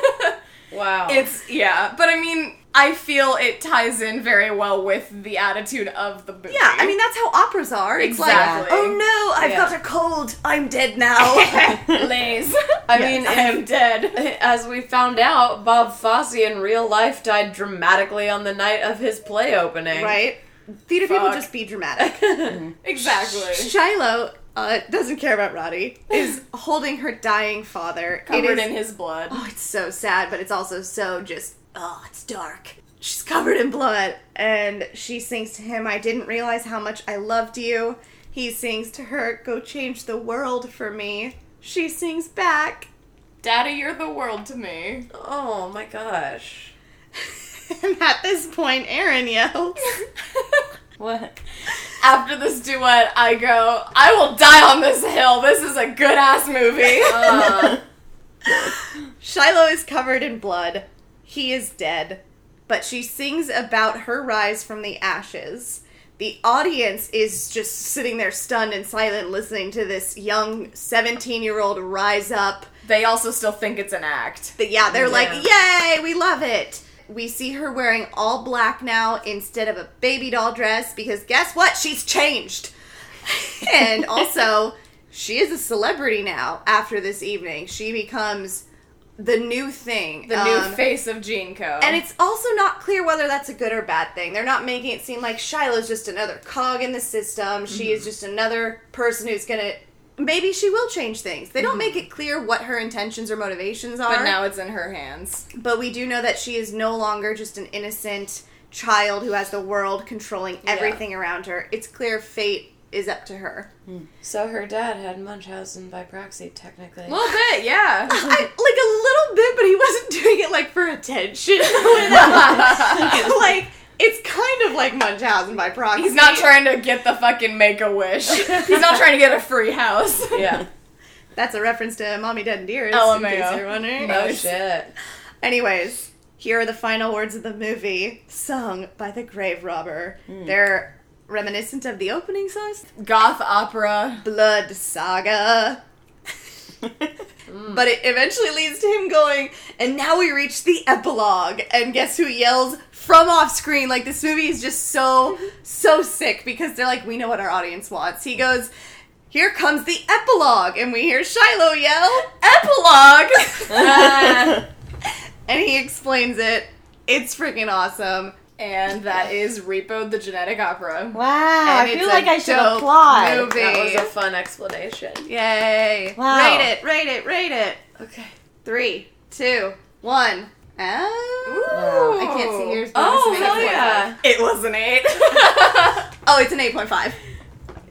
Wow. It's yeah, but I mean, I feel it ties in very well with the attitude of the movie. yeah, I mean, that's how operas are. It's Exactly. like, oh no, I've Yeah. got a cold. I'm dead now. lays. I mean, I am dead. as we found out, Bob Fosse in real life died dramatically on the night of his play opening. right? Theater people just be dramatic. Exactly. Shilo uh, doesn't care about Rotti, is holding her dying father. Covered is- in his blood. Oh, it's so sad, but it's also so just, oh, it's dark. She's covered in blood. And she sings to him, I didn't realize how much I loved you. He sings to her, Go change the world for me. She sings back. Daddy, you're the world to me. oh my gosh. And at this point, Aaron yells, What? After this duet, I go, I will die on this hill. This is a good ass movie. Uh, Shilo is covered in blood. He is dead. But she sings about her rise from the ashes. The audience is just sitting there stunned and silent listening to this young 17 year old rise up. they also still think it's an act. But yeah, they're like, yay, we love it. We see her wearing all black now instead of a baby doll dress because guess what? She's changed. and also, she is a celebrity now after this evening. She becomes the new thing. The new Um, face of GeneCo. and it's also not clear whether that's a good or bad thing. They're not making it seem like Shilo's just another cog in the system. She is just another person who's gonna. Maybe she will change things. They don't make it clear what her intentions or motivations are. but now it's in her hands. But we do know that she is no longer just an innocent child who has the world controlling everything around her. It's clear fate is up to her. Hmm. so her dad had Munchausen by proxy, technically. A little bit, yeah. I, like a little bit, but he wasn't doing it like for attention. like it's kind of like Munchausen by proxy. He's not trying to get the fucking make a wish. He's not trying to get a free house. yeah. That's a reference to Mommy Dead and Dearest. LMAO. In oh, case you're wondering. Oh shit. Anyways, here are the final words of the movie, sung by the grave robber. Hmm. They're reminiscent of the opening songs. Goth opera. Blood Saga. Mm. But it eventually leads to him going, and now we reach the epilogue. And guess who yells from off screen? Like, this movie is just so, so sick because they're like, we know what our audience wants. He goes, here comes the epilogue. And we hear Shilo yell, epilogue! and he explains it. It's freaking awesome. And that is Repo the Genetic Opera. Wow, I feel like I should dope applaud. movie. That was a fun explanation. Yay. Wow. Rate it, rate it, rate it. Okay. Three, two, one. Oh. Wow. I can't see yours. but Oh, it's an hell yeah. It was an eight. Oh, it's an 8.5.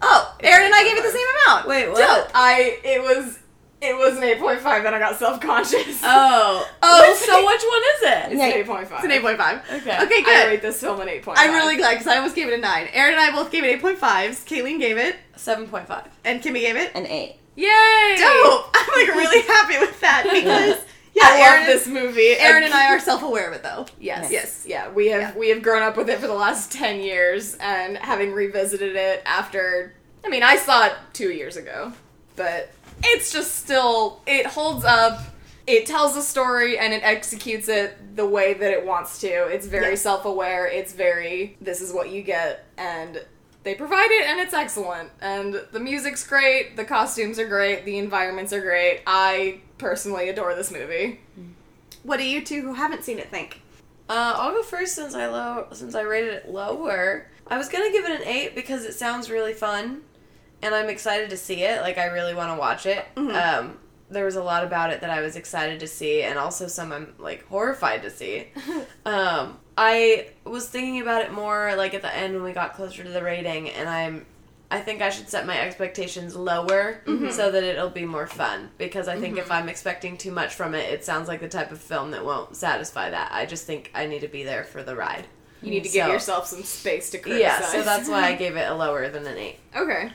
Oh, Aaron and I gave it the same amount. Wait, what? Dope. I it was it was an eight point five. Then I got self conscious. Oh. Oh, it's- so which one is it? it's Yeah. an eight point five. It's an 8.5. Okay. Okay, good. I good. rate this film an eight point. I'm really glad because I almost gave it a 9. Aaron and I both gave it 8.5s. Kayleen gave it, 7.5. and Kimmy gave it. An eight. Yay! Dope! I'm like really happy with that because, yeah, I Aaron, love this movie. Aaron and I are self aware of it though. Yes. Nice. Yes. Yeah, we have Yeah. we have grown up with it for the last ten years, and having revisited it after, I mean, I saw it two years ago, but it's just still it holds up. It tells a story and it executes it the way that it wants to. It's very Yeah. self-aware. It's very this is what you get, and they provide it, and it's excellent. And the music's great. The costumes are great. The environments are great. I personally adore this movie. What do you two who haven't seen it think? Uh, I'll go first since I low since I rated it lower. I was gonna give it an eight because it sounds really fun, and I'm excited to see it. Like I really want to watch it. Um, there was a lot about it that I was excited to see, and also some I'm like horrified to see. um, I was thinking about it more like at the end when we got closer to the rating, and I'm. I think I should set my expectations lower so that it'll be more fun. Because I think if I'm expecting too much from it, it sounds like the type of film that won't satisfy that. I just think I need to be there for the ride. You need to give yourself some space to criticize. Yeah, so that's why I gave it a lower than an eight. okay.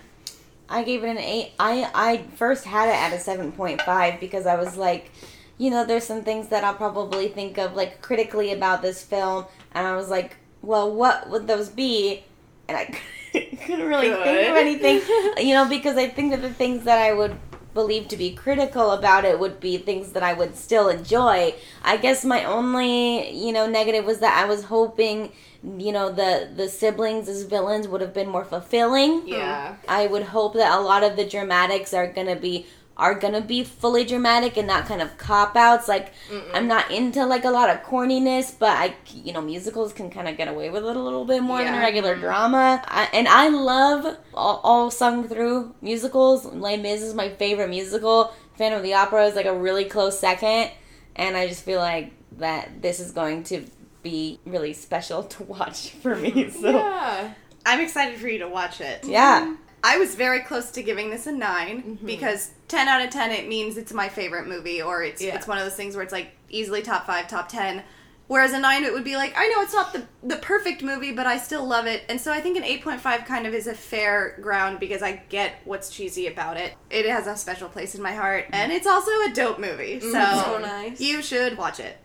I gave it an eight. I I first had it at a seven point five because I was like, you know, there's some things that I'll probably think of like critically about this film, and I was like, well, what would those be? And I couldn't really think of anything, you know, because I think that the things that I would believe to be critical about it would be things that I would still enjoy. I guess my only, you know, negative was that I was hoping, you know, the the siblings as villains would have been more fulfilling. Yeah. Hmm. I would hope that a lot of the dramatics are gonna be are gonna be fully dramatic and not kind of cop outs. Like I'm not into like a lot of corniness, but I you know musicals can kind of get away with it a little bit more than Yeah. regular hmm. drama. I, and I love all, all sung through musicals. Les Mis is my favorite musical. Phantom of the Opera is like a really close second, and I just feel like that this is going to be really special to watch for me. So Yeah. I'm excited for you to watch it. yeah. I was very close to giving this a 9 mm-hmm. because 10 out of 10 it means it's my favorite movie or it's Yeah. it's one of those things where it's like easily top 5, top 10. Whereas a 9 it would be like I know it's not the the perfect movie but I still love it. And so I think an 8.5 kind of is a fair ground because I get what's cheesy about it. It has a special place in my heart and mm. it's also a dope movie. Mm-hmm. So, So nice. you should watch it.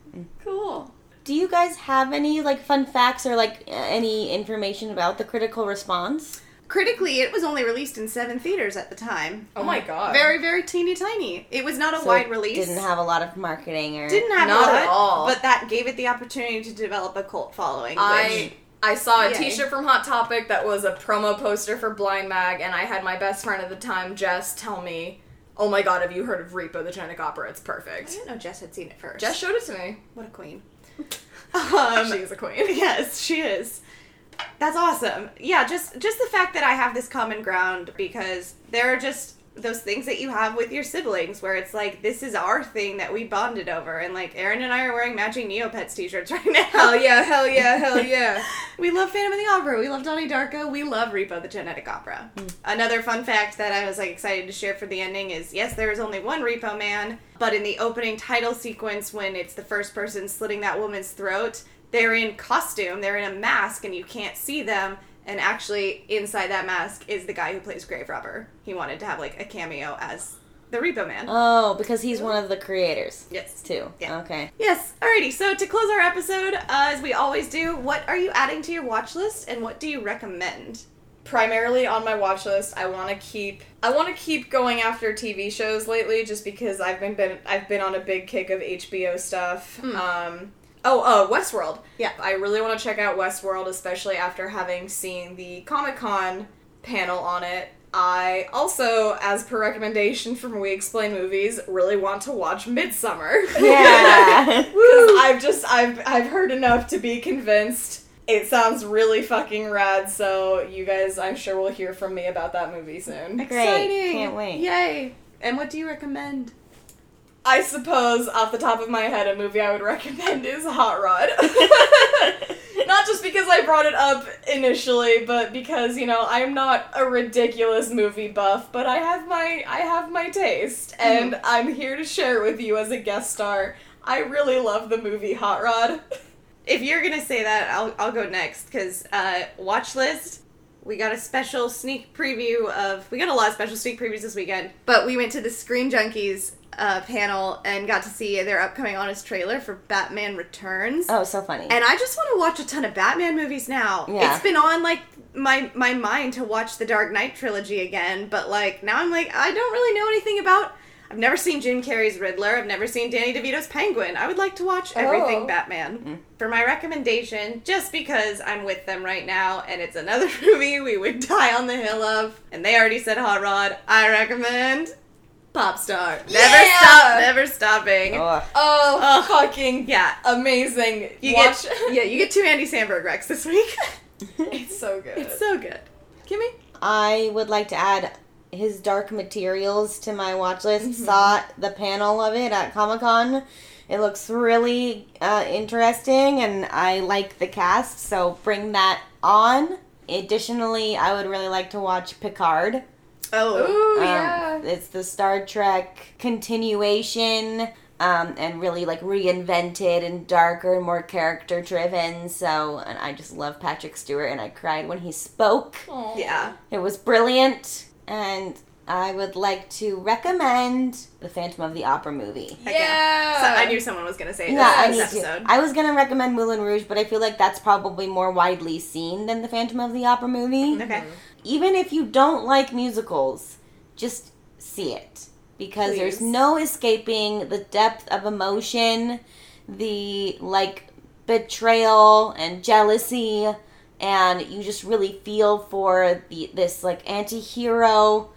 Cool. Do you guys have any like fun facts or like uh, any information about the critical response? Critically, it was only released in 7 theaters at the time. Oh my god. Very very teeny tiny. It was not a So wide it release. Didn't have a lot of marketing or didn't have Not a lot, at all. but that gave it the opportunity to develop a cult following. I I saw a Yay. T-shirt from Hot Topic that was a promo poster for Blind Mag, and I had my best friend at the time, Jess, tell me, "Oh my god, have you heard of Repo the Genetic Opera? It's perfect. I perfect." didn't know Jess had seen it first. Jess showed it to me. what a queen. Um, She's a queen. yes, she is. That's awesome. Yeah, just just the fact that I have this common ground because there are just those things that you have with your siblings where it's like this is our thing that we bonded over and like Aaron and I are wearing matching Neopets t-shirts right now. Hell yeah! Hell yeah! Hell yeah! We love Phantom of the Opera. We love Donnie Darko. We love Repo the Genetic Opera. Hmm. Another fun fact that I was like excited to share for the ending is yes, there is only one Repo Man, but in the opening title sequence when it's the first person slitting that woman's throat, they're in costume, they're in a mask, and you can't see them. And actually, inside that mask is the guy who plays Grave Robber. He wanted to have like a cameo as the Repo Man. Oh, because he's one of the creators yes. too. Yeah. Okay. Yes. Alrighty. So to close our episode, uh, as we always do, what are you adding to your watch list, and what do you recommend? primarily on my watch list. I want to keep I want to keep going after TV shows lately, just because I've been, been I've been on a big kick of HBO stuff. Um, oh, uh, Westworld. Yeah. I really want to check out Westworld, especially after having seen the Comic Con panel on it. I also, as per recommendation from We Explain Movies, really want to watch Midsommar. Yeah. I've just I've I've heard enough to be convinced. It sounds really fucking rad, so you guys I'm sure will hear from me about that movie soon. Great. Exciting. Can't wait. Yay. And what do you recommend? I suppose off the top of my head a movie I would recommend is Hot Rod. not just because I brought it up initially, but because, you know, I'm not a ridiculous movie buff, but I have my I have my taste and I'm here to share with you as a guest star. I really love the movie Hot Rod. If you're gonna say that, I'll I'll go next because uh, watch list. We got a special sneak preview of. We got a lot of special sneak previews this weekend, but we went to the Screen Junkies uh, panel and got to see their upcoming honest trailer for Batman Returns. Oh, so funny. And I just want to watch a ton of Batman movies now. Yeah. It's been on like my my mind to watch the Dark Knight trilogy again, but like now I'm like I don't really know anything about. I've never seen Jim Carrey's Riddler. I've never seen Danny DeVito's Penguin. I would like to watch everything Oh. Batman. For my recommendation, just because I'm with them right now and it's another movie we would die on the hill of, and they already said Hot Rod, I recommend Pop Star. Never Yeah! stop, never stopping. Ugh. Oh, Ugh. fucking Yeah. amazing. You Watch- get yeah, you get two Andy Samberg recs this week. it's so good. it's so good. Kimmy? I would like to add his Dark Materials to my watch list. Mm-hmm. Saw the panel of it at Comic Con. It looks really uh, interesting, and I like the cast, so bring that on. Additionally, I would really like to watch Picard. Oh. Ooh, Um, yeah. It's the Star Trek continuation. Um, and really like reinvented and darker and more character driven. So, and I just love Patrick Stewart, and I cried when he spoke. Yeah. It was brilliant, and I would like to recommend the Phantom of the Opera movie. Heck Yeah. So I knew someone was gonna say it Yeah, I this need episode. to. I was gonna recommend Moulin Rouge, but I feel like that's probably more widely seen than the Phantom of the Opera movie. Okay. Even if you don't like musicals, just see it because there's no escaping the depth of emotion, the like betrayal and jealousy, and you just really feel for the this like anti-hero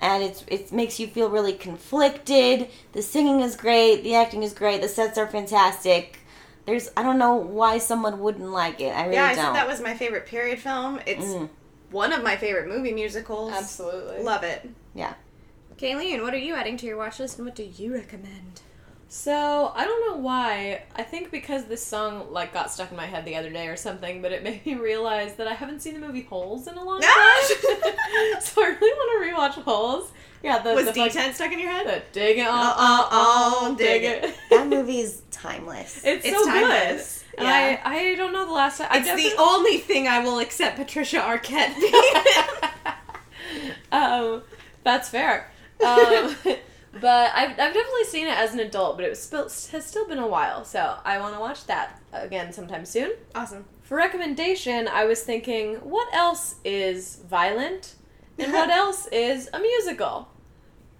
and it's it makes you feel really conflicted. The singing is great, the acting is great, the sets are fantastic. There's I don't know why someone wouldn't like it. I really yeah, I don't. said that was my favorite period film. It's Mm. One of my favorite movie musicals. Absolutely. Love it. Yeah. Kayleen, what are you adding to your watch list and what do you recommend? So I don't know why. I think because this song like got stuck in my head the other day or something, but it made me realize that I haven't seen the movie Holes in a long time. so I really want to rewatch Holes. Yeah, the Was the fuck- D10 stuck in your head? the dig it, oh, Oh, oh, dig dig it. That movie is timeless. It's, It's so timeless. good. Yeah. I I don't know the last time. I It's the only thing I will accept Patricia Arquette being. um, that's fair. Um, but I've, I've definitely seen it as an adult, but it was still, has still been a while, so I want to watch that again sometime soon. awesome. For recommendation, I was thinking, what else is violent, and what else is a musical?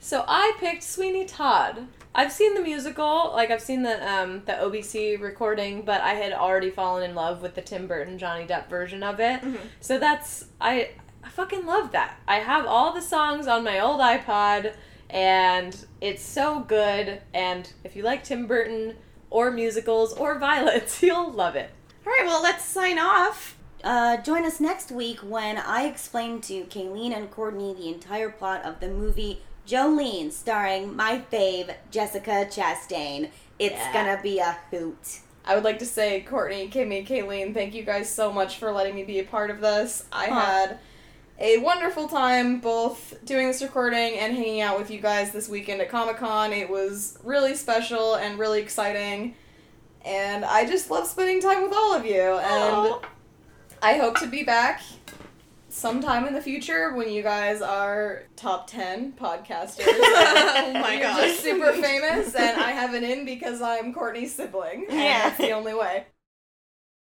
So I picked Sweeney Todd. I've seen the musical, like I've seen the um, the OBC recording, but I had already fallen in love with the Tim Burton Johnny Depp version of it. So that's I I fucking love that. I have all the songs on my old iPod, and it's so good. And if you like Tim Burton or musicals or violence, you'll love it. All right, well, let's sign off. Uh, join us next week when I explain to Kayleen and Courtney the entire plot of the movie Jolene, starring my fave, Jessica Chastain. It's Yeah. gonna be a hoot. I would like to say, Courtney, Kimmy, Kayleen, thank you guys so much for letting me be a part of this. I Huh. had a wonderful time both doing this recording and hanging out with you guys this weekend at Comic Con. It was really special and really exciting. And I just love spending time with all of you. And I hope to be back sometime in the future when you guys are top 10 podcasters. Oh my gosh. just super famous, and I have an in because I'm Courtney's sibling. Yeah. that's the only way.